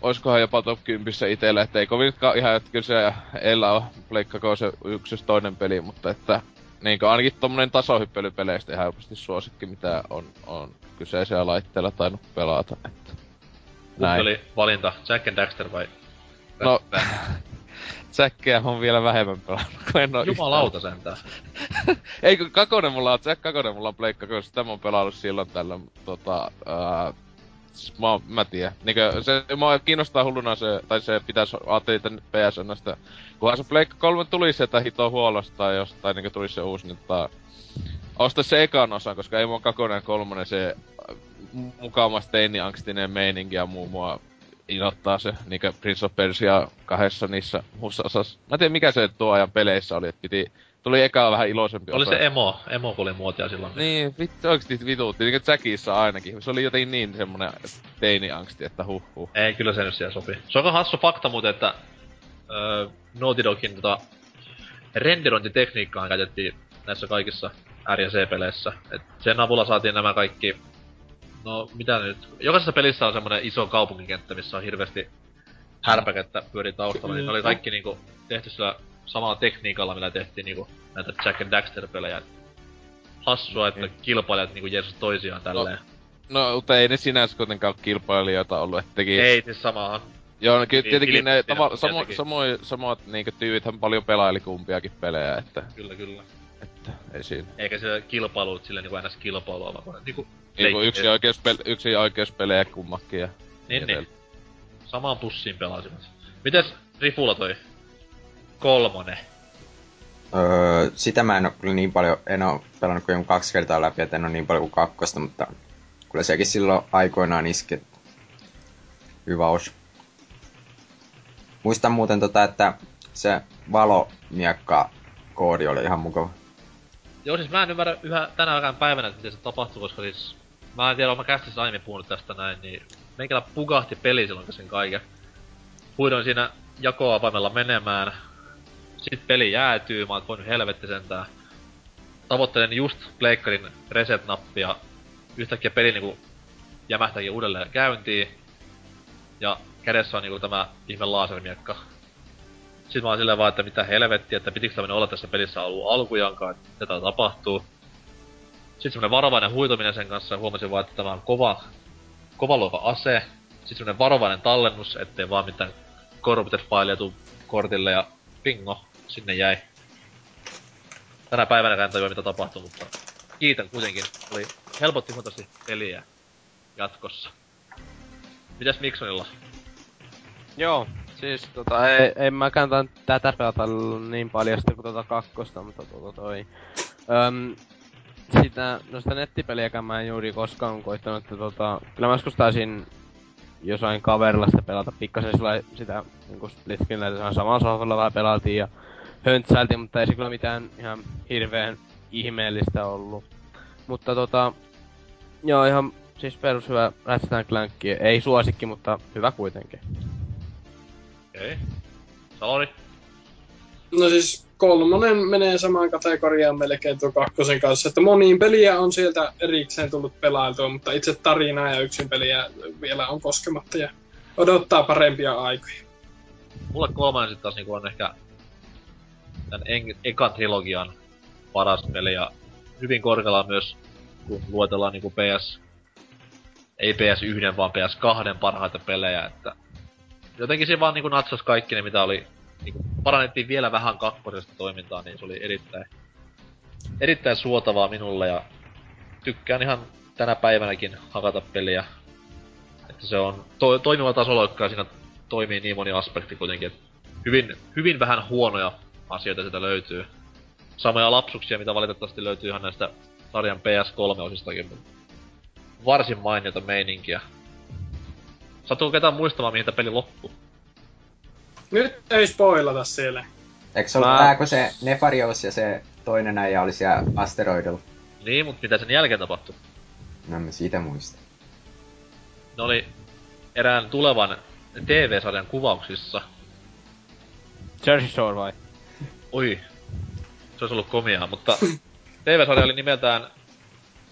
Speaker 3: oiskohan jopa top 10 itelle, että ei kovin ihan, että kyllä se Ella on pleikka koko se yksi toinen peli, mutta että niinkö ainakin tommonen tasohyppelypeleistä ihan helposti suosikki, mitä on, on kyseisellä laitteella tainnut pelata, että
Speaker 2: Kumpi
Speaker 3: näin.
Speaker 2: oli valinta, Jack and Daxter vai...
Speaker 3: No, Jackia on vielä vähemmän pelannut, kun en oo
Speaker 2: Jumalauta sentään.
Speaker 3: Ei kun Kakonen mulla on, Jack Kakonen mulla on pleikka, koska sitä mä oon pelannut silloin tällä, tota, ää, siis mä, mä tiedän. Niinkö, se, mua kiinnostaa hulluna se, tai se pitäis, ajattelin tän PSNstä, kunhan se pleikka 3 tuli sieltä hito huolosta tai jostain, niinkö tuli se uusi, niin tota, osta se ekan osan, koska ei mua Kakonen kolmonen se mukamas teini-angstinen meininki ja muu mua inottaa se, niinkö Prince of Persia kahdessa niissä muussa osassa. Mä en tiedä mikä se tuo ajan peleissä oli, että piti, tuli eka vähän iloisempi
Speaker 2: Oli
Speaker 3: osa.
Speaker 2: se emo, emo oli muotia silloin.
Speaker 3: Niin, vittu oikeesti vituutti, niinkö Jackissa ainakin. Se oli jotenkin niin semmonen teini-angsti, että huh huh.
Speaker 2: Ei, kyllä se nyt siellä sopii. Se on hassu fakta muuten, että öö, Naughty Dogin tota, renderointitekniikkaa käytettiin näissä kaikissa R- ja C-peleissä. Et sen avulla saatiin nämä kaikki... No, mitä nyt? Jokaisessa pelissä on semmonen iso kaupunkikenttä, missä on hirveästi härpäkettä pyörii taustalla, niin ne oli kaikki niinku tehty sillä samalla tekniikalla, millä tehtiin niinku näitä Jack and Daxter-pelejä. Hassua, että
Speaker 3: Niin.
Speaker 2: kilpailijat niinku jeesus toisiaan tälleen.
Speaker 3: No, mutta ei ne sinänsä kuitenkaan ole kilpailijoita ollut, että teki...
Speaker 2: Ei, siis samahan.
Speaker 3: Joo, no, kyllä
Speaker 2: Niin,
Speaker 3: tietenkin ne tava, samo,
Speaker 2: teki.
Speaker 3: samoin, samoit niinkö tyypithän paljon pelaili kumpiakin pelejä, että,
Speaker 2: Kyllä, kyllä.
Speaker 3: että ei siinä.
Speaker 2: Eikä se kilpailu sille niinku ns. kilpailua, vaan niinku...
Speaker 3: Niinku yksi oikeus, pel, yksi oikeus pelejä kummakin ja...
Speaker 2: Niin, niin. Samaan pussiin pelasivat. Mites Rifula toi kolmonen?
Speaker 4: Öö, sitä mä en oo kyllä niin paljon, en oo pelannut kuin jonkun kaksi kertaa läpi, et en oo niin paljon kuin kakkosta, mutta kyllä sekin silloin aikoinaan iski. et Hyvä os. Muistan muuten tota, että se valomiekka koodi oli ihan mukava.
Speaker 2: Joo, siis mä en ymmärrä yhä tänäkään päivänä, että miten se tapahtuu, koska siis... Mä en tiedä, olen mä kästissä aiemmin puhunut tästä näin, niin... Meikälä pugahti peli silloin kun sen kaiken. Huidoin siinä jakoavaimella menemään. Sitten peli jäätyy, mä oon voinut helvetti sentään. Tavoittelen just pleikkarin reset-nappia. Yhtäkkiä peli niinku jämähtääkin uudelleen käyntiin. Ja kädessä on niinku tämä ihme lasermiekka. Sitten mä oon silleen vaan, että mitä helvettiä, että pitikö tämmönen olla tässä pelissä ollut alkujankaan, että mitä tapahtuu. Sitten semmonen varovainen huitominen sen kanssa huomasin vaan, että tämä on kova, kova luova ase. Sitten semmonen varovainen tallennus, ettei vaan mitään corrupted fileja tuu kortille ja bingo, sinne jäi. Tänä päivänä en tajua mitä tapahtui, mutta kiitän kuitenkin. Oli helpotti huomattavasti peliä jatkossa. Mitäs Miksonilla?
Speaker 6: Joo, siis tota, ei, ei mäkään tän, tätä pelata niin paljon kuin tota kakkosta, mutta tota toi... Öm, sitä, no sitä nettipeliäkään mä en juuri koskaan koittanut, että tota, kyllä mä joskus taisin jossain kaverilla sitä pelata pikkasen sillä sitä niinku split samalla sohvalla vähän pelaatiin ja höntsäiltiin, mutta ei se kyllä mitään ihan hirveen ihmeellistä ollut. Mutta tota, joo ihan siis perus hyvä Ratchet Clank, ei suosikki, mutta hyvä kuitenkin.
Speaker 2: Okei. Okay. Salori?
Speaker 5: No siis kolmonen menee samaan kategoriaan melkein tuon kakkosen kanssa, että moniin peliä on sieltä erikseen tullut pelailtua, mutta itse tarinaa ja yksin peliä vielä on koskematta ja odottaa parempia aikoja.
Speaker 2: Mulle kolmannen sit taas niinku on ehkä tän en- ekan trilogian paras peli ja hyvin korkealla myös, kun luetellaan niinku PS, ei PS1, vaan PS2 parhaita pelejä, että jotenkin se vaan niinku natsas kaikki ne, mitä oli, niinku parannettiin vielä vähän kakkosesta toimintaa, niin se oli erittäin, erittäin suotavaa minulle ja tykkään ihan tänä päivänäkin hakata peliä. Että se on to- toimiva tasoloikka ja siinä toimii niin moni aspekti kuitenkin, että hyvin, hyvin vähän huonoja asioita sieltä löytyy. Samoja lapsuksia, mitä valitettavasti löytyy ihan näistä sarjan PS3-osistakin, mutta varsin mainiota meininkiä. Satuu ketään muistamaan, mihin tämä peli loppuu.
Speaker 5: Nyt ei spoilata siellä.
Speaker 4: Eikö se ollut
Speaker 6: Mä-
Speaker 4: tää, kun se Nefarious ja se toinen äijä oli siellä asteroidilla?
Speaker 2: Niin, mutta mitä sen jälkeen tapahtui?
Speaker 4: No en mä siitä muista.
Speaker 2: Ne oli erään tulevan TV-sarjan kuvauksissa.
Speaker 6: Jersey Shore vai?
Speaker 2: Oi, se olisi ollut komiaa, mutta TV-sarja oli nimeltään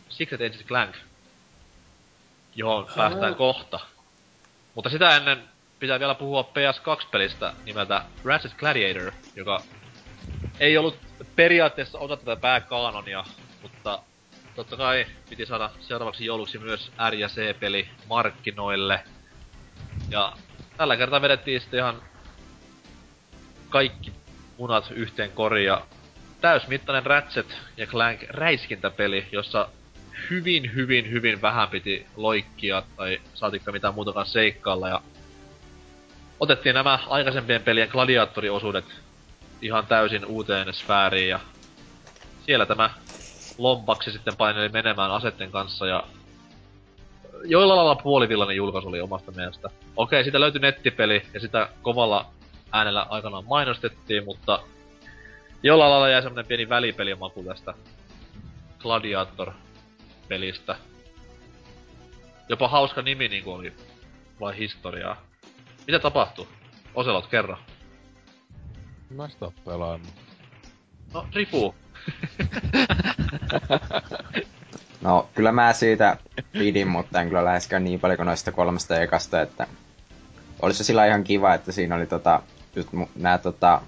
Speaker 2: Secret Agent Clank, johon päästään kohta. Mutta sitä ennen pitää vielä puhua PS2-pelistä nimeltä Ratchet Gladiator, joka ei ollut periaatteessa osa tätä pääkaanonia, mutta totta kai piti saada seuraavaksi jouluksi myös R- ja C-peli markkinoille. Ja tällä kertaa vedettiin sitten ihan kaikki munat yhteen koriin ja täysmittainen Ratchet ja Clank räiskintäpeli, jossa hyvin, hyvin, hyvin vähän piti loikkia tai saatikka mitään muutakaan seikkailla ja otettiin nämä aikaisempien pelien gladiaattoriosuudet ihan täysin uuteen sfääriin ja siellä tämä lompaksi sitten paineli menemään asetten kanssa ja joilla lailla puolivillainen julkaisu oli omasta mielestä. Okei, siitä löytyi nettipeli ja sitä kovalla äänellä aikanaan mainostettiin, mutta jollain lailla jäi semmonen pieni välipelimaku tästä Gladiator-pelistä. Jopa hauska nimi niinku oli, vai historiaa. Mitä tapahtuu? Oselot, kerro.
Speaker 3: Mä sitä oon pelannut.
Speaker 2: No, ripuu.
Speaker 4: No, kyllä mä siitä pidin, mutta en kyllä läheskään niin paljon kuin noista kolmesta ekasta, että olisi se sillä ihan kiva, että siinä oli tota, just mu- nää tota,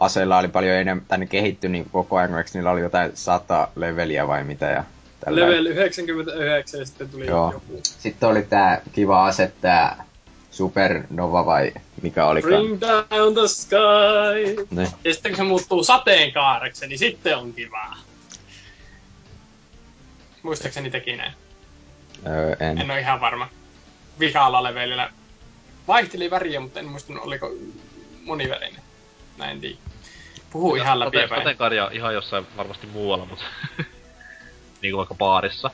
Speaker 4: aseilla oli paljon enemmän, tänne kehitty niin koko ajan, eikö niillä oli jotain sata leveliä vai mitä ja tällä
Speaker 5: Level 99 ja sitten tuli
Speaker 4: Joo.
Speaker 5: joku.
Speaker 4: Sitten oli tää kiva ase, tää Supernova vai mikä olikaan.
Speaker 5: Bring down the sky.
Speaker 4: Ne.
Speaker 5: Ja sitten kun se muuttuu sateenkaareksi, niin sitten on kivaa. Muistaakseni teki näin.
Speaker 4: Öö, en.
Speaker 5: En ole ihan varma. Vikalla levelillä vaihteli väriä, mutta en muistanut oliko monivärinen. Näin tiedä. Puhuu ihan läpi
Speaker 2: Sate-
Speaker 5: ja päin.
Speaker 2: Sateenkaaria ihan jossain varmasti muualla, mutta... niinku vaikka baarissa.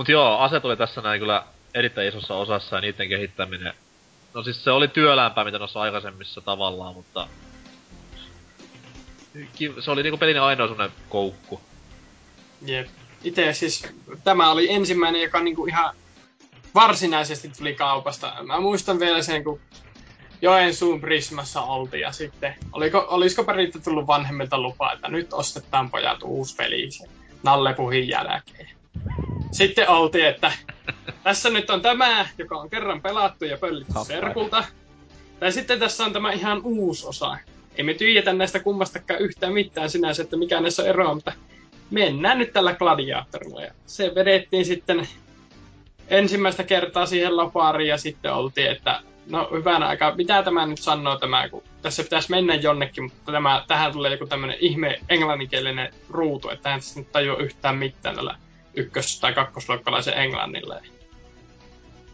Speaker 2: Mut joo, aset oli tässä näin kyllä erittäin isossa osassa ja niiden kehittäminen. No siis se oli työläämpää mitä noissa aikaisemmissa tavallaan, mutta... se oli niinku pelin ainoa semmonen koukku.
Speaker 5: Jep. Itse siis, tämä oli ensimmäinen, joka niinku ihan varsinaisesti tuli kaupasta. Mä muistan vielä sen, kun Joensuun Prismassa oltiin ja sitten, oliko, olisiko perittä tullut vanhemmilta lupa, että nyt ostetaan pojat uusi peli se Nallepuhin jälkeen. Sitten oltiin, että tässä nyt on tämä, joka on kerran pelattu ja pöllitty serkulta. Tai sitten tässä on tämä ihan uusi osa. Ei me tyhjetä näistä kummastakaan yhtään mitään sinänsä, että mikä näissä on eroa, mutta mennään nyt tällä gladiaattorilla. Ja se vedettiin sitten ensimmäistä kertaa siihen lopariin ja sitten oltiin, että no hyvänä aikaa, mitä tämä nyt sanoo tämä, kun tässä pitäisi mennä jonnekin, mutta tämä, tähän tulee joku tämmöinen ihme englanninkielinen ruutu, että tässä nyt tajua yhtään mitään tällä ykkös- tai kakkosluokkalaisen englannilla. Ja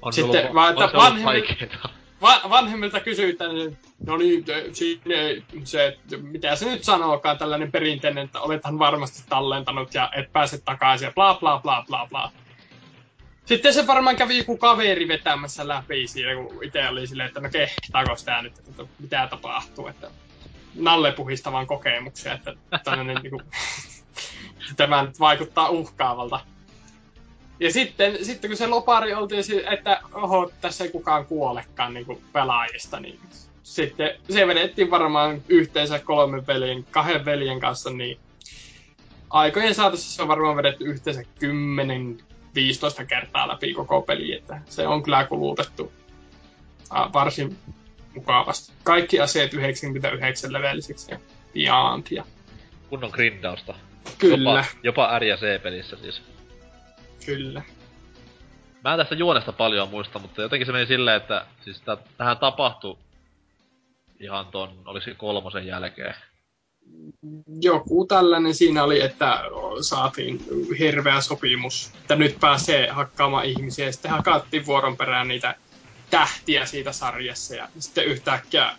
Speaker 2: On
Speaker 5: Sitten
Speaker 2: ollut,
Speaker 5: vaan, että
Speaker 2: se ollut
Speaker 5: vanhemmi-
Speaker 2: vaikeeta.
Speaker 5: Va- vanhemmilta kysytään, niin no niin, te- siinä se, että mitä se nyt sanookaan, tällainen perinteinen, että olethan varmasti tallentanut ja et pääse takaisin ja bla bla bla bla bla. Sitten se varmaan kävi joku kaveri vetämässä läpi siinä, kun itse oli silleen, että no kehtaako sitä nyt, että mitä tapahtuu, että Nalle puhista vaan kokemuksia, että tällainen niinku, tämä nyt vaikuttaa uhkaavalta. Ja sitten, sitten kun se lopari oltiin, että oho, tässä ei kukaan kuolekaan niin kuin pelaajista, niin sitten se vedettiin varmaan yhteensä kolmen veljen, kahden veljen kanssa, niin aikojen saatossa se on varmaan vedetty yhteensä 10-15 kertaa läpi koko peli, että se on kyllä kulutettu varsin mukavasti. Kaikki aseet 99 levellisiksi ja beyond ja
Speaker 2: Kunnon grindausta.
Speaker 5: kyllä,
Speaker 2: Jopa, jopa R ja C-pelissä siis.
Speaker 5: Kyllä.
Speaker 2: Mä en tästä juonesta paljon muista, mutta jotenkin se meni silleen, että siis tä, tähän tapahtui ihan ton, oliko se kolmosen jälkeen.
Speaker 5: joku tällainen siinä oli, että saatiin hirveä sopimus, että nyt pääsee hakkaamaan ihmisiä. Ja sitten hakattiin vuoron perään niitä tähtiä siitä sarjassa. Ja sitten yhtäkkiä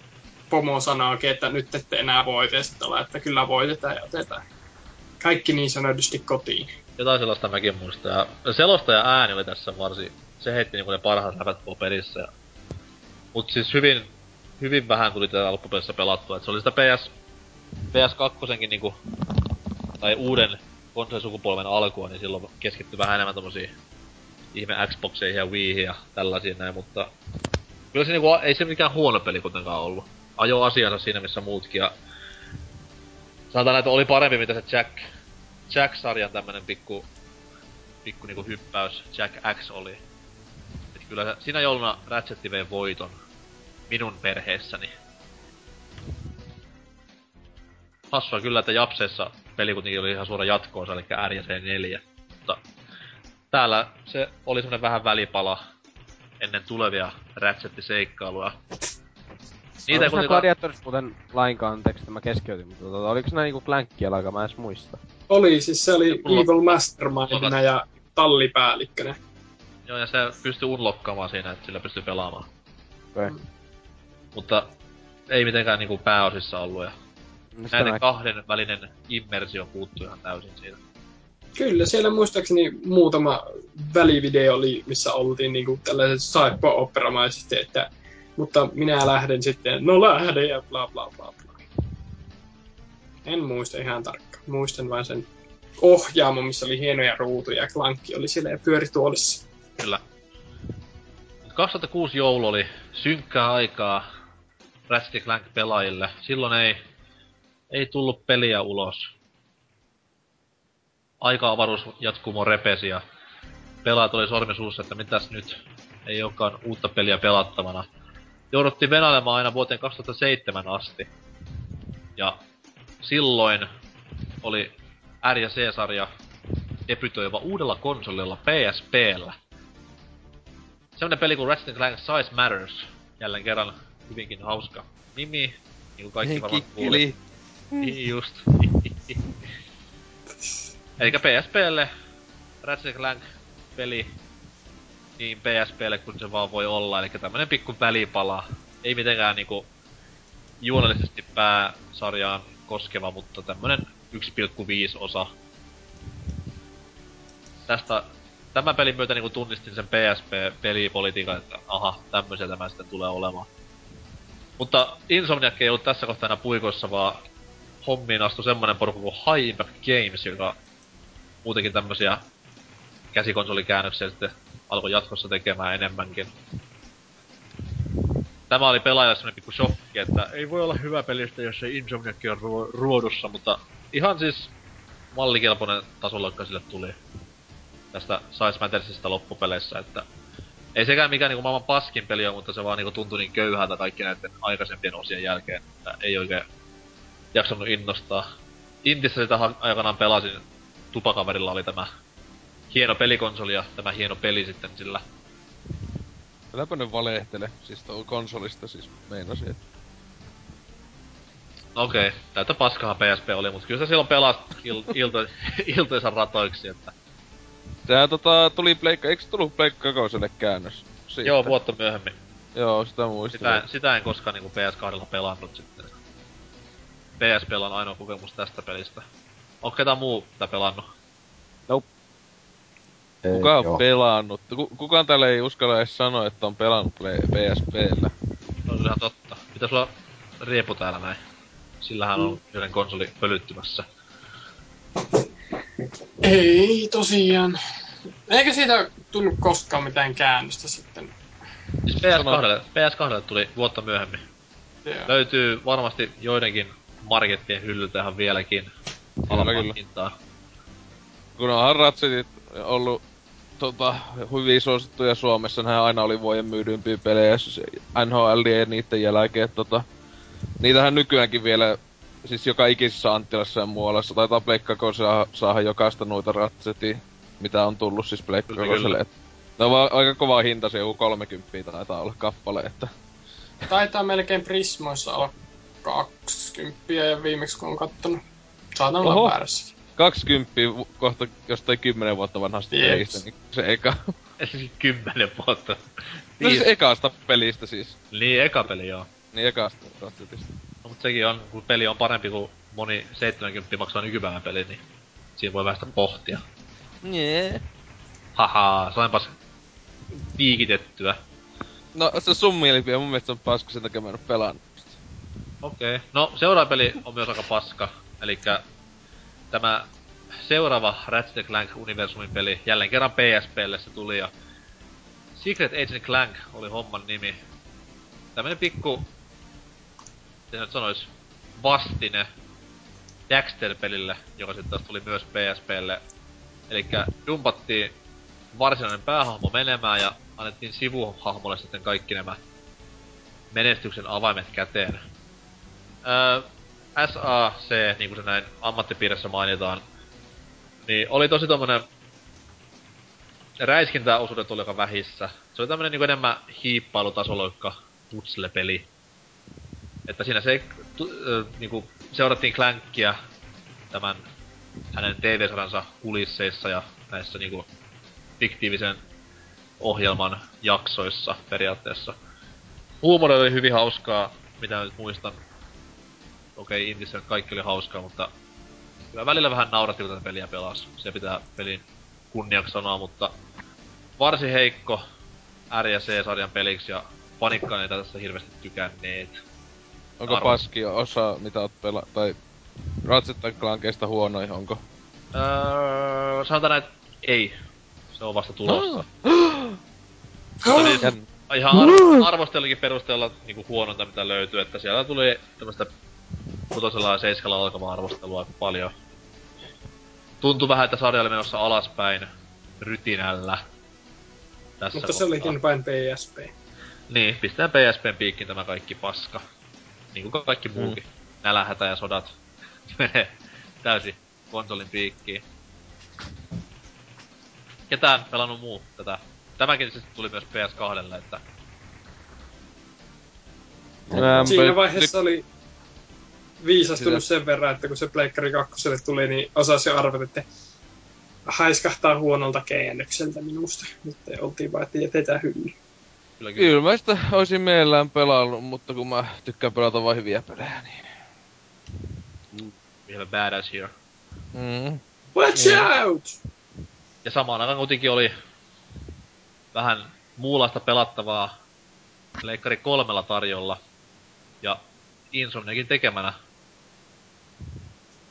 Speaker 5: pomo sanookin, että nyt ette enää. Ja sitten ollaan, että kyllä voitetaan ja otetaan kaikki niin sanotusti kotiin.
Speaker 2: Jotain sellaista mäkin muistan. Ja selostaja ääni oli tässä varsin, se heitti niinku ne parhaat läpät koko pelissä. Ja... Mut siis hyvin, hyvin vähän tuli tätä loppupelissä pelattua. Et se oli sitä PS, PS2 niinku, tai uuden konsolisukupolven alkua, niin silloin keskittyi vähän enemmän tommosiin ihme Xboxeihin ja Wiihin ja tällaisiin näin, mutta kyllä se niinku, ei se mikään huono peli kuitenkaan ollut. Ajo asiansa siinä missä muutkin ja sanotaan, että oli parempi mitä se Jack, Jack-sarjan tämmönen pikku, pikku niinku hyppäys Jack X oli. Et kyllä se, siinä jouluna Ratchet vei voiton minun perheessäni. Hassua kyllä, että Japseessa peli kuitenkin oli ihan suora jatkoosa, eli R ja C4. Mutta täällä se oli semmonen vähän välipala ennen tulevia Ratchet-seikkailuja. Niitä ei
Speaker 6: Oliko
Speaker 2: kuitenkaan...
Speaker 6: Gladiatorissa muuten lainkaan, anteeksi, että mä keskeytin, mutta tota, oliko nää niinku lainkaan, mä en edes muista.
Speaker 5: Oli, siis se oli
Speaker 2: Mulla-
Speaker 5: Evil Mastermindina ja tallipäällikkönä.
Speaker 2: Joo, ja se pystyy unlokkaamaan siinä, että sillä pystyy pelaamaan.
Speaker 6: Okei.
Speaker 2: Mutta ei mitenkään niinku pääosissa ollut ja
Speaker 6: No sitä
Speaker 2: näiden
Speaker 6: mä-
Speaker 2: kahden välinen immersio puuttuu ihan täysin siitä.
Speaker 5: Kyllä, siellä muistaakseni muutama välivideo oli, missä oltiin niinku tällaiset saippua operamaisesti, että mutta minä lähden sitten, no lähden ja bla bla bla bla. En muista ihan tarkkaan. Muistan vain sen ohjaamon, missä oli hienoja ruutuja ja klankki oli siellä ja pyöri tuolissa.
Speaker 2: Kyllä. Mut 2006 joulu oli synkkää aikaa Ratchet Clank pelaajille. Silloin ei, ei tullut peliä ulos. Aika-avaruus jatkumo repesi ja pelaajat oli sormi suussa, että mitäs nyt ei olekaan uutta peliä pelattavana. Jouduttiin venailemaan aina vuoteen 2007 asti. Ja silloin oli R ja C-sarja debytoiva uudella konsolilla PSPllä. Semmonen peli kuin Ratchet Clank Size Matters. Jälleen kerran hyvinkin hauska nimi. Niin kuin kaikki varmaan kuulit. Niin just. Eikä PSPlle Ratchet Clank peli niin PSPlle kuin se vaan voi olla. Eli tämmönen pikku välipala. Ei mitenkään niinku juonellisesti pääsarjaan koskeva, mutta tämmönen 1,5 osa. Tästä tämän pelin myötä niinku tunnistin sen PSP-pelipolitiikan, että aha, tämmöisiä tämä sitten tulee olemaan. Mutta Insomniac ei ollut tässä kohtaa enää puikoissa, vaan hommiin astui semmonen porukka kuin High Impact Games, joka muutenkin tämmösiä käsikonsolikäännöksiä sitten alkoi jatkossa tekemään enemmänkin. Tämä oli pelaajalle semmonen pikku shokki, että ei voi olla hyvä pelistä, jos ei Insomniac on ruo- ruodussa, mutta ihan siis mallikelpoinen tasoloikka sille tuli tästä Size Mattersista loppupeleissä, että ei sekään mikään niinku maailman paskin peli ole, mutta se vaan niinku tuntui niin köyhältä kaikki näiden aikaisempien osien jälkeen, että ei oikein jaksanut innostaa. Intissä sitä aikanaan pelasin, tupakaverilla oli tämä hieno pelikonsoli ja tämä hieno peli sitten sillä.
Speaker 3: Äläpä nyt valehtele. Siis tuo konsolista siis meinasin, että...
Speaker 2: No okei, okay, täyttä paskahan PSP oli, mutta kyllä se silloin pelasi il- ilto- iltoisan ratoiksi, että
Speaker 3: Sehän tota tuli pleikka, eikö se tullut pleikka kakoselle käännös? Siitä.
Speaker 2: joo, vuotta myöhemmin.
Speaker 3: Joo, sitä muistin.
Speaker 2: Sitä, sitä en koskaan niinku PS2 pelannut sitten. PSP on ainoa kokemus tästä pelistä. Onko ketään muu tätä pelannut?
Speaker 4: Ei,
Speaker 3: Kuka on
Speaker 4: joo.
Speaker 3: pelannut? Ku, kukaan täällä ei uskalla edes sanoa, että on pelannut PSPllä.
Speaker 2: No se on ihan totta. Mitä sulla riepu täällä näin? Sillähän on yhden konsoli pölyttymässä.
Speaker 5: Ei tosiaan. Eikö siitä tullut koskaan mitään käännöstä sitten?
Speaker 2: Siis PS2, PS2 tuli vuotta myöhemmin.
Speaker 5: Joo.
Speaker 2: Löytyy varmasti joidenkin markettien hyllyltä ihan vieläkin halpaan
Speaker 3: kyllä.
Speaker 2: hintaan.
Speaker 3: Kun onhan Ratsetit ollut tota, hyvin suosittuja Suomessa, nehän aina oli vuoden myydympiä pelejä siis NHL ja niiden jälkeen, että tota, niitähän nykyäänkin vielä, siis joka ikisessä Anttilassa ja muualla, se taitaa Pleikka saa, saada jokaista noita Ratsetia, mitä on tullut siis Pleikka
Speaker 2: Kyllä, kyllä.
Speaker 3: Ne on vaan aika kova hinta, se joku 30 taitaa olla kappale, että
Speaker 5: Taitaa melkein Prismoissa olla 20 ja viimeksi kun on kattonut. Saatan
Speaker 3: Oho.
Speaker 5: olla väärässä.
Speaker 3: 20 vu- kohta jostain 10 vuotta vanhasta
Speaker 5: Jeps.
Speaker 3: pelistä, niin se eka.
Speaker 2: Siis kymmenen vuotta.
Speaker 3: No siis ekasta pelistä siis.
Speaker 2: Niin, eka peli joo.
Speaker 3: Niin ekasta Ratsetista.
Speaker 2: No, mutta sekin on, kun peli on parempi kuin moni 70 maksaa nykypäivän peli, niin siinä voi vähän pohtia.
Speaker 3: Nee.
Speaker 2: Haha, sainpas piikitettyä.
Speaker 3: No se sun mielipide, mun mielestä se on paska, sen takia mä en oo pelannut.
Speaker 2: Okei. Okay. No, seuraava peli on myös aika paska. Eli tämä seuraava Ratchet Clank Universumin peli, jälleen kerran PSPlle se tuli ja Secret Agent Clank oli homman nimi. Tämmönen pikku, miten nyt sanois, vastine Daxter-pelille, joka sitten taas tuli myös PSPlle. Eli dumpattiin varsinainen päähahmo menemään ja annettiin sivuhahmolle sitten kaikki nämä menestyksen avaimet käteen. Öö, SAC, niin kuin se näin ammattipiirissä mainitaan, niin oli tosi tommonen räiskintäosuudet oli aika vähissä. Se oli tämmönen niinku enemmän hiippailutasolokka putsle-peli. Että siinä se tu, ö, niinku seurattiin Clankia tämän hänen TV-saransa kulisseissa ja näissä niinku fiktiivisen ohjelman jaksoissa periaatteessa. Huumori oli hyvin hauskaa, mitä nyt muistan. Okei, Indissä nyt kaikki oli hauskaa, mutta kyllä välillä vähän nauratti, tätä peliä pelas. Se pitää pelin kunniaksi sanoa, mutta varsin heikko R ja C-sarjan peliksi ja panikkaan ei tästä hirveästi tykänneet.
Speaker 3: Onko
Speaker 2: Arvo.
Speaker 3: paski osa, mitä oot pela... tai Ratchet Clankista huonoin, onko?
Speaker 2: Öö, sanotaan näin, että ei. Se on vasta tulossa. Mutta siis, ihan arvo, arvostelukin perusteella niinku huonointa mitä löytyy, että siellä tuli tämmöstä kutosella ja seiskalla alkavaa arvostelua aika paljon. Tuntui vähän, että sarja oli menossa alaspäin rytinällä. Tässä
Speaker 5: Mutta se
Speaker 2: kohtaa.
Speaker 5: olikin vain PSP.
Speaker 2: Niin, pistetään PSPn piikkiin tämä kaikki paska. Niin kuin kaikki muukin. Mm. Nälähätä ja sodat menee täysin konsolin piikkiin. Ketään pelannut muu tätä? Tämäkin siis tuli myös PS2, että
Speaker 3: Mä en
Speaker 5: Siinä vaiheessa oli viisastunut
Speaker 3: Sitä-
Speaker 5: sen verran, että kun se Pleikkari 2 tuli, niin osasi jo arvata, että haiskahtaa huonolta käännökseltä minusta. Nyt oltiin vaan, että jätetään hylly.
Speaker 2: Kyllä kyllä.
Speaker 3: Kyllä mä sitä oisin mielellään pelannut, mutta kun mä tykkään pelata vain hyviä pelejä, niin...
Speaker 2: We have a badass here.
Speaker 3: Mm.
Speaker 5: Watch out!
Speaker 2: Ja samaan aikaan kuitenkin oli vähän muunlaista pelattavaa Leikkari kolmella tarjolla. Ja Insomniakin tekemänä.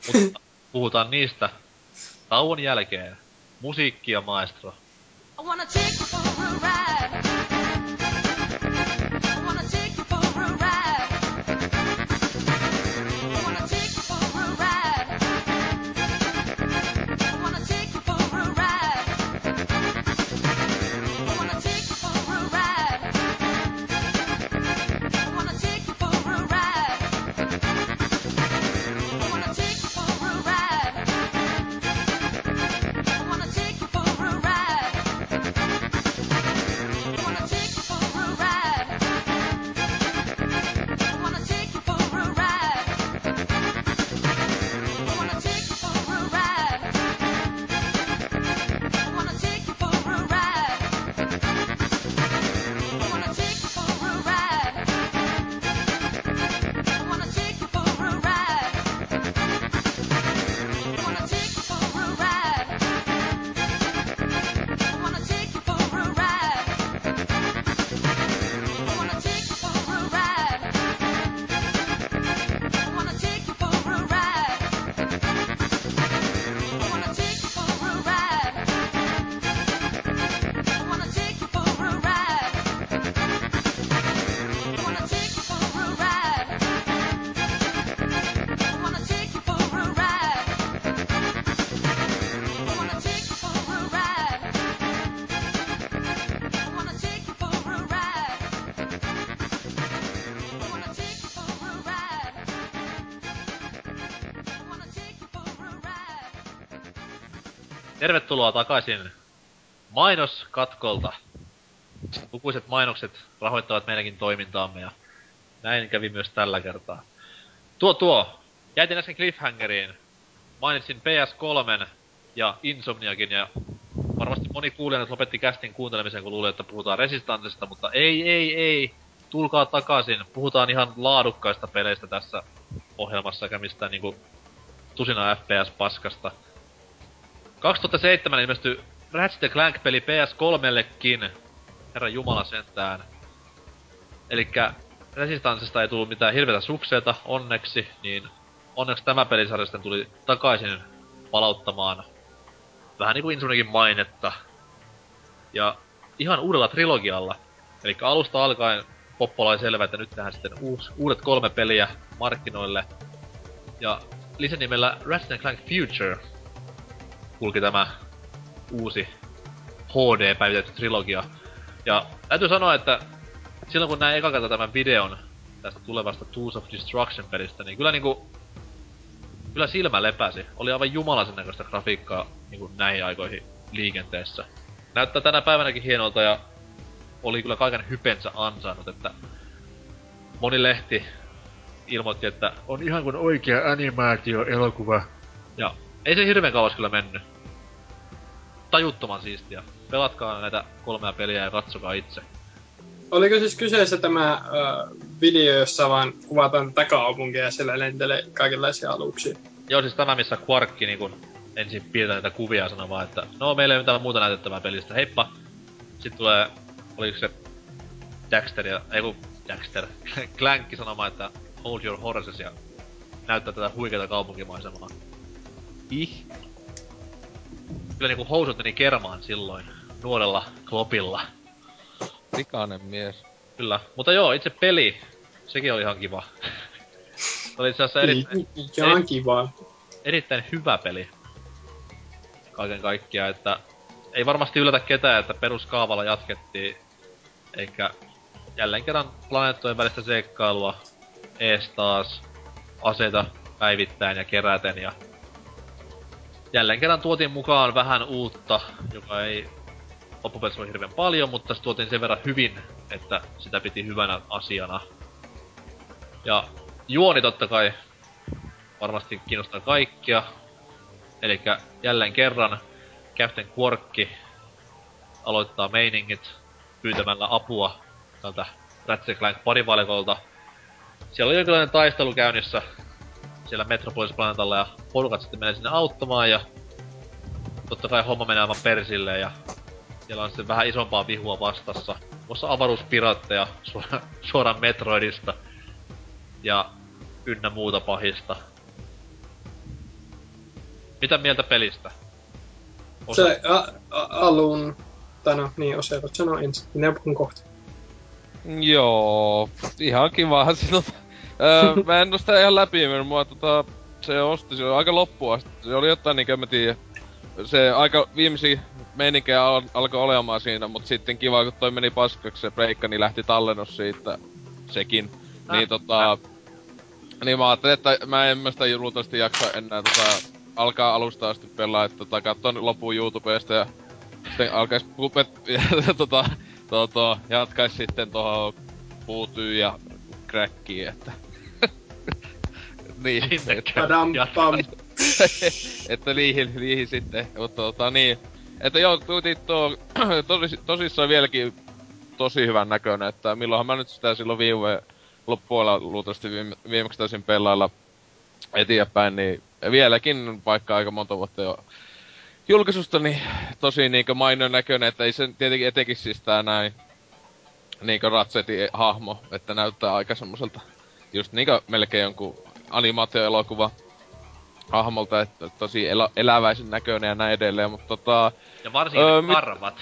Speaker 2: Mutta puhutaan niistä tauon jälkeen. Musiikki ja maestro.
Speaker 7: I wanna take you for a ride.
Speaker 2: Tervetuloa takaisin mainoskatkolta. Lukuiset mainokset rahoittavat meidänkin toimintaamme ja näin kävi myös tällä kertaa. Tuo tuo, jäitin äsken cliffhangeriin. Mainitsin PS3 ja Insomniakin ja varmasti moni kuulija nyt lopetti kästin kuuntelemisen, kun luuli, että puhutaan Resistancesta, mutta ei, ei, ei. Tulkaa takaisin. Puhutaan ihan laadukkaista peleistä tässä ohjelmassa, eikä mistään niinku tusina FPS-paskasta. 2007 ilmestyi Ratchet Clank-peli PS3-llekin. Herran Jumala sentään. Elikkä Resistancesta ei tullut mitään hirveitä sukseita, onneksi, niin onneksi tämä pelisarja sitten tuli takaisin palauttamaan vähän niinku Insomniakin mainetta. Ja ihan uudella trilogialla. Eli alusta alkaen Poppola oli selvä, että nyt tehdään sitten uus, uudet kolme peliä markkinoille. Ja lisänimellä Ratchet Clank Future kulki tämä uusi HD-päivitetty trilogia. Ja täytyy sanoa, että silloin kun näin eka kerta tämän videon tästä tulevasta Tools of Destruction-pelistä, niin kyllä niinku... Kyllä silmä lepäsi. Oli aivan jumalaisen näköistä grafiikkaa niinku näihin aikoihin liikenteessä. Näyttää tänä päivänäkin hienolta ja oli kyllä kaiken hypensä ansainnut, että moni lehti ilmoitti, että on ihan kuin oikea animaatio-elokuva. Ja ei se hirveän kauas kyllä mennyt. Tajuttoman siistiä. Pelatkaa näitä kolmea peliä ja katsokaa itse.
Speaker 5: Oliko siis kyseessä tämä äh, video, jossa vaan kuvataan tätä kaupunkia ja siellä lentelee kaikenlaisia aluksia?
Speaker 2: Joo, siis tämä missä Quarkki niin kun ensin piirtää näitä kuvia ja sanoo vaan, että no meillä ei ole mitään muuta näytettävää pelistä, heippa. Sitten tulee, oliko se Daxter ja, ei kun Daxter, Clankki sanomaan, että hold your horses ja näyttää tätä huikeata kaupunkimaisemaa. Ih. Kyllä niinku housut meni kermaan silloin, nuorella klopilla.
Speaker 3: Likainen mies.
Speaker 2: Kyllä. Mutta joo, itse peli, sekin oli ihan kiva. oli itse asiassa erittäin,
Speaker 5: Ihan kivaa.
Speaker 2: erittäin hyvä peli. Kaiken kaikkiaan, että ei varmasti yllätä ketään, että peruskaavalla jatkettiin. Eikä jälleen kerran planeettojen välistä seikkailua ees taas aseita päivittäin ja keräten ja jälleen kerran tuotiin mukaan vähän uutta, joka ei loppupelissä ole hirveän paljon, mutta se tuotiin sen verran hyvin, että sitä piti hyvänä asiana. Ja juoni totta kai varmasti kiinnostaa kaikkia. Eli jälleen kerran Captain Quarkki aloittaa meiningit pyytämällä apua tältä Ratchet Clank parivalikolta. Siellä oli jonkinlainen taistelu käynnissä siellä Metropolis-planeetalla ja porukat sitten menee sinne auttamaan ja totta kai homma menee aivan persille ja siellä on sitten vähän isompaa vihua vastassa. Muassa avaruuspiraatteja suoraan, suoraan Metroidista ja ynnä muuta pahista. Mitä mieltä pelistä?
Speaker 5: Se a, a, alun, tai no niin, voit sanoa ensin. Minä puhun kohta.
Speaker 3: Joo, ihan kivahan se tota... öö, mä en oo sitä ihan läpi mennyt, mua tota... Se osti, se oli aika loppuun asti. Se oli jotain niinkö, mä tiedä. Se aika viimeisiä meininkejä al- alkoi olemaan siinä, mut sitten kiva, kun toi meni paskaksi se breikka, niin lähti tallennus siitä sekin.
Speaker 2: Äh,
Speaker 3: Niin tota... Niin mä ajattelin, että mä en mä sitä luultavasti jaksa enää tota... Alkaa alusta asti pelaa, että tota katson lopun YouTubesta ja sitten alkais pupet ja tota, to, to, jatkais sitten tohon puutyy ja crackiin, että... niin,
Speaker 2: Sinne
Speaker 3: että,
Speaker 5: Padam, pam.
Speaker 3: että niihin, niihin sitten, mutta tota niin. Että joo, tuuti tuo tosi, tosissaan vieläkin tosi hyvän näköinen, että milloinhan mä nyt sitä silloin viime loppupuolella luultavasti viime, viimeksi taisin pelailla eteenpäin, niin vieläkin vaikka aika monta vuotta jo julkaisusta, niin tosi niinkö mainon näköinen, että ei se tietenkin etenkin siis tää näin niinkö Ratsetin hahmo, että näyttää aika semmoiselta just niinkö melkein jonkun animaatioelokuva hahmolta, että tosi elä, eläväisen näköinen ja näin edelleen, mutta tota,
Speaker 2: Ja varsinkin
Speaker 3: Öö, mit-
Speaker 2: karvat.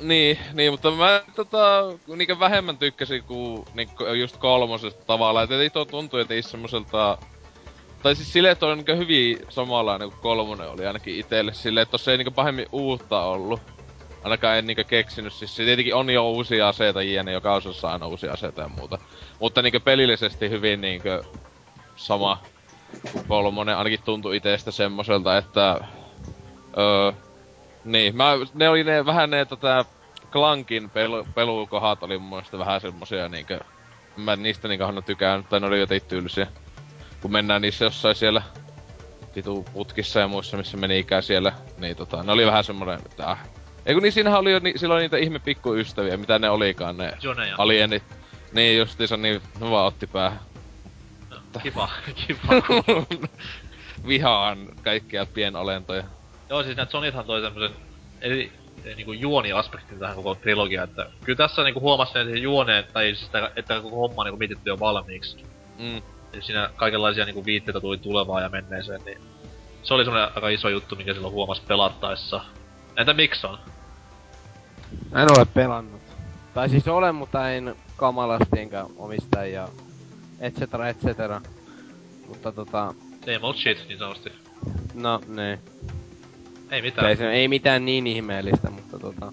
Speaker 3: niin, niin, mutta mä tota, niinkö vähemmän tykkäsin kuin niinkö just kolmosesta tavallaan, että ei tuo tuntui, että ei semmoselta... Tai siis silleen, että on niinkö hyvin samanlainen kuin kolmonen oli ainakin itelle, silleen, että tossa ei niinkö pahemmin uutta ollut. Ainakaan en niinkö keksinyt, siis se tietenkin on jo uusia aseita jne, joka osassa aina uusia aseita ja muuta. Mutta niinkö pelillisesti hyvin niinkö sama kuin kolmonen, ainakin tuntui itestä semmoselta, että... Öö, niin, mä, ne oli ne vähän ne tota, Clankin pelu, pelukohat oli mun mielestä vähän semmosia niinkö... Mä niistä niinkö Hanna tykännyt, tai ne oli jotenkin tyylisiä. Kun mennään niissä jossain siellä vitu putkissa ja muissa, missä meni ikää siellä, niin tota, ne oli vähän semmonen, että äh. Eiku niin siinähän oli jo ni, silloin niitä ihme pikkuystäviä, mitä ne olikaan ne
Speaker 2: Joneja.
Speaker 3: alienit. Niin justiinsa niin, ne vaan otti päähän.
Speaker 2: Kiva, kiva.
Speaker 3: Vihaan kaikkia pienolentoja.
Speaker 2: Joo, siis nää Sonithan toi tämmösen eri niinku juoniaspektin tähän koko trilogiaan, että kyllä tässä niinku huomasi sen juoneen, tai siis sitä, että koko homma on niinku mietitty jo valmiiksi.
Speaker 3: Mm.
Speaker 2: Eli siinä kaikenlaisia niinku viitteitä tuli tulevaan ja menneeseen, niin se oli semmonen aika iso juttu, mikä silloin huomasi pelattaessa. Entä Mikson?
Speaker 6: Mä en ole pelannut. Tai siis olen, mutta en kamalasti enkä omista ja et cetera, et cetera. Mutta tota,
Speaker 2: Same old shit, niin sanotusti.
Speaker 6: no niin.
Speaker 2: Ei mitään.
Speaker 6: Ei, se, ei mitään niin ihmeellistä, mutta tota...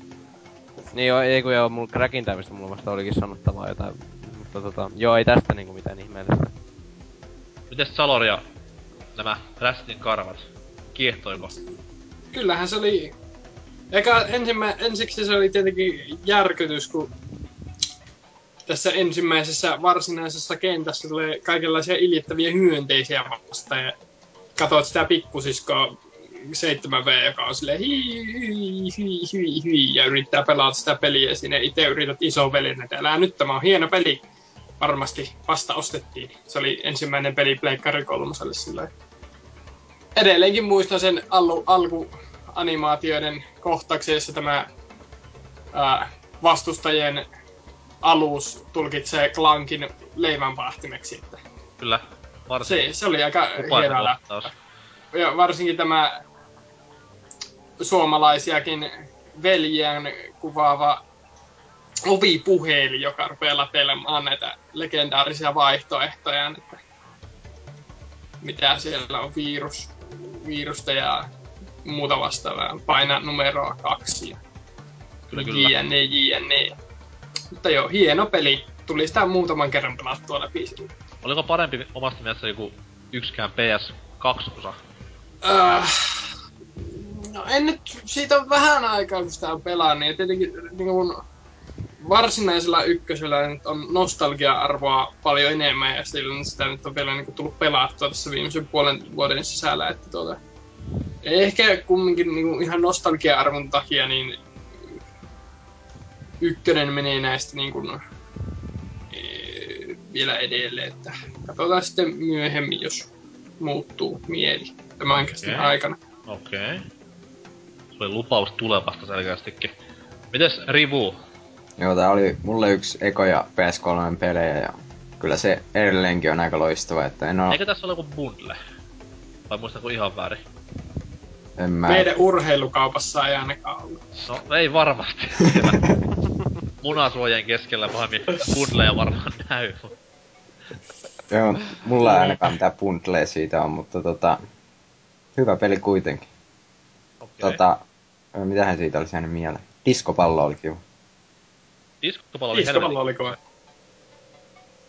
Speaker 6: Niin joo, ei kun joo, mulla crackin tämmöstä mulla vasta olikin sanottavaa jotain. Mutta tota, joo, ei tästä niinku mitään ihmeellistä.
Speaker 2: Mites Saloria? Nämä Rästin karvat. Kiehtoiko?
Speaker 5: Kyllähän se oli... Eka ensimmä, ensiksi se oli tietenkin järkytys, kun tässä ensimmäisessä varsinaisessa kentässä tulee kaikenlaisia iljettäviä hyönteisiä vastaan ja katsot sitä pikkusiskoa 7V, joka on silleen hii, hii, hii, hii, hii, ja yrittää pelata sitä peliä sinne itse yrität iso velin, että älä nyt, tämä on hieno peli. Varmasti vasta ostettiin. Se oli ensimmäinen peli Pleikkari kolmoselle silloin. Edelleenkin muistan sen allu, alkuanimaatioiden kohtauksen, jossa tämä ää, vastustajien alus tulkitsee Clankin leivänpahtimeksi. Että
Speaker 2: Kyllä. Varsin
Speaker 5: se, se oli aika
Speaker 2: upaisa
Speaker 5: hieno läppä.
Speaker 2: kohtaus.
Speaker 5: Ja varsinkin tämä suomalaisiakin veljään kuvaava ovipuhelin, joka rupeaa latelemaan näitä legendaarisia vaihtoehtoja, että mitä siellä on virus, virusta ja muuta vastaavaa. Paina numeroa kaksi
Speaker 2: Kyllä, kyllä.
Speaker 5: JNE, JNE. Mutta joo, hieno peli. Tuli sitä muutaman kerran pelattua läpi sillä.
Speaker 2: Oliko parempi omasta mielestä joku yksikään PS2-osa?
Speaker 5: Äh, no en nyt, siitä on vähän aikaa kun sitä on pelannut, ja tietenkin niin kun, varsinaisella ykkösellä nyt on nostalgia-arvoa paljon enemmän, ja sillä sitä nyt on vielä niin tullut pelattua tässä viimeisen puolen vuoden sisällä, että tuota, ehkä kumminkin niin ihan nostalgia-arvon takia, niin ykkönen menee näistä niin kun, eh, vielä edelleen, että katsotaan sitten myöhemmin, jos muuttuu mieli tämän
Speaker 2: Okei.
Speaker 5: aikana.
Speaker 2: Okei. Okay. Se oli lupaus tulevasta selkeästikin. Mites Rivu?
Speaker 4: Joo, tää oli mulle yksi ekoja PS3 pelejä ja kyllä se edelleenkin on aika loistava, että en oo...
Speaker 2: Eikö tässä ole joku bundle? Vai muistanko ihan väärin?
Speaker 4: En mä...
Speaker 5: Meidän urheilukaupassa ei ainakaan ollut.
Speaker 2: No ei varmasti. Munasuojien keskellä pahemmin bundleja varmaan näy.
Speaker 4: Joo, mulla ei ainakaan mitään bundleja siitä on, mutta tota... Hyvä peli kuitenkin.
Speaker 2: Okay.
Speaker 4: Tota... Mitähän siitä olisi jäänyt mieleen? Diskopallo oli kiva.
Speaker 2: Diskopallo oli
Speaker 5: Diskopallo oli kova.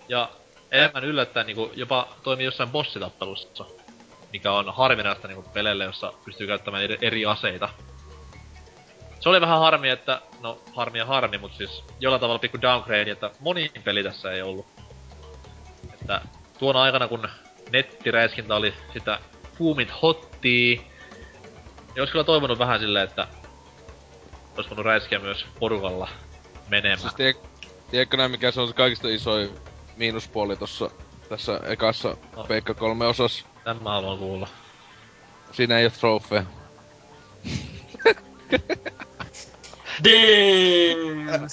Speaker 2: Ja enemmän yllättäen niinku jopa toimii jossain bossitappelussa. Mikä on harvinaista niinku peleille, jossa pystyy käyttämään eri, aseita. Se oli vähän harmi, että, no harmi ja harmi, mutta siis jollain tavalla pikku downgrade, että moni peli tässä ei ollut. Että tuona aikana kun nettiräiskintä oli sitä kuumit hottia, niin olisi kyllä toivonut vähän silleen, että olisi voinut räiskiä myös porukalla menemään.
Speaker 3: Siis tie, tiedätkö näin mikä se on se kaikista isoin miinuspuoli tossa tässä ekassa
Speaker 2: No.
Speaker 3: Peikka 3 osassa?
Speaker 2: Tän mä haluan kuulla.
Speaker 3: Siinä ei oo trofeja.
Speaker 5: Damn,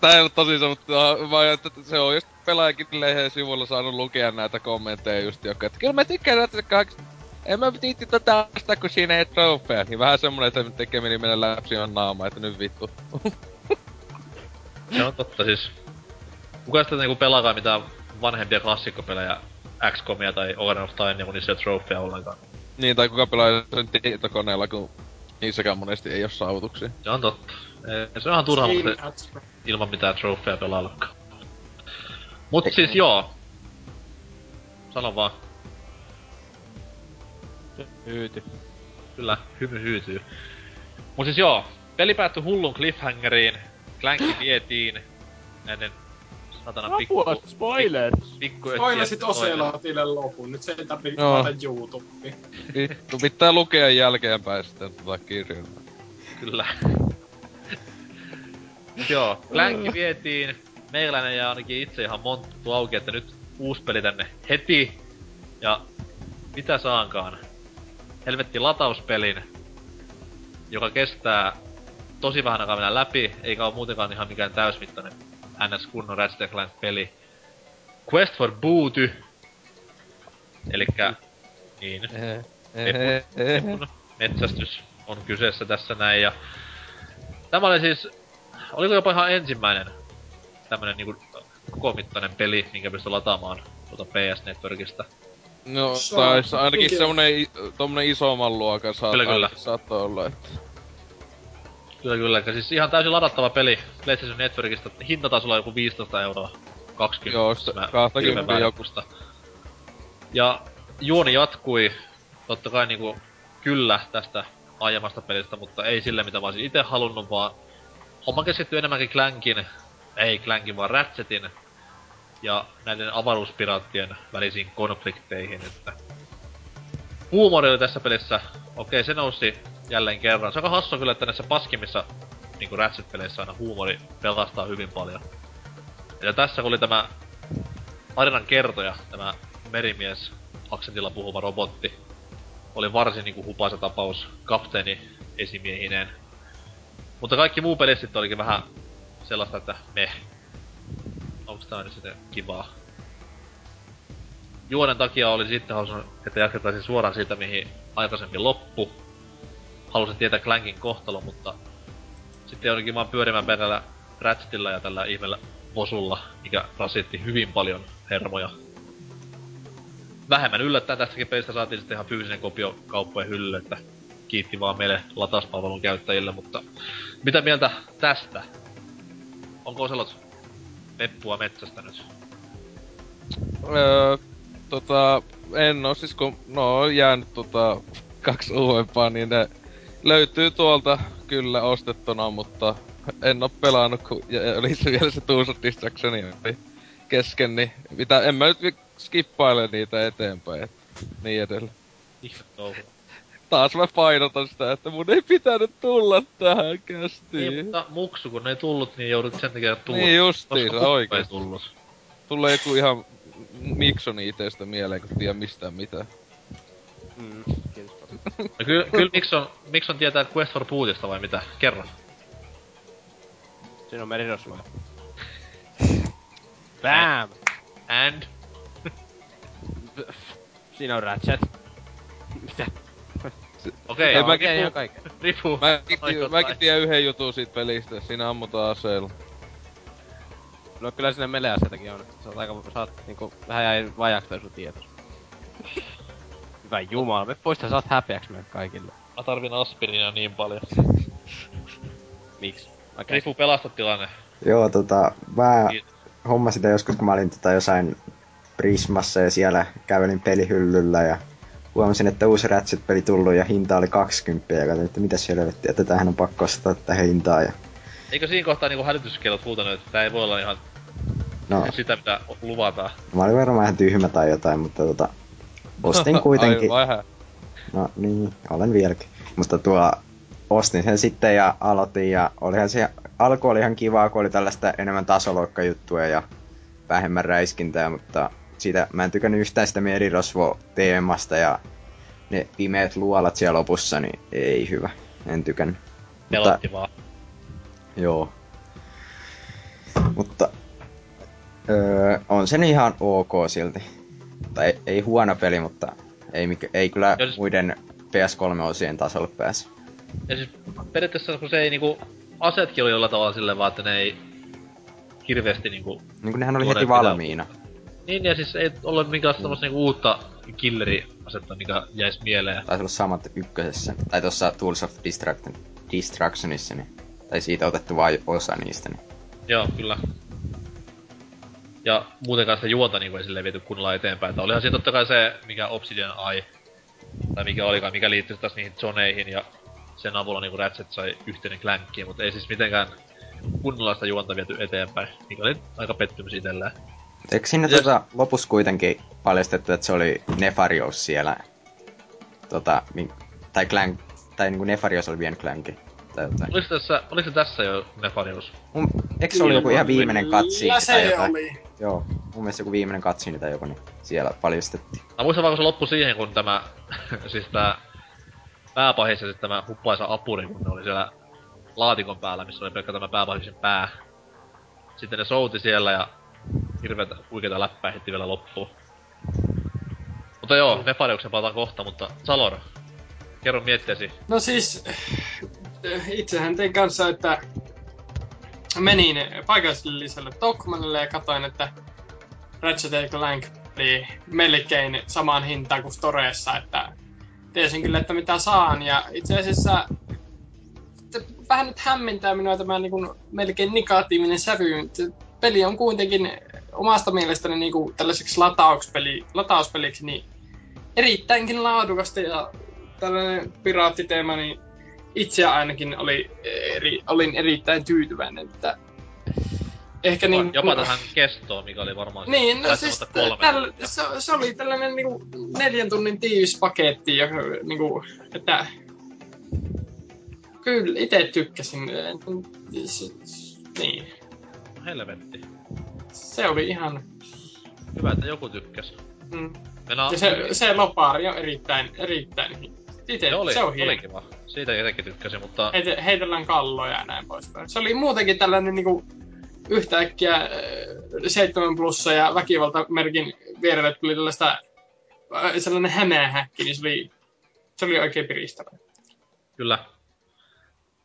Speaker 3: tää ei ole tosissaan, mutta vaan että se on just pelaajakin lehden sivulla saanut lukea näitä kommentteja just jotka, että kyllä mä tykkään näitä kaksi en mä tiitti tätä sitä, kun siinä ei trofeja. Niin vähän semmonen, että tekee meni mennä läpsi on naama, että nyt vittu.
Speaker 2: Se on totta siis. Kuka sitä niinku pelaakaan mitään vanhempia klassikkopelejä, XCOMia tai Ocarina of Time, kun niissä ei ole trofeja ollenkaan.
Speaker 3: niin, tai kuka pelaa sen tietokoneella, kun niissäkään monesti ei oo saavutuksia.
Speaker 2: Se on totta. Se on ihan turha, mutta ilman mitään trofeja pelaillakaan. Mut siis joo. Sano vaan.
Speaker 6: Hyyty.
Speaker 2: Kyllä, hymy hyytyy. Mut siis joo, peli päättyi hullun cliffhangeriin. Clankki vietiin ennen satana pikku...
Speaker 6: Apua, spoilers!
Speaker 2: pikku
Speaker 5: Spoilasit Oselotille lopun, nyt se ei tarvii
Speaker 3: Joo.
Speaker 5: laita YouTubeen.
Speaker 3: Vittu, pitää lukea jälkeenpäin sitten tota kirjaa.
Speaker 2: Kyllä. Joo, Clankki vietiin. Meikäläinen ja ainakin itse ihan monttu auki, että nyt uusi peli tänne heti. Ja mitä saankaan? Helvetti latauspelin, joka kestää tosi vähän aikaa mennä läpi, eikä ole muutenkaan ihan mikään täysmittainen NS kunnon Ratchet Clank peli. Quest for Booty. Elikkä, niin, metsästys on kyseessä tässä näin ja tämä oli siis, oliko jopa ihan ensimmäinen tämmönen niinku kokomittainen peli, minkä pystyi lataamaan tuota PS Networkista.
Speaker 3: No, tai ainakin semmonen, tommonen isomman luokan saat,
Speaker 2: Kyllä, kyllä.
Speaker 3: ainakin saattoi olla, että...
Speaker 2: Kyllä kyllä, siis ihan täysin ladattava peli PlayStation Networkista, hintatasolla joku 15 euroa. 20.
Speaker 3: Joo, sitä-
Speaker 2: Mä
Speaker 3: 20
Speaker 2: ilmeen vääräkusta. Ja juoni jatkui, totta kai niinku kyllä tästä aiemmasta pelistä, mutta ei sille mitä mä olisin itse halunnut, vaan homma keskittyy enemmänkin Clankin, ei Clankin vaan Ratchetin ja näiden avaruuspiraattien välisiin konflikteihin, että huumori oli tässä pelissä, okei se nousi jälleen kerran. Se on aika hassua kyllä, että näissä paskimmissa niinku Ratchet-peleissä aina huumori pelastaa hyvin paljon. Ja tässä oli tämä tarinan kertoja, tämä merimies aksentilla puhuva robotti, oli varsin niinku hupaisa tapaus kapteeni esimiehineen. Mutta kaikki muu peli sitten olikin vähän sellaista, että me. Onks tää nyt sitten kivaa? Juonen takia oli sitten halunnut, että jatkettaisiin suoraan siitä, mihin aikaisemmin loppu. Halusin tietää Clankin kohtalo, mutta sitten joudunkin vaan pyörimään perällä Ratchetilla ja tällä ihmeellä Vosulla, mikä rasitti hyvin paljon hermoja. Vähemmän yllättäen tästäkin pelistä saatiin sitten ihan fyysinen kopio kauppojen hylly, että kiitti vaan meille latauspalvelun käyttäjille, mutta mitä mieltä tästä? Onko Oselot peppua metsästä nyt?
Speaker 3: Öö, tota, en oo siis kun, no on jäänyt tota, kaksi uudempaa, niin ne löytyy tuolta kyllä ostettuna, mutta en oo pelannut, kun ja oli se vielä se Tools of Distractioni oli kesken, niin mitä, en mä nyt skippaile niitä eteenpäin, et, niin edelleen.
Speaker 2: Touhu.
Speaker 3: Taas mä painotan sitä, että mun ei pitänyt tulla tähän
Speaker 2: Niin,
Speaker 3: kästiin.
Speaker 2: mutta muksu, kun ne ei tullut, niin joudut sen takia tulla.
Speaker 3: Niin oikeesti.
Speaker 2: ei tullut.
Speaker 3: Tulee joku ihan Miksoni itestä mieleen, kun tiedä mistään mitään.
Speaker 6: Mm.
Speaker 2: No kyllä, kyllä Mikson, Mikson tietää Quest for Bootista vai mitä? Kerro.
Speaker 6: Siinä on merirosvoja. Bam!
Speaker 2: And?
Speaker 6: Siinä on Ratchet. Mitä?
Speaker 2: Okei,
Speaker 3: Ei,
Speaker 2: okay,
Speaker 6: ihan kaikki.
Speaker 2: Rifu.
Speaker 3: Mäkin, mäkin tiedän yhden jutun siitä pelistä, siinä ammutaan aseella.
Speaker 6: No kyllä sinne meleaseitakin on. Sä oot aika, sä oot niinku, vähän jäi vajaksi toi sun tieto. Hyvä jumala, me poista oot häpeäks meille kaikille.
Speaker 2: Mä tarvin aspirinia niin paljon.
Speaker 6: Miksi? Mä
Speaker 2: Rifu, pelasta tilanne.
Speaker 4: Joo, tota, mä
Speaker 2: Kiitos.
Speaker 4: hommasin sitä joskus, kun mä olin tota jossain Prismassa ja siellä kävelin pelihyllyllä ja huomasin, että uusi Ratchet-peli tullut ja hinta oli 20 ja katsoin, että mitä helvettiä, että tähän on pakko ostaa tätä hintaa ja
Speaker 2: Eikö siinä kohtaa niinku hälytyskellot huutanut, että tää ei voi olla ihan
Speaker 4: no,
Speaker 2: sitä, mitä luvataan?
Speaker 4: mä olin varmaan ihan tyhmä tai jotain, mutta tota, ostin kuitenkin.
Speaker 3: Ai vähän.
Speaker 4: No niin, olen vieläkin. Mutta tuo, ostin sen sitten ja aloitin ja olihan se, alku oli ihan kivaa, kun oli tällaista enemmän tasoloikkajuttuja ja vähemmän räiskintää, mutta siitä mä en tykännyt yhtään sitä merirosvo-teemasta ja ne pimeät luolat siellä lopussa, niin ei hyvä. En tykännyt. Mutta,
Speaker 2: Pelotti vaan.
Speaker 4: joo. Mutta öö, on sen ihan ok silti. Tai ei, ei huono peli, mutta ei, mikä, ei kyllä
Speaker 2: Ja siis-
Speaker 4: muiden PS3-osien tasolle pääse.
Speaker 2: Ja siis periaatteessa kun se ei niinku... Asetkin oli jollain tavalla silleen vaan, että ne ei hirveesti niinku...
Speaker 4: Niin kuin nehän oli heti
Speaker 2: pitää-
Speaker 4: valmiina.
Speaker 2: Niin ja siis ei ollut minkäänlaista semmoista niinku uutta killeri-asetta, mikä jäisi mieleen.
Speaker 4: Taisi olla samat ykkösessä. Tai tuossa Tools of Destruction, Destructionissa, niin, tai siitä otettu vain osa niistä. Niin.
Speaker 2: Joo, kyllä. Ja muutenkaan sitä juonta niinku ei silleen viety kunnolla eteenpäin. Että olihan siinä totta kai se, mikä Obsidian Eye, tai mikä olikaan, mikä liittyy taas niihin zoneihin ja sen avulla niinku Ratchet sai yhteinen klänkki, mutta ei siis mitenkään kunnolla sitä juonta viety eteenpäin, mikä oli aika pettymys itselleen.
Speaker 4: Eikö sinne
Speaker 2: Yes.
Speaker 4: tota, lopussa kuitenkin paljastettu, että se oli Nefarious siellä? Tota, tai Clank, tai niinku Nefarious oli vienyt Clankin. Tai jotain.
Speaker 2: Oliko tässä, oliko se tässä jo Nefarius?
Speaker 4: Mun, eikö se oli joku ihan viimeinen katsi
Speaker 5: Kyllä se
Speaker 4: jotain?
Speaker 5: oli.
Speaker 4: Joo, mun mielestä joku viimeinen katsiini tai joku, niin siellä paljastettiin.
Speaker 2: Mä muistan vaan, kun se loppui siihen, kun tämä, siis tää pääpahis ja sitten tämä huppaisa apuri, kun ne oli siellä laatikon päällä, missä oli pelkkä tämä pääpahisen pää. Sitten ne souti siellä ja hirveätä huikeita läppää heti vielä loppuun. Mutta joo, Nefariuksen palataan kohta, mutta Salor, kerro mietteesi.
Speaker 5: No siis, itsehän tein kanssa, että menin paikalliselle Tokmanille ja katsoin, että Ratchet Clank oli melkein samaan hintaan kuin Storeessa, että tiesin kyllä, että mitä saan. Ja itse asiassa vähän nyt hämmentää minua tämä niin kuin melkein negatiivinen sävy. Peli on kuitenkin omasta mielestäni niin kuin tällaiseksi latauspeli, latauspeliksi niin erittäinkin laadukasta ja tällainen piraattiteema, niin itse ainakin oli eri, olin erittäin tyytyväinen, että ehkä niin...
Speaker 2: Jopa tähän kestoon, mikä oli varmaan
Speaker 5: Niin, no siis täl, se, se, oli tällainen niinku neljän tunnin tiivis paketti, joka, niinku, että kyllä itse tykkäsin. Niin,
Speaker 2: Helvetti.
Speaker 5: se oli ihan...
Speaker 2: Hyvä, että joku tykkäs.
Speaker 5: Mm. Ja se, se lopaari on erittäin, erittäin Itse,
Speaker 2: se oli,
Speaker 5: se on hieno.
Speaker 2: oli kiva. Siitä itsekin tykkäsin, mutta
Speaker 5: Heite, heitellään kalloja ja näin poispäin. Se oli muutenkin tällainen niinku yhtäkkiä äh, 7 plussa ja väkivaltamerkin vierelle tuli tällaista äh, sellainen hämeähäkki, niin se oli, se oli oikein piristävä.
Speaker 2: Kyllä.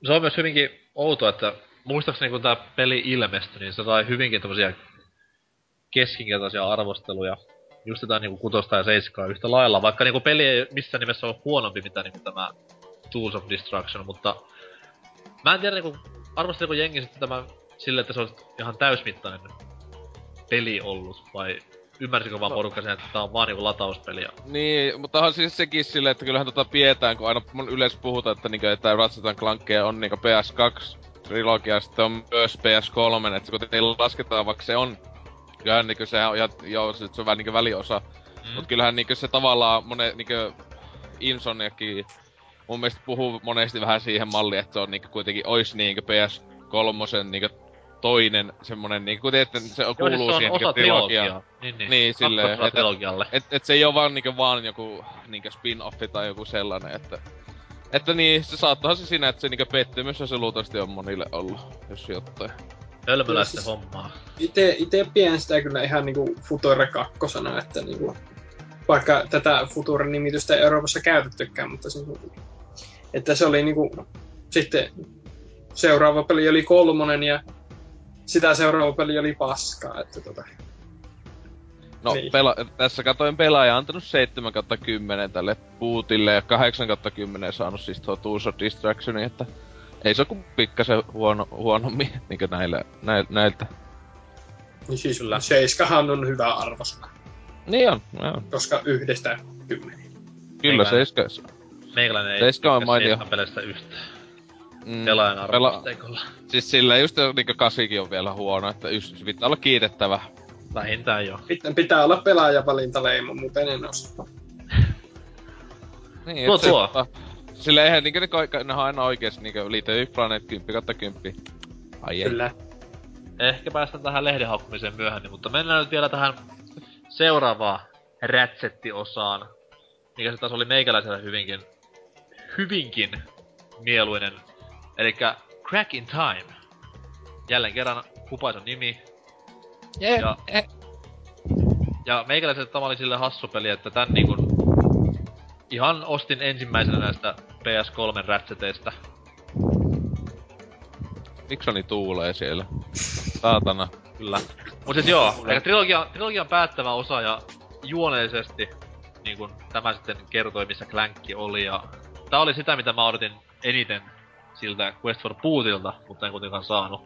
Speaker 2: Se on myös hyvinkin outoa, että muistaakseni kun tää peli ilmestyi, niin se sai hyvinkin tämmösiä keskinkertaisia arvosteluja. Just jotain niinku kutosta ja seiskaa yhtä lailla, vaikka niinku peli ei missään nimessä ole huonompi mitä niinku tämä Tools of Destruction, mutta mä en tiedä niinku, arvosteliko jengi sitten tämä sille, että se olisi ihan täysmittainen peli ollut, vai ymmärsikö vaan
Speaker 3: No.
Speaker 2: porukka sen, että tää on vaan niinku latauspeli ja
Speaker 3: Niin, mutta on siis sekin silleen, että kyllähän tota pidetään, kun aina mun yleensä puhutaan, että, niinku, että Ratchet Clankia on niinku PS2 trilogia, ja sitten on myös PS3, että kun teillä lasketaan, vaikka se on, kyllähän niinku se on, ja, joo, se, se on vähän niinku väliosa, mm. mut kyllähän niinku se tavallaan monen niinku Insomniakin mun mielestä puhuu monesti vähän siihen malliin, että se on niinku kuitenkin ois niinku PS3 niinku toinen semmonen niinku, kun että se
Speaker 2: Joo,
Speaker 3: kuuluu
Speaker 2: siis se on
Speaker 3: siihen niinku trilogiaan.
Speaker 2: trilogiaa. Niin, niin.
Speaker 3: Niin, silleen,
Speaker 2: Kakkosella
Speaker 3: että-
Speaker 2: trilogialle.
Speaker 3: Et, et se ei oo vaan niinku vaan joku niinku spin-offi tai joku sellainen, että... Että niin, se saattaahan se siinä, että se niinku pettymys se luultavasti on monille ollut, jos jotain.
Speaker 2: Hölmöläisten
Speaker 5: Kyllä
Speaker 2: hommaa.
Speaker 5: Ite, ite pidän sitä kyllä ihan niinku Futore kakkosena, että niinku... vaikka tätä Futuren nimitystä ei Euroopassa käytettykään, mutta se, että se oli niinku, sitten seuraava peli oli kolmonen ja sitä seuraava peli oli paskaa, että tota,
Speaker 3: No,
Speaker 5: Niin.
Speaker 3: pela- tässä katoin pelaaja antanut 7 kautta 10 tälle puutille ja 8 kautta 10 saanut siis tuo of Distractioni, että ei se oo kuin pikkasen huono, huonommin niinkö näillä, näil, näiltä.
Speaker 5: niin siis
Speaker 2: Kyllä.
Speaker 5: Seiskahan on hyvä arvosana,
Speaker 3: Niin on, joo.
Speaker 5: koska yhdestä kymmenen.
Speaker 3: Kyllä seiska,
Speaker 2: Meikäläinen ei
Speaker 3: Seiska on
Speaker 2: peleistä yhtään.
Speaker 3: mm,
Speaker 2: Pelaajan
Speaker 3: pela-
Speaker 2: arvosteikolla.
Speaker 3: Siis sillä just niinkö kasikin on vielä huono, että just, pitää olla kiitettävä.
Speaker 2: Vähintään jo.
Speaker 5: Pitää, pitää olla pelaajavalintaleimu, muuten en osta.
Speaker 3: Niin,
Speaker 2: Tuo
Speaker 3: se-
Speaker 2: tuo.
Speaker 3: Sillä eihän niinkö ne, ka- ne aina oikeesti niinkö Big Planet 10 kautta 10. Ai ei.
Speaker 5: Kyllä.
Speaker 2: Ehkä päästään tähän lehden haukkumiseen myöhemmin, mutta mennään nyt vielä tähän seuraavaan rätsetti-osaan. Mikä se taas oli meikäläisellä hyvinkin, hyvinkin mieluinen. Elikkä Crack in Time. Jälleen kerran hupaisan nimi.
Speaker 3: Yeah.
Speaker 2: Ja, ja meikäläiselle tämä oli sille hassu peli, että tän niinku... Ihan ostin ensimmäisenä näistä PS3 rätseteistä.
Speaker 3: Miksoni tuulee siellä? Saatana.
Speaker 2: Kyllä. Mut siis joo, eli trilogia, trilogian päättävä osa ja juoneellisesti niin kun tämä sitten kertoi, missä Clankki oli ja tää oli sitä, mitä mä odotin eniten siltä Quest for Bootilta, mutta en kuitenkaan saanut.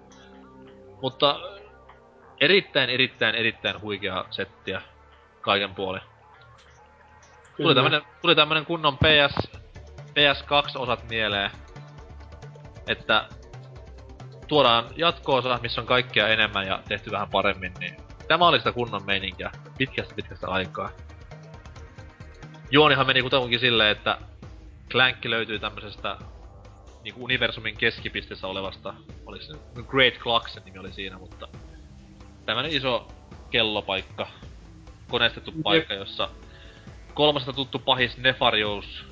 Speaker 2: Mutta erittäin, erittäin, erittäin huikea settiä kaiken puolin. Tuli tämmönen, tuli tämmönen kunnon PS, PS2-osat mieleen, että tuodaan jatko-osa, missä on kaikkea enemmän ja tehty vähän paremmin, niin tämä oli sitä kunnon meininkiä pitkästä pitkästä aikaa. Juonihan meni kuitenkin silleen, että Clank löytyy tämmöisestä niinku universumin keskipisteessä olevasta, oliko se Great Clock sen nimi oli siinä, mutta tämmönen iso kellopaikka, koneistettu
Speaker 5: Jep.
Speaker 2: paikka, jossa kolmasta tuttu pahis Nefarious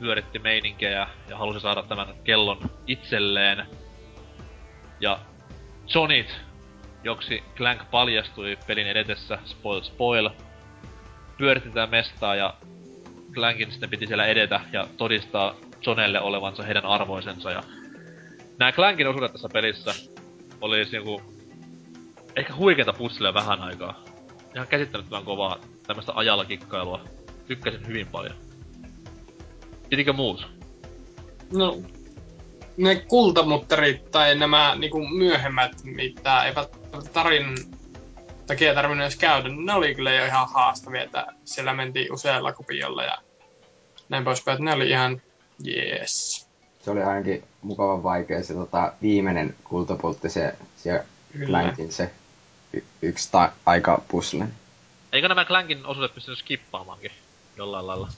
Speaker 2: pyöritti meininkejä ja halusi saada tämän kellon itselleen. Ja Johnit, joksi Clank paljastui pelin edetessä, spoil spoil, pyöritti tätä mestaa ja Clankin sitten piti siellä edetä ja todistaa Johnelle olevansa heidän arvoisensa ja nämä Clankin osuudet tässä pelissä oli niinku ehkä huikeita puzzleja vähän aikaa. Ihan käsittämättömän kovaa tämmöstä ajalla kikkailua. Tykkäsin hyvin paljon. Pitikö muut?
Speaker 5: No, ne kultamutterit tai nämä niinku myöhemmät, mitä eivät tarinan takia tarvinnut edes käydä, niin ne oli kyllä jo ihan haastavia, että siellä mentiin usealla kopiolla ja näin poispäin, että ne oli ihan jees.
Speaker 4: Se oli ainakin mukavan vaikea se tota, viimeinen kultapultti, se, se. Clankin se y- yksi ta- aika pusle.
Speaker 2: Eikö nämä Clankin osuudet pystynyt skippaamaankin jollain lailla?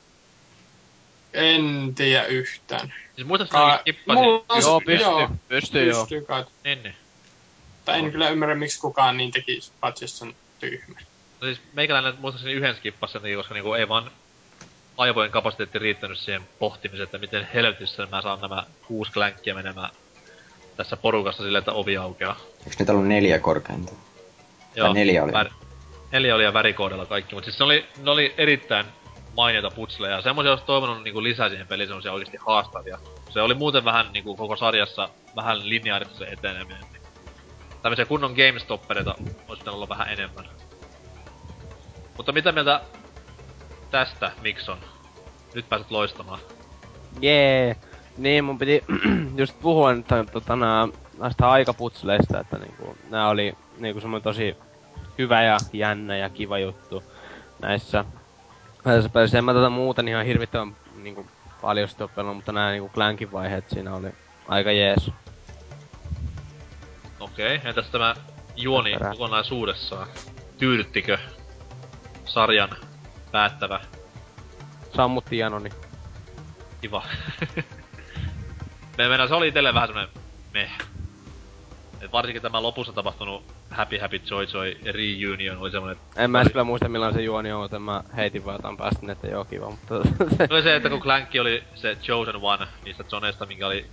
Speaker 5: En tiedä yhtään.
Speaker 2: Siis muistaakseni
Speaker 5: Ka-
Speaker 2: skippasin.
Speaker 5: mulla on-
Speaker 6: Joo, pystyy,
Speaker 5: joo,
Speaker 6: pystyy joo.
Speaker 5: Pystyy kai.
Speaker 2: Niin, niin.
Speaker 5: Tai en kyllä ymmärrä, miksi kukaan niin tekisi, paitsi jos on tyhmä.
Speaker 2: No siis meikäläinen muistaakseni yhden skippas sen takia, koska niinku ei vaan aivojen kapasiteetti riittänyt siihen pohtimiseen, että miten helvetissä mä saan nämä kuusi klänkkiä menemään tässä porukassa silleen, että ovi aukeaa.
Speaker 4: Eikö niitä ollut neljä korkeinta? neljä oli.
Speaker 2: Vär, neljä oli ja värikoodilla kaikki, mutta siis ne oli, ne oli erittäin mainioita putsleja. Semmoisia olisi toivonut niinku lisää siihen peliin, semmoisia oikeasti haastavia. Se oli muuten vähän niinku koko sarjassa vähän lineaarista se eteneminen. Tämmöisiä kunnon GameStoppereita olisi pitänyt olla vähän enemmän. Mutta mitä mieltä tästä, Mikson? Nyt pääset loistamaan.
Speaker 6: Jee. Niin, mun piti just puhua nyt tota, nää, näistä aikaputsleista, että niinku, nää oli niinku semmoinen tosi hyvä ja jännä ja kiva juttu näissä. Näissä pelissä en mä tätä muuten ihan hirvittävän niinku, paljon sitä pelannut, mutta nää niinku Clankin vaiheet siinä oli aika jees.
Speaker 2: Okei, okay. entäs tämä juoni
Speaker 6: Perä.
Speaker 2: kokonaisuudessaan? Tyydyttikö sarjan päättävä
Speaker 6: Sammutti Janoni.
Speaker 2: kiva? Me mennään, se oli itselle vähän semmonen meh. Et varsinkin tämä lopussa tapahtunut Happy Happy Joy Joy reunion oli semmonen,
Speaker 6: En mä kyllä muista millainen se juoni on, mutta mä heitin vaan jotain päästä, että joo kiva, mutta...
Speaker 2: se oli se, että kun Clankki oli se Chosen One niistä Joneista, minkä oli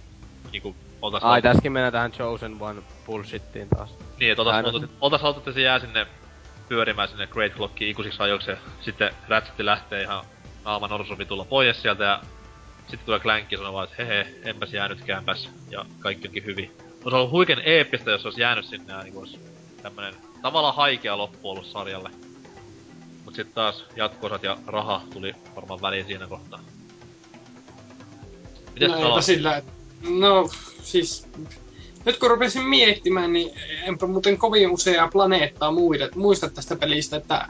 Speaker 2: niinku oltais
Speaker 6: Ai tässäkin mennään tähän Chosen One bullshittiin taas.
Speaker 2: Niin, että oltais, haluttu, oltais haluttu, että se jää sinne pyörimään sinne Great Clockiin ikuisiksi ajoiksi ja sitten Ratchet lähtee ihan naama norsuvitulla pois sieltä ja sitten tulee Clank ja sanoo vaan, että hehe, enpäs jäänytkäänpäs ja kaikki onkin hyvin. Olisi ollut huikein eeppistä, jos olisi jäänyt sinne ja niin olisi tämmönen tavallaan haikea loppu ollut sarjalle. Mut sitten taas jatkoosat ja raha tuli varmaan väliin siinä kohtaa. Mites
Speaker 5: no, sillä, et- no siis nyt kun rupesin miettimään, niin enpä muuten kovin useaa planeettaa muida, muista tästä pelistä, että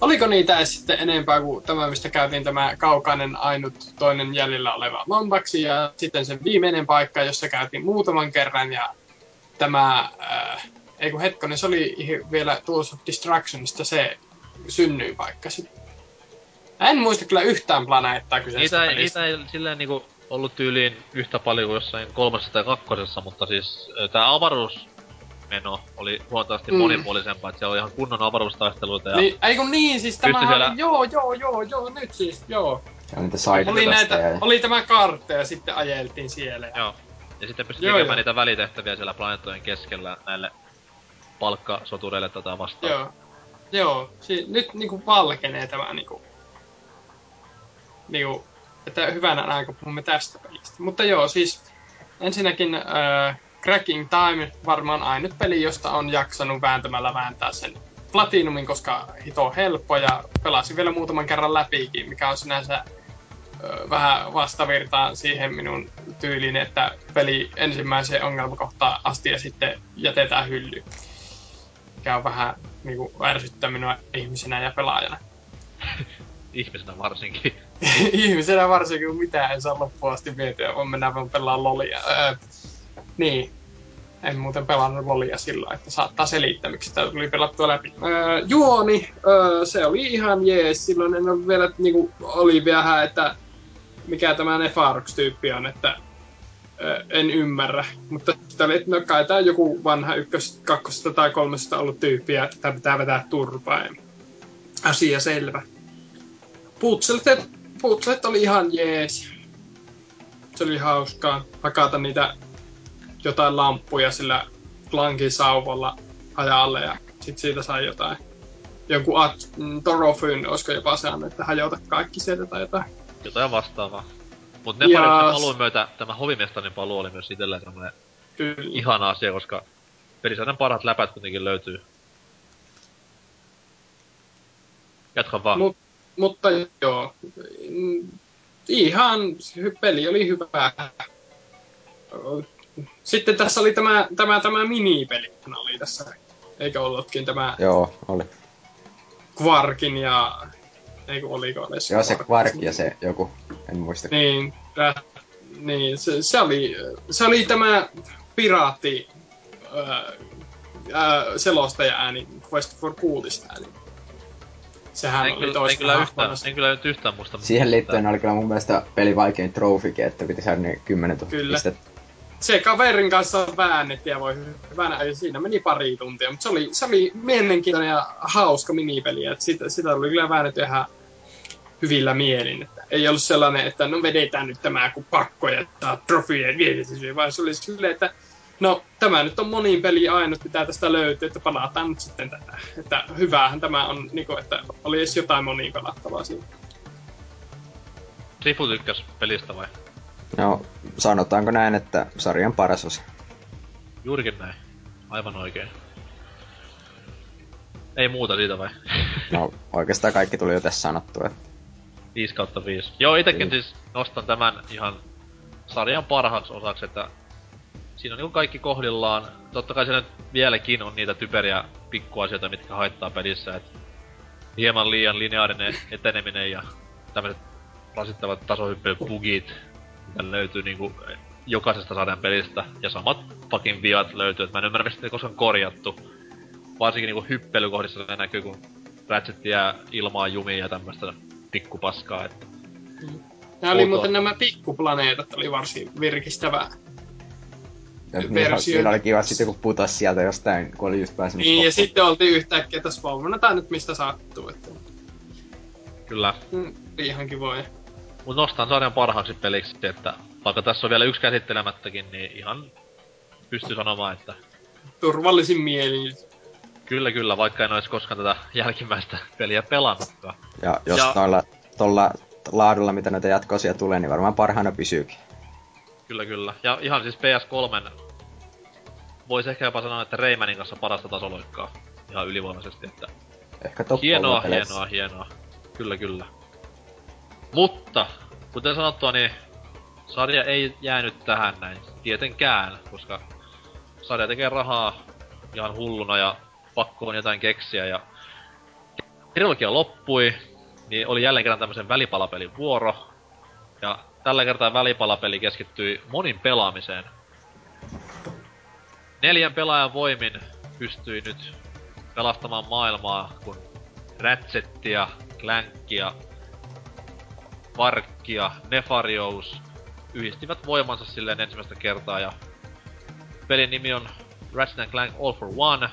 Speaker 5: oliko niitä edes sitten enempää kuin tämä, mistä käytiin tämä kaukainen ainut toinen jäljellä oleva Lombaksi ja sitten sen viimeinen paikka, jossa käytiin muutaman kerran ja tämä, äh, ei kun hetkonen, se oli vielä Tools of Distractionista se synnyin paikka sitten. En muista kyllä yhtään planeettaa kyseistä
Speaker 2: niitä, ei, niitä ei silleen niinku ollut tyyliin yhtä paljon kuin jossain kolmessa tai kakkosessa, mutta siis ö, tää avaruusmeno oli huomattavasti
Speaker 5: Mm.
Speaker 2: monipuolisempaa, että siellä oli ihan kunnon avaruustaisteluita ja
Speaker 5: Niin, ei kun niin, siis tämä
Speaker 2: siellä-
Speaker 5: joo, joo, joo, joo, nyt siis, joo.
Speaker 4: On niitä
Speaker 5: Oli, näitä,
Speaker 4: ja...
Speaker 5: oli tämä kartta ja sitten ajeltiin siellä. Ja...
Speaker 2: Joo. Ja sitten pystyi
Speaker 5: Joo,
Speaker 2: tekemään
Speaker 5: joo.
Speaker 2: niitä välitehtäviä siellä planeettojen keskellä näille palkkasotureille tätä vastaan.
Speaker 5: Joo. Joo, si- nyt niinku valkenee tämä niinku... Niinku, että hyvänä aika puhumme tästä pelistä. Mutta joo, siis ensinnäkin äh, Cracking Time varmaan ainut peli, josta on jaksanut vääntämällä vääntää sen Platinumin, koska hito helppo ja pelasin vielä muutaman kerran läpikin, mikä on sinänsä ö, vähän vastavirtaan siihen minun tyyliin, että peli ensimmäiseen ongelmakohtaan asti ja sitten jätetään hyllyyn. Mikä on vähän niinku ärsyttää minua ihmisenä ja pelaajana.
Speaker 2: Ihmisenä varsinkin.
Speaker 5: ihmisenä varsinkin, kun mitään en saa loppuun asti vietyä, vaan mennään vaan pelaa lolia. Öö, niin. En muuten pelannut lolia sillä, että saattaa selittää, miksi tämä tuli pelattua läpi. Öö, juoni, öö, se oli ihan jees. Silloin en ole vielä, niinku, oli vähän, että mikä tämä Nefarox-tyyppi on, että en ymmärrä. Mutta sitten oli, että no kai tämä joku vanha ykkös, kakkosesta tai kolmesta ollut tyyppi, ja tämä pitää vetää turpaa. Asia selvä. Putslet, putslet oli ihan jees. Se oli hauskaa hakata niitä jotain lamppuja sillä Clankin sauvalla hajalle ja sit siitä sai jotain. Jonkun at, mm, Torofyn, olisiko jopa saanut, että hajota kaikki sieltä tai jotain.
Speaker 2: Jotain vastaavaa. Mut
Speaker 5: Ja-
Speaker 2: Nefarin paluun myötä tämä hovimestarin paluu oli myös itselleen semmonen
Speaker 5: Kyllä.
Speaker 2: ihana asia, koska pelisarjan parhaat läpät kuitenkin löytyy. Jatka vaan.
Speaker 5: Mut, mutta joo, mm, ihan peli oli hyvä. Sitten tässä oli tämä, tämä, tämä minipeli, oli tässä. Eikö ollutkin tämä
Speaker 4: Joo, oli.
Speaker 5: Quarkin ja... Eikö oliko edes
Speaker 4: Joo, se
Speaker 5: Quark?
Speaker 4: Ja se joku, en muista.
Speaker 5: Niin, tää, niin se, se, oli, se oli tämä piraatti ää, ää, selostaja ääni Quest for Coolista ääni. Sehän
Speaker 2: en,
Speaker 5: oli
Speaker 2: kyllä, en,
Speaker 5: toista
Speaker 2: kyllä yhtään,
Speaker 5: hahmona.
Speaker 2: en kyllä nyt yhtään muista.
Speaker 4: Siihen liittyen oli kyllä mun mielestä peli vaikein trofikin, että piti saada ne 10 000
Speaker 5: Kyllä.
Speaker 4: pistettä.
Speaker 5: Se kaverin kanssa väännettiin ja voi hyvänä, ja siinä meni pari tuntia, mutta se oli, se oli mielenkiintoinen ja hauska minipeli, että sitä, sitä oli kyllä väännetty ihan hyvillä mielin. Että ei ollut sellainen, että no vedetään nyt tämä kuin pakko ja saa trofeja ja vaan se oli silleen, että no tämä nyt on monin peli ainut, mitä tästä löytyy, että palataan nyt sitten tätä. Että hyvähän tämä on, niin kuin, että oli edes jotain moniin pelattavaa siinä.
Speaker 2: Sifu tykkäs pelistä vai?
Speaker 4: No, sanotaanko näin, että sarjan paras osa.
Speaker 2: Juurikin näin. Aivan oikein. Ei muuta siitä vai?
Speaker 4: No, oikeastaan kaikki tuli jo tässä sanottua. Että
Speaker 2: 5 kautta 5. Joo, itekin siis nostan tämän ihan sarjan parhaaksi osaksi, että siinä on niinku kaikki kohdillaan. Totta kai nyt vieläkin on niitä typeriä pikkuasioita, mitkä haittaa pelissä, et hieman liian lineaarinen eteneminen ja tämmöiset rasittavat tasohyppely-bugit, mitä löytyy niinku jokaisesta sarjan pelistä. Ja samat fucking viat löytyy, et mä en ymmärrä, mistä niitä koskaan korjattu. Varsinkin niinku hyppelykohdissa ne näkyy, kun Ratchet jää ilmaan jumiin ja tämmöstä pikkupaskaa, että
Speaker 5: Nämä oli muuten nämä pikkuplaneetat, oli varsin virkistävää. Versio-
Speaker 4: niillä oli kiva sitten, kun putos sieltä jostain, kun oli just pääsenyt
Speaker 5: Niin, ja sitten oltiin yhtäkkiä, että spawnataan nyt mistä sattuu. Että,
Speaker 2: kyllä.
Speaker 5: mm, ihan kivoja.
Speaker 2: Mut nostan sarjan parhaaksi peliksi, että vaikka tässä on vielä yksi käsittelemättäkin, niin ihan pystyy sanomaan, että
Speaker 5: Turvallisin mielin.
Speaker 2: Kyllä, kyllä, vaikka en olisi koskaan tätä jälkimmäistä peliä pelannutkaan.
Speaker 4: Ja jos
Speaker 2: Ja-
Speaker 4: ja... noilla tolla laadulla, mitä näitä jatkoisia tulee, niin varmaan parhaana pysyykin.
Speaker 2: Kyllä, kyllä. Ja ihan siis PS3 voisi ehkä jopa sanoa, että Raymanin kanssa parasta tasoloikkaa. Ihan ylivoimaisesti, että
Speaker 4: Ehkä top
Speaker 2: hienoa, hienoa, hienoa. Kyllä, kyllä. Mutta, kuten sanottua, niin sarja ei jäänyt tähän näin. Tietenkään, koska sarja tekee rahaa ihan hulluna ja pakko on jotain keksiä ja trilogia loppui, niin oli jälleen kerran tämmöisen välipalapelin vuoro. Ja tällä kertaa välipalapeli keskittyi monin pelaamiseen. Neljän pelaajan voimin pystyi nyt pelastamaan maailmaa, kun Ratchettia, Clankia, Varkkia, Nefarious yhdistivät voimansa silleen ensimmäistä kertaa ja pelin nimi on Ratchet and Clank All for One.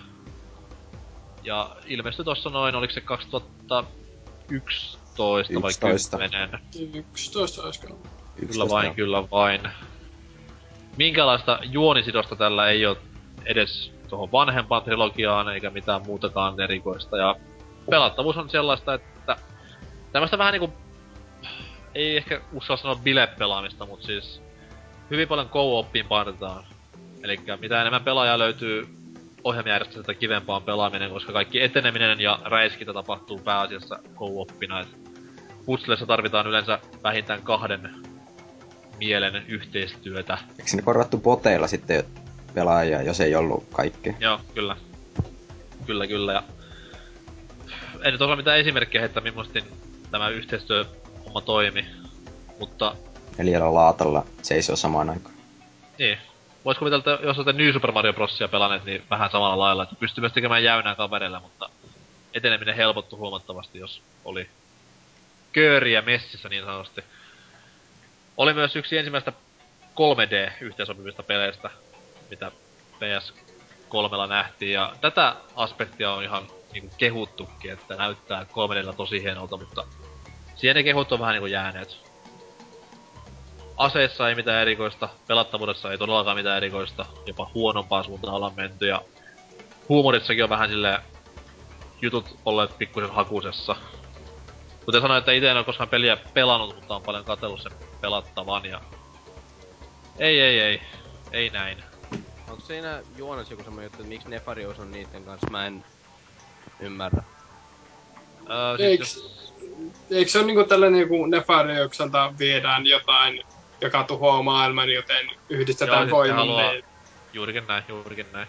Speaker 2: Ja ilmestyi tossa noin, oliko se 2011 vai
Speaker 4: 11.
Speaker 2: 10?
Speaker 5: 11 olisiko ollut.
Speaker 2: Kyllä vain, kyllä vain. Minkälaista juonisidosta tällä ei ole edes tuohon vanhempaan trilogiaan eikä mitään muutakaan erikoista. Ja pelattavuus on sellaista, että tämmöistä vähän niinku, ei ehkä uskalla sanoa bilepelaamista, mutta siis hyvin paljon co-oppiin painotetaan. Eli mitä enemmän pelaajaa löytyy ohjelmajärjestelmästä, sitä kivempaa on pelaaminen, koska kaikki eteneminen ja räiskintä tapahtuu pääasiassa co-oppina. Et Puzzlessa tarvitaan yleensä vähintään kahden mielen yhteistyötä.
Speaker 4: Eikö sinne korvattu boteilla sitten pelaajia, jos ei ollut kaikki?
Speaker 2: Joo, kyllä. Kyllä, kyllä. Ja... En nyt osaa mitään esimerkkejä heittää, millaisesti tämä yhteistyöhomma toimi. Mutta
Speaker 4: Neljällä laatalla seisoo samaan aikaan.
Speaker 2: niin. Vois kuvitella, että jos olette New Super Mario Brosia pelanneet, niin vähän samalla lailla, että pystyy myös tekemään jäynää kavereilla, mutta eteneminen helpottui huomattavasti, jos oli kööriä messissä niin sanotusti. Oli myös yksi ensimmäistä 3D-yhteensopivista peleistä, mitä PS3 nähtiin, ja tätä aspektia on ihan niinku kehuttukin, että näyttää 3 tosi hienolta, mutta siihen ne kehut on vähän niinku jääneet. Aseissa ei mitään erikoista, pelattavuudessa ei todellakaan mitään erikoista, jopa huonompaa suuntaan ollaan menty, ja huumorissakin on vähän silleen jutut olleet pikkusen hakusessa. Kuten sanoin, että itse en ole koskaan peliä pelannut, mutta on paljon katsellut sen pelattavan ja... Ei, ei, ei. Ei näin.
Speaker 6: Onko siinä juonessa joku semmonen juttu, että miksi Nefarious on niitten kanssa? Mä en ymmärrä.
Speaker 2: Öö,
Speaker 5: Eiks,
Speaker 2: siis jos,
Speaker 5: eikö se ole niinku tällainen joku Nefariokselta viedään jotain, joka tuhoaa maailman, joten yhdistetään niin-
Speaker 2: juurikin näin, juurikin näin.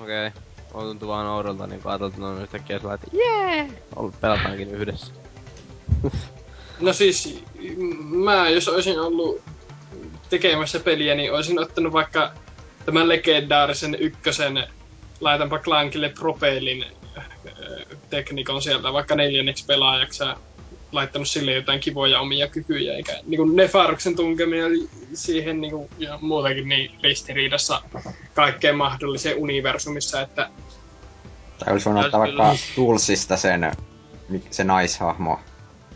Speaker 6: Okei. Okay. On tuntuu vaan oudolta, niin ajateltu noin yhtäkkiä sillä, että jee! Yeah! Pelataankin yhdessä.
Speaker 5: No siis, mä jos olisin ollut tekemässä peliä, niin olisin ottanut vaikka tämän legendaarisen ykkösen, laitanpa Clankille propelin äh, teknikon sieltä vaikka neljänneksi pelaajaksi ja laittanut sille jotain kivoja omia kykyjä, eikä niin kuin Nefaruksen tunkeminen oli siihen niin kuin, ja muutenkin niin ristiriidassa kaikkeen mahdolliseen universumissa, että
Speaker 4: Tai olisi voinut ottaa vaikka Toolsista sen, mi- se naishahmo,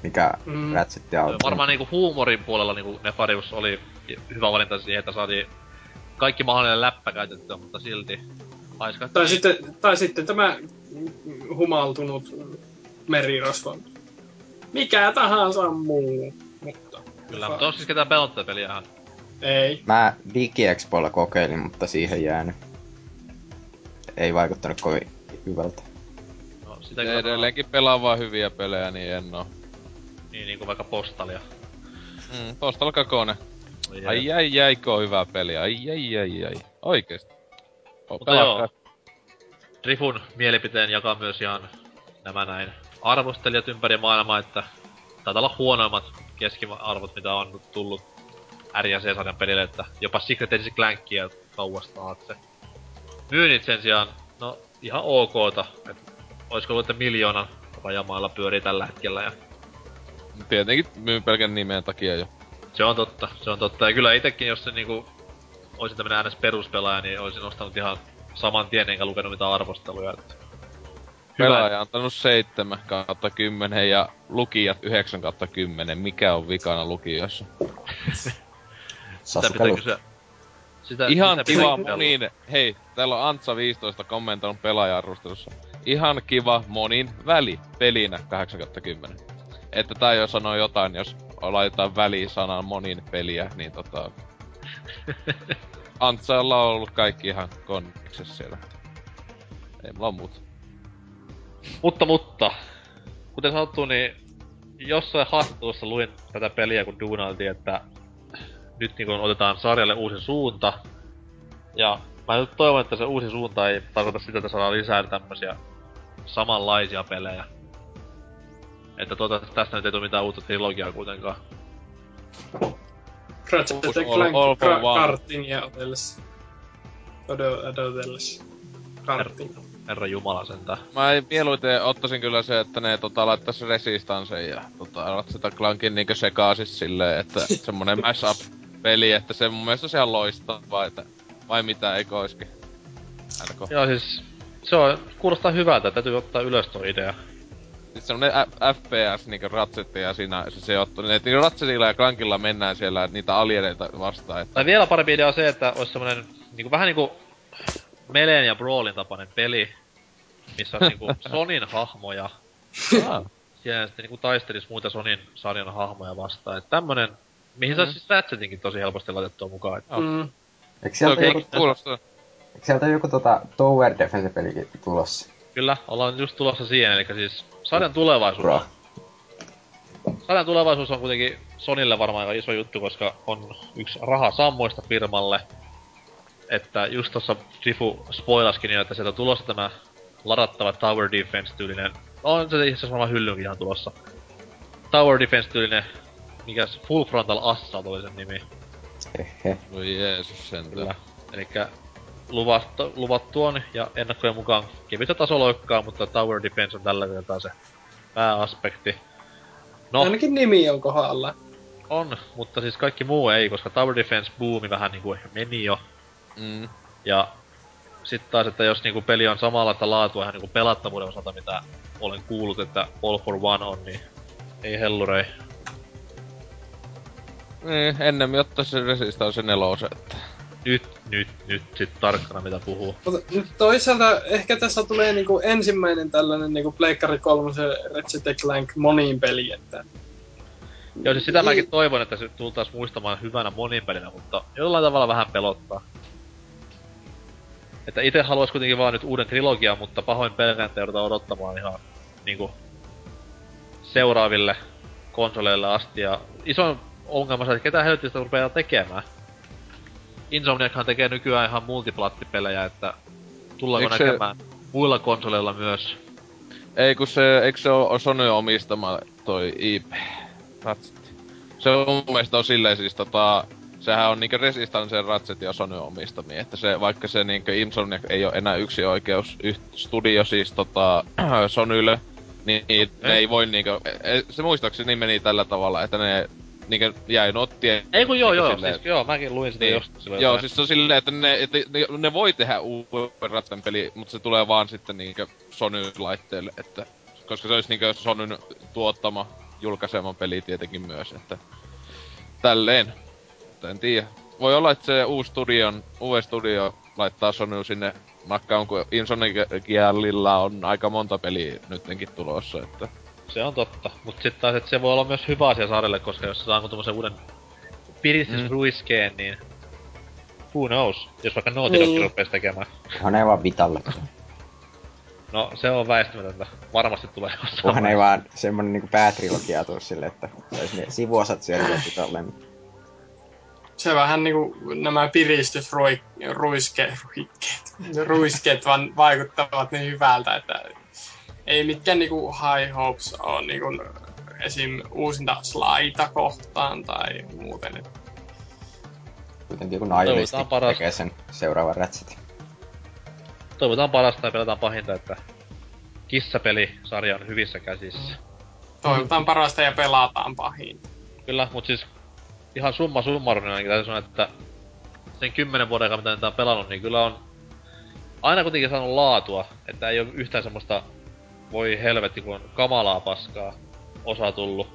Speaker 4: mikä
Speaker 5: Mm.
Speaker 4: mm. Ratchet ja
Speaker 2: Varmaan niinku huumorin puolella niinku Nefarius oli hyvä valinta siihen, että saatiin kaikki mahdollinen läppä käytettyä, mutta silti haiskahti.
Speaker 5: Tai sitten, tai sitten tämä humaltunut merirosvo. Mikä tahansa muu. Mutta,
Speaker 2: Kyllä, mutta onko siis ketään pelannut tätä peliä ihan?
Speaker 5: Ei.
Speaker 4: Mä DigiExpoilla kokeilin, mutta siihen jäänyt. Ei vaikuttanut kovin hyvältä.
Speaker 2: No, sitä
Speaker 3: edelleenkin pelaa vaan hyviä pelejä, niin en oo.
Speaker 2: Niin, niin kuin vaikka Postalia.
Speaker 3: Mm, tosta alkaa kone.
Speaker 2: Oi,
Speaker 3: Ai ai ai, kun on hyvää peliä. Ai ai ai ai. Oikeesti.
Speaker 2: Mutta joo. Rifun mielipiteen jakaa myös ihan nämä näin arvostelijat ympäri maailmaa, että taitaa olla huonoimmat keskiarvot, mitä on tullut R&C-sarjan pelille, että jopa Secret Edge Clankia kauas taakse. Myynnit sen sijaan, no ihan okta, että olisiko ollut, että miljoona rajamailla pyörii tällä hetkellä ja
Speaker 3: Tietenkin myy pelkän nimen takia jo.
Speaker 2: se on totta, se on totta. Ja kyllä itekin, jos se niinku olisin tämmönen äänes peruspelaaja, niin olisin ostanut ihan saman tien enkä lukenut mitään arvosteluja. Että...
Speaker 3: Pelaaja on antanut 7 kautta 10 ja lukijat 9 kautta 10. Mikä on vikana lukijoissa?
Speaker 2: Sitä pitää kysyä. Sitä,
Speaker 3: Ihan
Speaker 2: sitä
Speaker 3: kiva niin, hei, täällä on Antsa 15 kommentoinut pelaaja-arvostelussa. ihan kiva monin väli pelinä 8 10. Että tää jo sanoo jotain, jos laitetaan välisanan monin peliä, niin tota... Antsalla on ollut kaikki ihan konniksessa siellä. Ei mulla oo muuta.
Speaker 2: Mutta, mutta, kuten sanottu, niin jossain haastattelussa luin tätä peliä, kun duunailtiin, että nyt niin kun otetaan sarjalle uusi suunta. Ja mä nyt toivon, että se uusi suunta ei tarkoita sitä, että saadaan lisää tämmösiä samanlaisia pelejä. Että toivottavasti tästä nyt ei tule mitään uutta trilogiaa kuitenkaan.
Speaker 5: Ratchet Clank
Speaker 3: All for
Speaker 5: ka-
Speaker 3: One.
Speaker 5: kartingia odotellessa. Odo- Odotellessa. Karting.
Speaker 2: Herra Jumala sentään.
Speaker 3: Mä ei mieluiten ottaisin kyllä se, että ne tota, laittais Resistancen ja tota, Ratchet Clankin niinkö sekaasis silleen, että semmonen mashup-peli, että se mun mielestä on ihan loistavaa, että vai mitä, eikö oiskin? NK.
Speaker 2: Joo siis, se on, kuulostaa hyvältä, täytyy ottaa ylös tuo idea.
Speaker 3: Siis semmonen F- FPS niinkö Ratchet ja siinä se sijoittuu, niin että Ratchetilla ja Clankilla mennään siellä niitä alieneita vastaan, että
Speaker 2: Tai vielä parempi idea on se, että olisi semmonen niinku, vähän niinku Meleen ja Brawlin tapainen peli, missä on niinku Sonin hahmoja,
Speaker 3: Ah.
Speaker 2: siellä sitten niinku taistelis muita Sonin sarjan hahmoja vastaan. Et tämmönen, mihin mm. saa siis Ratchetinkin tosi helposti laitettua mukaan. Et
Speaker 3: Joo.
Speaker 5: Mm.
Speaker 4: Eikö
Speaker 3: se
Speaker 4: sieltä, joku,
Speaker 3: kuulostaa.
Speaker 4: eikö sieltä joku tota Tower Defense-pelikin tulossa?
Speaker 2: kyllä, ollaan just tulossa siihen, eli siis sarjan tulevaisuus.
Speaker 4: Bro.
Speaker 2: Sarjan tulevaisuus on kuitenkin Sonille varmaan aika iso juttu, koska on yksi raha sammoista firmalle. Että just tossa Sifu spoilaskin jo, että sieltä on tulossa tämä ladattava Tower Defense-tyylinen... On se itse asiassa varmaan hyllynkin ihan tulossa. Tower Defense-tyylinen... Mikäs Full Frontal Assault oli sen nimi.
Speaker 4: Hehe.
Speaker 3: Voi Jeesus sentään.
Speaker 2: Kyllä. Elikkä luvattu, luvattu on ja ennakkojen mukaan kevyttä tasoloikkaa, mutta Tower Defense on tällä kertaa se pääaspekti. No,
Speaker 5: Ainakin nimi on kohdalla.
Speaker 2: on, mutta siis kaikki muu ei, koska Tower Defense boomi vähän niinku meni jo.
Speaker 3: Mm.
Speaker 2: Ja sitten taas, että jos niinku peli on samanlaista laatua ihan niinku pelattavuuden osalta, mitä olen kuullut, että All for One on, niin ei hellurei.
Speaker 3: Niin, ennemmin ottais se Resistance nelosen, että...
Speaker 2: Nyt, nyt, nyt sit tarkkana mitä puhuu.
Speaker 5: Mutta toisaalta ehkä tässä tulee niinku ensimmäinen tällainen niinku Pleikkari 3 Ratchet Clank moniin peli, että
Speaker 2: Joo, siis sitä
Speaker 5: Niin.
Speaker 2: mäkin toivon, että se tultais muistamaan hyvänä moninpelinä, mutta jollain tavalla vähän pelottaa. Että itse haluais kuitenkin vaan nyt uuden trilogian, mutta pahoin pelkään, että joudutaan odottamaan ihan niinku seuraaville konsoleille asti. Ja iso ongelma se, että ketä helvetistä rupeaa tekemään. Insomniachan tekee nykyään ihan multiplattipelejä, että tullaanko
Speaker 3: Eikö se-
Speaker 2: näkemään muilla konsoleilla myös.
Speaker 3: Ei kun se, eikö se oo Sony omistama toi IP? Ratchet. Se on mun mielestä on silleen siis tota... Sehän on niinkö Resistance Ratchet ja Sony omistamia, että se, vaikka se niinkö Insomniac ei ole enää yksi oikeus yht, studio siis tota Sonylle, niin niin ne ei voi niinkö, e- se muistaakseni meni tällä tavalla, että ne niinkö jäi nottien
Speaker 2: Ei kun joo joo,
Speaker 3: silleen-
Speaker 2: siis joo, mäkin luin sitä
Speaker 3: Niin.
Speaker 2: joskus silloin.
Speaker 3: Joo, siis se on silleen, että ne, että ne, ne voi tehdä uuden ratten peli, mutta se tulee vaan sitten niinkö Sony-laitteelle, että... Koska se olisi niinkö Sonyn tuottama, julkaisema peli tietenkin myös, että... Tälleen. Mutta en tiedä. Voi olla, että se uusi studion, uusi studio laittaa Sony sinne nakkaan, kun Insomniacilla on aika monta peliä nyttenkin tulossa, että...
Speaker 2: Se on totta. Mut sit taas, että se voi olla myös hyvä asia sarjalle, koska jos se saanko tommosen uuden piristysruiskeen, niin... Who knows? Jos vaikka Naughty Dog
Speaker 5: Niin.
Speaker 2: rupees tekemään.
Speaker 4: Onhan ne vaan Vitalle.
Speaker 2: No, se on väistämätöntä. Varmasti tulee jossain.
Speaker 4: Onhan ne vaan semmonen niinku päätrilogia tuu silleen, että olisi ne sivuosat sieltä Vitalle.
Speaker 5: se vähän niinku nämä piristysruiskeet, ruiskeet vaan vaikuttavat niin hyvältä, että ei mitkään niinku high hopes on niinku esim. uusinta slaita kohtaan tai muuten. Et
Speaker 4: Kuitenkin joku
Speaker 2: parasta.
Speaker 4: tekee sen seuraavan Ratchetin.
Speaker 2: Toivotaan parasta ja pelataan pahinta, että kissapeli-sarja on hyvissä käsissä.
Speaker 5: toivotaan parasta ja pelataan pahin.
Speaker 2: Kyllä, mut siis ihan summa summarum, niin ainakin täytyy sanoa, että sen kymmenen vuoden aikana, mitä niitä on pelannut, niin kyllä on aina kuitenkin saanut laatua, että ei ole yhtään semmoista voi helvetti, kun on kamalaa paskaa osa tullut.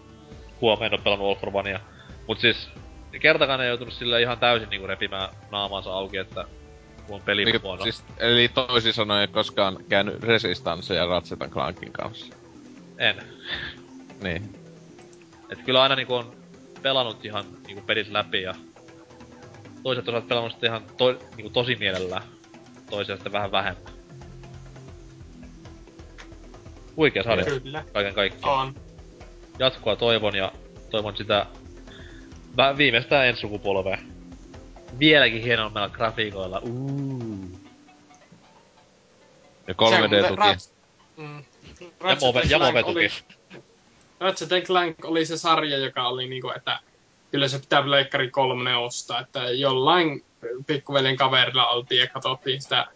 Speaker 2: Huomenna en oo pelannut Onea. Mut siis kertakaan ei joutunut sille ihan täysin niinku repimään naamaansa auki, että kun on peli
Speaker 3: Niin,
Speaker 2: huono.
Speaker 3: siis, eli toisin sanoen ei koskaan käynyt Resistance ja Ratchet Clankin kanssa.
Speaker 2: En.
Speaker 3: Niin.
Speaker 2: Et kyllä aina niinku on pelannut ihan niinku pelit läpi ja toiset osat pelannut sitten ihan to, niinku tosi mielellään. Toisia sitten vähän vähemmän. Huikea sarja
Speaker 5: Kyllä,
Speaker 2: kaiken kaikkiaan.
Speaker 5: on.
Speaker 2: Jatkoa toivon ja toivon sitä vä- viimeistään ensi sukupolvea. Vieläkin hienommilla grafiikoilla. Uuu.
Speaker 3: Ja
Speaker 5: Se on
Speaker 3: 3D-tuki.
Speaker 5: muuten Rats- Mm.
Speaker 2: Ja
Speaker 5: Ratchet
Speaker 2: Move,
Speaker 5: and
Speaker 2: ja
Speaker 5: Clank
Speaker 2: Move tuki.
Speaker 5: oli- Ratchet Clank oli se sarja, joka oli niinku, että kyllä se pitää Pleikkari 3 ostaa, että jollain pikkuveljen kaverilla oltiin ja katsottiin sitä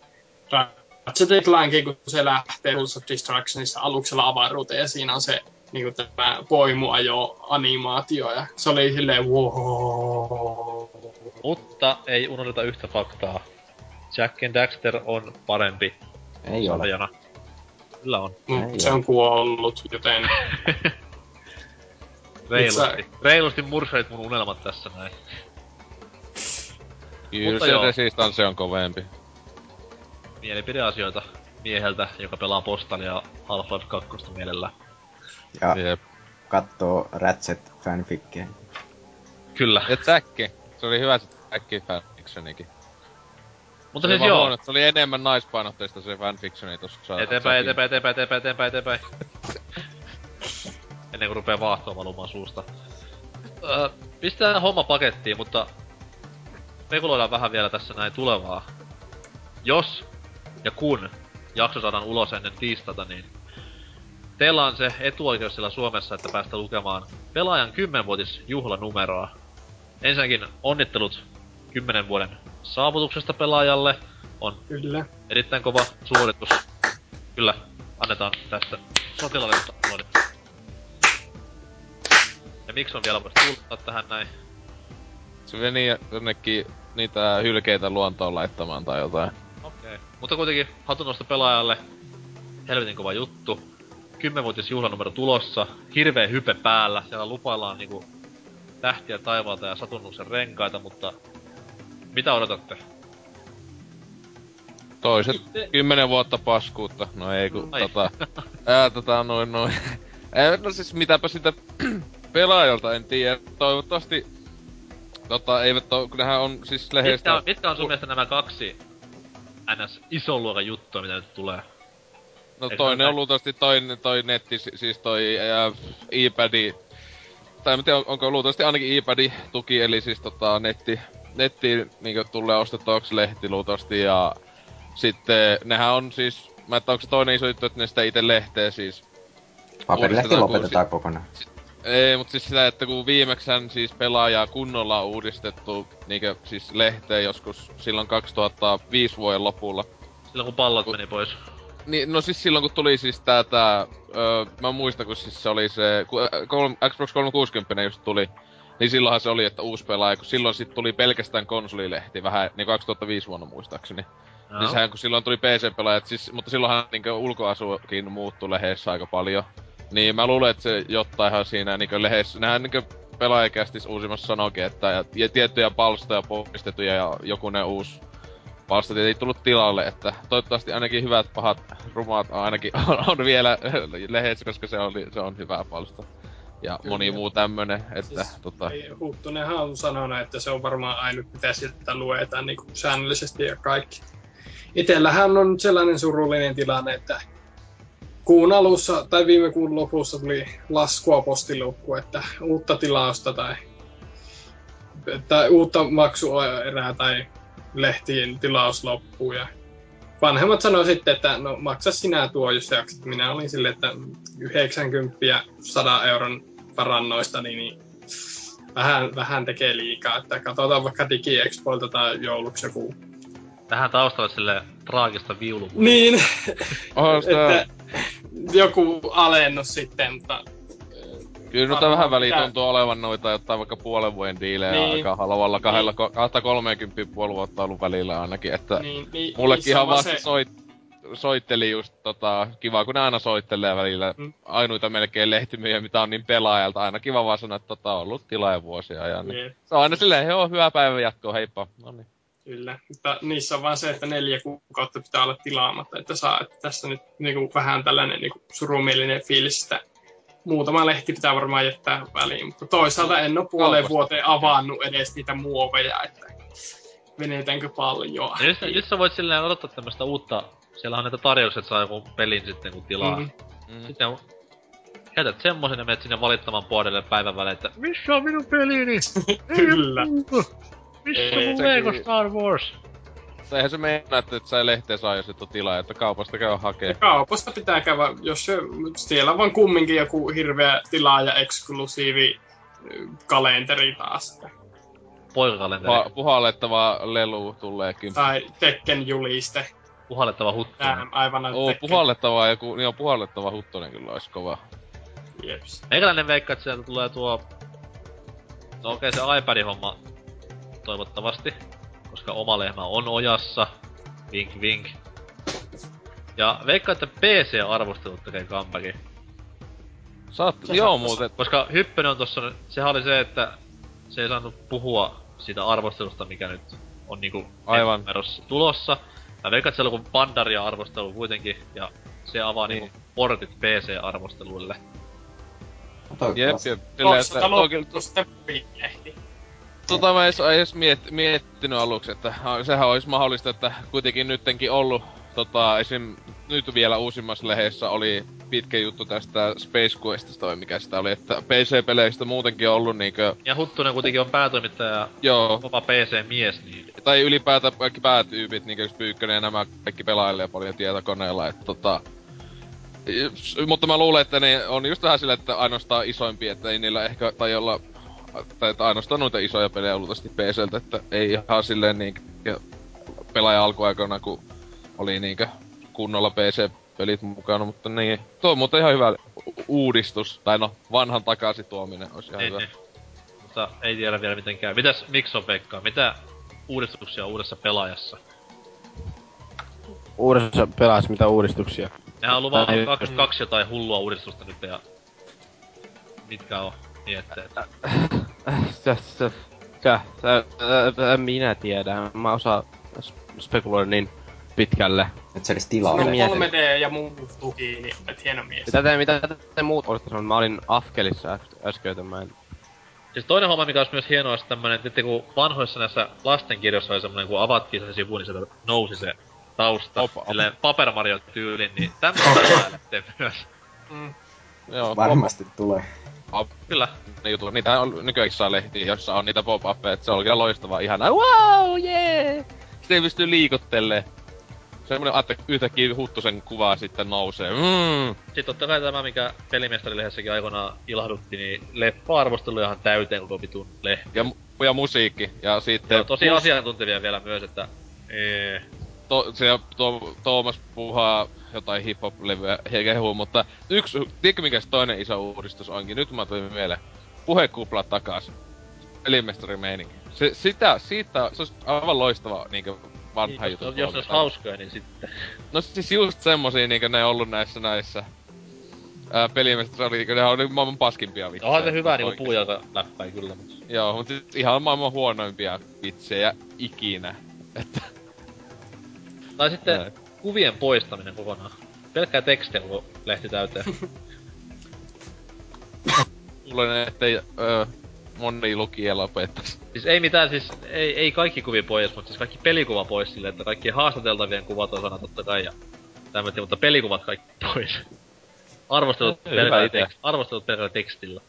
Speaker 5: Ratchet Clankia, kun se lähtee Rules of Destructionissa aluksella avaruuteen ja siinä on se niinku tämä poimuajo animaatio ja se oli silleen wow.
Speaker 2: Mutta ei unohdeta yhtä faktaa. Jack and Daxter on parempi
Speaker 4: Ei ole.
Speaker 2: sarjana. Kyllä on.
Speaker 5: Mut
Speaker 4: Ei
Speaker 5: se on kuollut, joten
Speaker 2: Reilusti. Reilusti murskait mun unelmat tässä näin.
Speaker 3: Kyllä
Speaker 2: Mutta
Speaker 3: se
Speaker 2: joo.
Speaker 3: Resistance on kovempi.
Speaker 2: Mielipideasioita mieheltä, joka pelaa Postalia Half-Life 2 mielellä.
Speaker 4: Ja
Speaker 3: Jep.
Speaker 4: kattoo Ratchet fanfickkejä.
Speaker 2: Kyllä.
Speaker 3: Ja Jack. Se oli hyvä se Jack fanfictionikin.
Speaker 2: Mutta siis joo.
Speaker 3: huono, että se oli enemmän naispainotteista se fanfictioni tossa.
Speaker 2: Eteenpäin, eteenpäin, eteenpäin, eteenpäin, eteenpäin, eteenpäin. Ennen kuin rupee vaahtoa valumaan suusta. Öö, pistetään homma pakettiin, mutta spekuloidaan vähän vielä tässä näin tulevaa. Jos ja kun jakso saadaan ulos ennen tiistata, niin teillä on se etuoikeus siellä Suomessa, että päästä lukemaan pelaajan 10-vuotis juhlanumeroa. Ensinnäkin onnittelut 10 vuoden saavutuksesta pelaajalle. On
Speaker 5: kyllä.
Speaker 2: Erittäin kova suoritus. Kyllä, annetaan tästä sotilaallista aplodit. Ja miksi on vielä voisi tulla tähän näin?
Speaker 3: Se meni jonnekin niitä hylkeitä luontoon laittamaan tai jotain.
Speaker 2: Okei. Okay. Mutta kuitenkin hatunnosto pelaajalle. Helvetin kova juttu. 10-vuotis juhlanumero tulossa. Hirveä hype päällä. Siellä lupaillaan niinku tähtiä taivaalta ja satunnuksen renkaita, mutta mitä odotatte?
Speaker 3: Toiset
Speaker 5: Itse-
Speaker 3: kymmenen vuotta paskuutta. No ei kun
Speaker 2: Ai.
Speaker 3: tota... Ää, tota noin noin. Ää, no siis mitäpä sitä pelaajalta en tiedä. Toivottavasti... Tota, eivät oo, kyllähän on siis lehdestä...
Speaker 2: Mitkä on, mitkä on sun mielestä nämä kaksi ns. ison luokan juttua, mitä nyt tulee?
Speaker 3: No toinen on luultavasti toi, toi netti, si- siis toi ää, iPadi, tai en tiedä, onko luultavasti ainakin iPadi tuki, eli siis tota netti, nettiin niinku tulee ostettavaksi lehti luultavasti, ja sitten nehän on siis, mä en tiedä, onko se toinen iso juttu, että ne sitä itse lehteä siis,
Speaker 4: Paperilehti lopetetaan kokonaan.
Speaker 3: Ei, mutta siis sitä, että kun viimeksän siis pelaajaa kunnolla on uudistettu niinkö siis lehteen joskus silloin 2005 vuoden lopulla,
Speaker 2: Silloin kun pallot meni pois.
Speaker 3: Niin, no siis silloin kun tuli siis tää, tää öö, mä muistan kun siis se oli se, kun kolm, Xbox 360 just tuli, niin silloinhan se oli, että uusi pelaaja, kun silloin sit tuli pelkästään konsolilehti, vähän niin 2005 vuonna muistaakseni. No. Niin sehän kun silloin tuli PC-pelaajat, siis, mutta silloinhan niinkö ulkoasukin muuttui lehdessä aika paljon. Niin mä luulen, että se jotta ihan siinä niinkö lehdessä, nehän niinkö pelaajakästis uusimmassa sanoikin, että ja, ja tiettyjä palstoja poistettuja ja jokunen uusi palstat ei tullut tilalle, että toivottavasti ainakin hyvät pahat rumat on ainakin on, on vielä lehdessä, koska se, oli, se on hyvä palsta. Ja
Speaker 5: Kyllä.
Speaker 3: moni muu tämmönen, että
Speaker 5: Siis
Speaker 3: tota...
Speaker 5: Huttunenhan on sanonut, että se on varmaan ainut, mitä sieltä luetaan niin kuin säännöllisesti ja kaikki. Itellähän on sellainen surullinen tilanne, että kuun alussa tai viime kuun lopussa tuli laskua postiluukku, että uutta tilausta tai, tai uutta maksuerää tai lehtien tilaus loppuu. Ja vanhemmat sanoi sitten, että no maksa sinä tuo, jos jaksat. Minä olin silleen, että 90 100 euron varannoista, niin, niin vähän, vähän tekee liikaa. Että katsotaan vaikka DigiExpoilta tai jouluksi joku.
Speaker 2: Tähän taustalle sille traagista viulu.
Speaker 5: Niin,
Speaker 3: Onhan sitä,
Speaker 5: että joku alennus sitten, mutta
Speaker 3: kyllä noita
Speaker 5: varmaan
Speaker 3: vähän väliin
Speaker 5: pitää-
Speaker 3: tuntuu olevan noita jotain vaikka puolen vuoden diilejä
Speaker 5: Niin.
Speaker 3: aika halvalla, kahdella,
Speaker 5: Niin.
Speaker 3: kahta 30 puoli vuotta ollut välillä ainakin, että
Speaker 5: niin, niin,
Speaker 3: mullekin
Speaker 5: niissä
Speaker 3: ihan vasta
Speaker 5: se-
Speaker 3: soit, soitteli just tota, kiva kun ne aina soittelee välillä.
Speaker 5: Mm.
Speaker 3: Ainuita melkein lehtimyyjä, mitä on niin pelaajalta. Aina kiva vaan sanoa, että tota, on ollut tilaajavuosia ajan. Niin. Se on aina silleen, joo, hyvää päivän jatkoa, heippa. No niin.
Speaker 5: Kyllä, mutta niissä on vaan se, että neljä kuukautta pitää olla tilaamatta, että saa, että tässä nyt niinku vähän tällainen niinku surumielinen fiilis, että muutama lehti pitää varmaan jättää väliin, mutta toisaalta en ole puoleen
Speaker 3: Kaupasta.
Speaker 5: vuoteen avannut edes niitä muoveja, että venetäänkö paljon.
Speaker 2: Ja nyt, nyt sä voit silleen odottaa tämmöstä uutta, siellä on näitä tarjouksia, että saa joku pelin sitten kun tilaa.
Speaker 5: Mm.
Speaker 2: Mm. Sitten on- jätät semmosen ja menet sinne valittamaan puolelle päivän välein, että missä on minun pelini?
Speaker 5: Kyllä.
Speaker 2: Missä mun Lego Star Wars?
Speaker 3: Se eihän se meinaa, että et sä lehteä saa, jos et oo tilaa, että kaupasta käy hakee.
Speaker 5: Ja kaupasta pitää käydä, jos se, siellä on vaan kumminkin joku hirveä tilaaja eksklusiivi ö, kalenteri taas.
Speaker 2: Poikakalenteri,
Speaker 3: Puha- puhallettava lelu tuleekin.
Speaker 5: Tai Tekken juliste.
Speaker 2: puhallettava huttu.
Speaker 5: Tää aivan näin
Speaker 3: Oo,
Speaker 5: Tekken-
Speaker 3: puhallettava joku, niin on puhallettava huttonen kyllä olisi kova.
Speaker 5: Jeps.
Speaker 2: Meikäläinen veikkaa, että sieltä tulee tuo... No okei, se iPad-homma toivottavasti, koska oma lehmä on ojassa. Vink vink. Ja veikkaa, että PC-arvostelut tekee comebackin.
Speaker 3: Saat,
Speaker 5: Se
Speaker 3: joo muuten,
Speaker 2: Koska Hyppönen on tossa, sehän oli se, että se ei saanut puhua siitä arvostelusta, mikä nyt on niinku
Speaker 3: Aivan.
Speaker 2: tulossa. Mä veikkaan, että siellä on joku bandaria arvostelu kuitenkin, ja se avaa niin.
Speaker 3: Niin.
Speaker 2: niinku portit PC-arvosteluille.
Speaker 3: jep, jep. Silleen, että
Speaker 5: Tuossa
Speaker 3: toki,
Speaker 5: loppu sitten.
Speaker 3: Tota mä edes, edes miet, miettinyt aluksi, että sehän olisi mahdollista, että kuitenkin nyttenkin ollut, tota, esim. nyt vielä uusimmassa lehdessä oli pitkä juttu tästä Space Questista, vai mikä sitä oli, että PC-peleistä muutenkin on ollut niinkö,
Speaker 2: Ja Huttunen kuitenkin on päätoimittaja ja
Speaker 3: joo,
Speaker 2: kova PC-mies, niin
Speaker 3: tai ylipäätään kaikki päätyypit, niinkö jos Pyykkönen ja nämä kaikki pelailee paljon tietokoneella, että tota... Mutta mä luulen, että ne on just vähän sillä, että ainoastaan isoimpia, että ei niillä ehkä, tai olla, tai että ainoastaan noita isoja pelejä luultavasti PCltä, että ei ihan silleen niinkö pelaaja alkuaikoina, kun oli niinkö kunnolla PC-pelit mukana, mutta niin. Tuo on muuten ihan hyvä uudistus, tai no, vanhan takaisin tuominen olisi ihan
Speaker 2: niin,
Speaker 3: hyvä.
Speaker 2: niin. Mutta ei tiedä vielä miten käy. Mitäs Mikso Pekka, mitä uudistuksia on uudessa pelaajassa?
Speaker 6: Uudessa pelaassa mitä uudistuksia.
Speaker 2: Nehän on luvannut
Speaker 6: Tai-
Speaker 2: 22 jotain hullua uudistusta nyt ja... Mitkä on
Speaker 6: Se, se, se, se, en minä tiedä. Mä osaan spekuloida niin pitkälle.
Speaker 4: Et sä edes tilaa
Speaker 5: No
Speaker 6: Niin
Speaker 4: lehtiä.
Speaker 6: mietin.
Speaker 5: 3D ja muu tuki, niin olet hieno mies.
Speaker 6: Mitä te, mitä te muut olette sanonut? Mä olin Afkelissa äs- äsken, joten mä en...
Speaker 2: Siis toinen homma, mikä olisi myös hienoa, olisi tämmönen, että kun vanhoissa näissä lastenkirjoissa oli semmonen, kun avattiin se sivu, niin sieltä nousi se tausta.
Speaker 3: Opa.
Speaker 2: Silleen Paper Mario tyylin, niin tämmöistä myös.
Speaker 5: Mm.
Speaker 3: Joo,
Speaker 4: Varmasti tulee.
Speaker 2: Kyllä.
Speaker 3: ne jutut. Niitä on nykyäänkin saa lehtiä, jossa on niitä pop-uppeja, että se on kyllä loistavaa ihana. Wow, yeah! Sitten ei pysty liikuttelee. Semmonen, että yhtäkkiä huttusen kuvaa sitten nousee. Mm.
Speaker 2: Sitten totta kai tämä, mikä pelimestarilehdessäkin aikoinaan ilahdutti, niin leppa-arvostelu ihan täyteen koko vitun lehti.
Speaker 3: Ja, mu- ja musiikki. Ja sitten...
Speaker 2: Ja tosi asiantuntevia vielä myös, että... Ee,
Speaker 3: To, se, to, Tuomas puhaa jotain hip-hop-levyä ja kehuu, mutta yksi, tiedätkö mikä se toinen iso uudistus onkin? Nyt mä tulin mieleen. Puhekupla takas. Pelimestarimeininki. Se, sitä, siitä, se olisi aivan loistava niinkö vanha
Speaker 2: jos,
Speaker 3: juttu.
Speaker 2: jos, jos olisi hauskoja, niin sitten.
Speaker 3: No siis just semmosia niinkö ne ollut näissä näissä ää, pelimestari oli, ne oli maailman paskimpia vitsejä.
Speaker 2: Onhan se hyvä niinku puujalka läppäin kyllä, mutta...
Speaker 3: Joo, mutta sit ihan maailman huonoimpia vitsejä ikinä. Että,
Speaker 2: Tai sitten
Speaker 3: näin.
Speaker 2: kuvien poistaminen kokonaan. Pelkkää tekstiä koko lehti täyteen.
Speaker 3: luulen, ettei öö, moni lukija lopettais.
Speaker 2: siis ei mitään, siis ei, ei kaikki kuvia pois, mutta siis kaikki pelikuva pois silleen, että kaikki haastateltavien kuvat osana totta kai ja tämmöitä, mutta pelikuvat kaikki pois. Arvostelut pelkällä, tekst, arvostelut pelkällä tekstillä.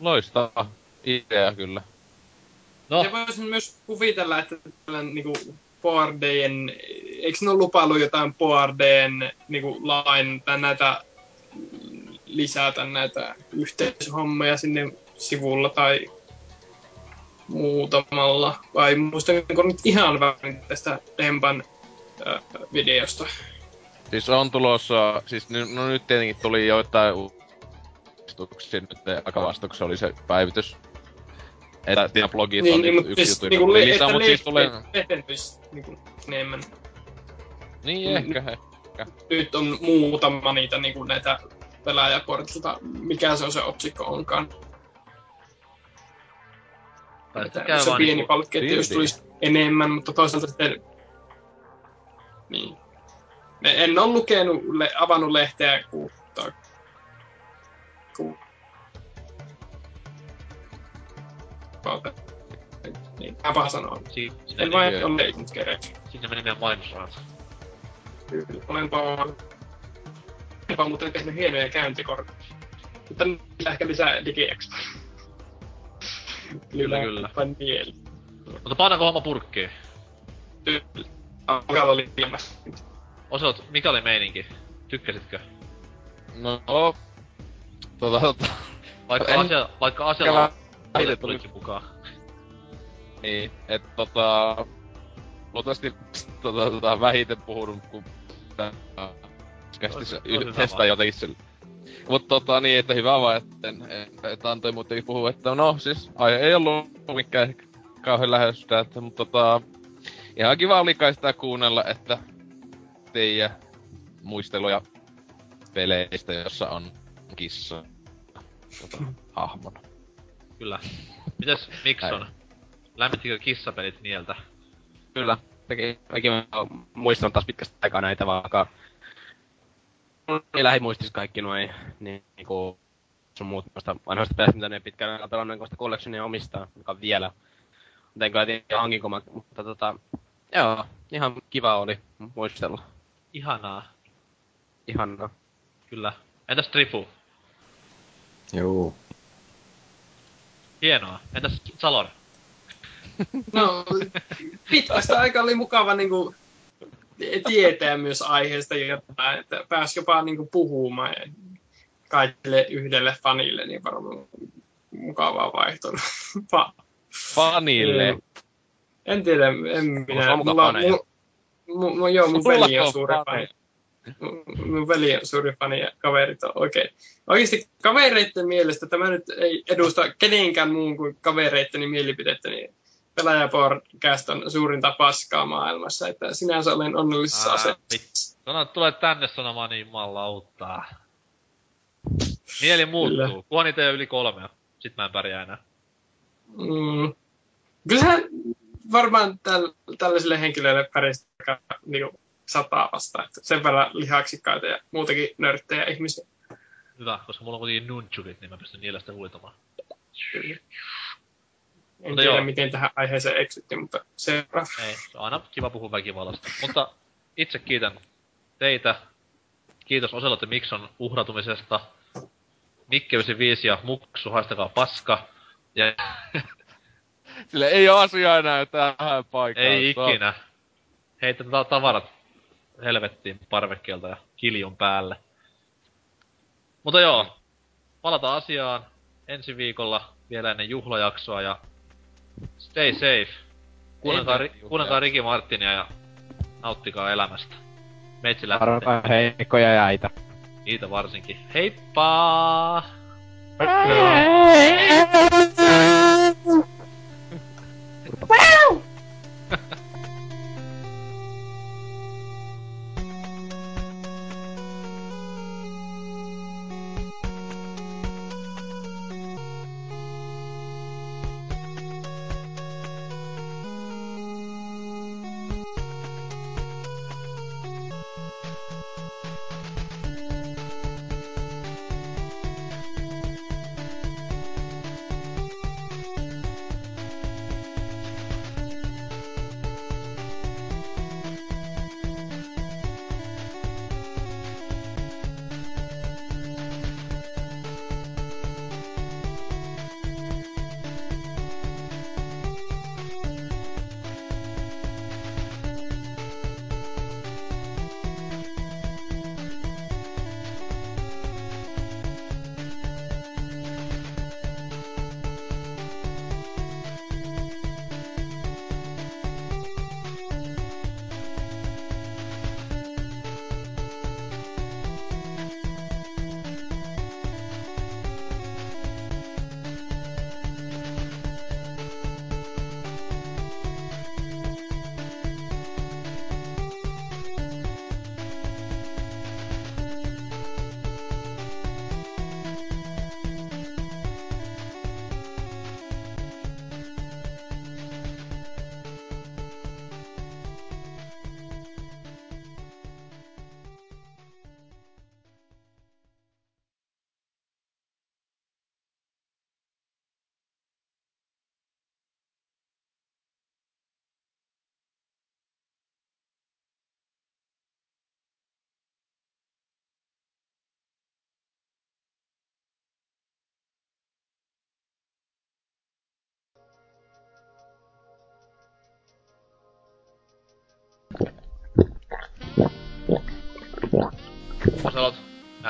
Speaker 3: Loistava idea kyllä.
Speaker 2: No,
Speaker 5: Ja voisin myös kuvitella, että tällainen niinku Boardeen, eikö ne ole lupailu jotain Boardeen niinku lain tai näitä lisätä näitä yhteisöhommia sinne sivulla tai muutamalla, vai muistanko nyt ihan väärin tästä Dempan äh, videosta.
Speaker 3: Siis on tulossa, siis no nyt tietenkin tuli joitain uudistuksia nyt aika vasta, oli se päivitys. Että tiedä, blogit on
Speaker 5: niin,
Speaker 3: nyt
Speaker 5: mutta
Speaker 3: yksi
Speaker 5: siis, niinku,
Speaker 3: tuli
Speaker 5: le-
Speaker 3: lisää,
Speaker 5: että
Speaker 3: mut siis tulee...
Speaker 5: lehti- lehdentyisi niinku enemmän.
Speaker 3: Niin ehkä.
Speaker 5: Nyt on muutama niitä niinku näitä pelaajaportilta, mikä se on se otsikko onkaan. Että
Speaker 2: käy
Speaker 5: se pieni palkki, että jos tulisi enemmän, mutta toisaalta sitten... Niin. En ole lukenut, le, avannut lehteä kuutta. Ku... Kuukautta. Niin, mä paha sanoa.
Speaker 2: si- sinne,
Speaker 5: En vain
Speaker 3: Joo.
Speaker 5: ole leikunut
Speaker 2: sinne meni meidän mainosrahat.
Speaker 5: Olen tuon... Jopa muuten tehnyt hienoja käyntikortteja. Mutta niitä ehkä lisää digiextra.
Speaker 2: Kyllä, kyllä.
Speaker 5: Vain mieli.
Speaker 2: Mutta painaanko homma purkkiin?
Speaker 5: Kyllä. Alkaa oli ilmassa.
Speaker 2: Oselot, mikä oli meininki? Tykkäsitkö?
Speaker 3: No, tota, tota,
Speaker 2: Vaikka,
Speaker 3: En-
Speaker 2: asia, vaikka asialla
Speaker 3: Tuli-
Speaker 2: tulikin mukaan.
Speaker 3: niin, et tota, luultavasti tota, tota, vähiten puhunut, kun
Speaker 2: sama.
Speaker 3: testaa jotenkin sille. Mut tota niin, että hyvä vaan, että, että antoi muutenkin puhua, että no siis aihe ei ollut mikään kauhean lähestyä, että, mutta tota, ihan kiva oli kai sitä kuunnella, että teidän muisteluja peleistä, jossa on kissa tota, hahmona.
Speaker 2: Kyllä. Mitäs Mikson? Lämmittikö kissapelit mieltä?
Speaker 6: Kyllä. Teki, mäkin oon muistanut taas pitkästä aikaa näitä, vaikka ei lähimuistissa kaikki noin niin, niinku sun muut noista vanhoista pelistä, mitä ne pitkään aikaa pelannut, enkä sitä collectionia omistaa, mikä on vielä. Mutta en kyllä tiedä hankinko mä, mutta tota, joo, ihan kiva oli muistella.
Speaker 2: Ihanaa.
Speaker 6: Ihanaa.
Speaker 2: Kyllä. Entäs Trifu?
Speaker 4: Juu.
Speaker 2: Hienoa. Entäs Salor?
Speaker 5: No, pitkästä aikaa oli mukava niinku tietää myös aiheesta jotain, että pääsi jopa niinku puhumaan kaikille yhdelle fanille, niin varmaan mukavaa vaihtoa. Pa-
Speaker 3: Fanille.
Speaker 5: Joo. en tiedä, en minä.
Speaker 6: muka
Speaker 5: Mulla,
Speaker 6: faneja?
Speaker 5: mu, mu, mu, joo, mun veli on suuri fani. Mun- veli on suuri fani ja kaverit on oikein. Oikeasti kavereiden mielestä tämä nyt ei edusta kenenkään muun kuin kavereitteni mielipidettä, niin Pelaajapodcast on suurinta paskaa maailmassa, että sinänsä olen onnellisessa asemassa.
Speaker 2: Sano, tulee tänne sanomaan niin jumalautaa. Mieli muuttuu.
Speaker 5: Kyllä.
Speaker 2: Kunhan niitä yli kolmea. Sit mä en pärjää enää.
Speaker 5: Mm. Kyllähän varmaan täl, tällaisille henkilöille pärjää niin sataa vasta, että sen verran lihaksikkaita ja muutenkin nörttejä ihmisiä.
Speaker 2: Hyvä, koska mulla on kuitenkin nunchukit, niin mä pystyn niillä sitten huitamaan.
Speaker 5: Kyllä. En
Speaker 2: Mutta
Speaker 5: tiedä,
Speaker 2: joo.
Speaker 5: miten tähän aiheeseen eksyttiin, mutta seuraa.
Speaker 2: Ei, se on aina kiva puhua väkivallasta. Mutta itse kiitän teitä. Kiitos Oselot ja Mikson uhratumisesta. Mikke 95 ja Muksu, haistakaa paska. Ja
Speaker 3: Sille ei oo asiaa enää tähän paikkaan.
Speaker 2: ei ikinä. Heitä ta- tavarat helvettiin parvekkeelta ja kiljun päälle. Mutta joo, palataan asiaan ensi viikolla vielä ennen juhlajaksoa ja stay safe. Kuunnelkaa, ri- kuunnelkaa Ricky Martinia ja nauttikaa elämästä. Meitsi lähtee.
Speaker 6: Varokaa heikkoja jäitä.
Speaker 2: Niitä varsinkin. Heippa! Kuuselot,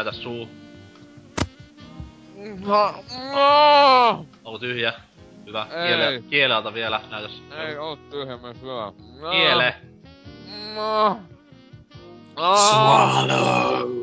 Speaker 2: näytä suu. Onko tyhjä? Hyvä. Kiele, kieleltä vielä, näytäs.
Speaker 3: Ei oo tyhjä myös hyvä.
Speaker 2: Kiele.
Speaker 5: Swallow!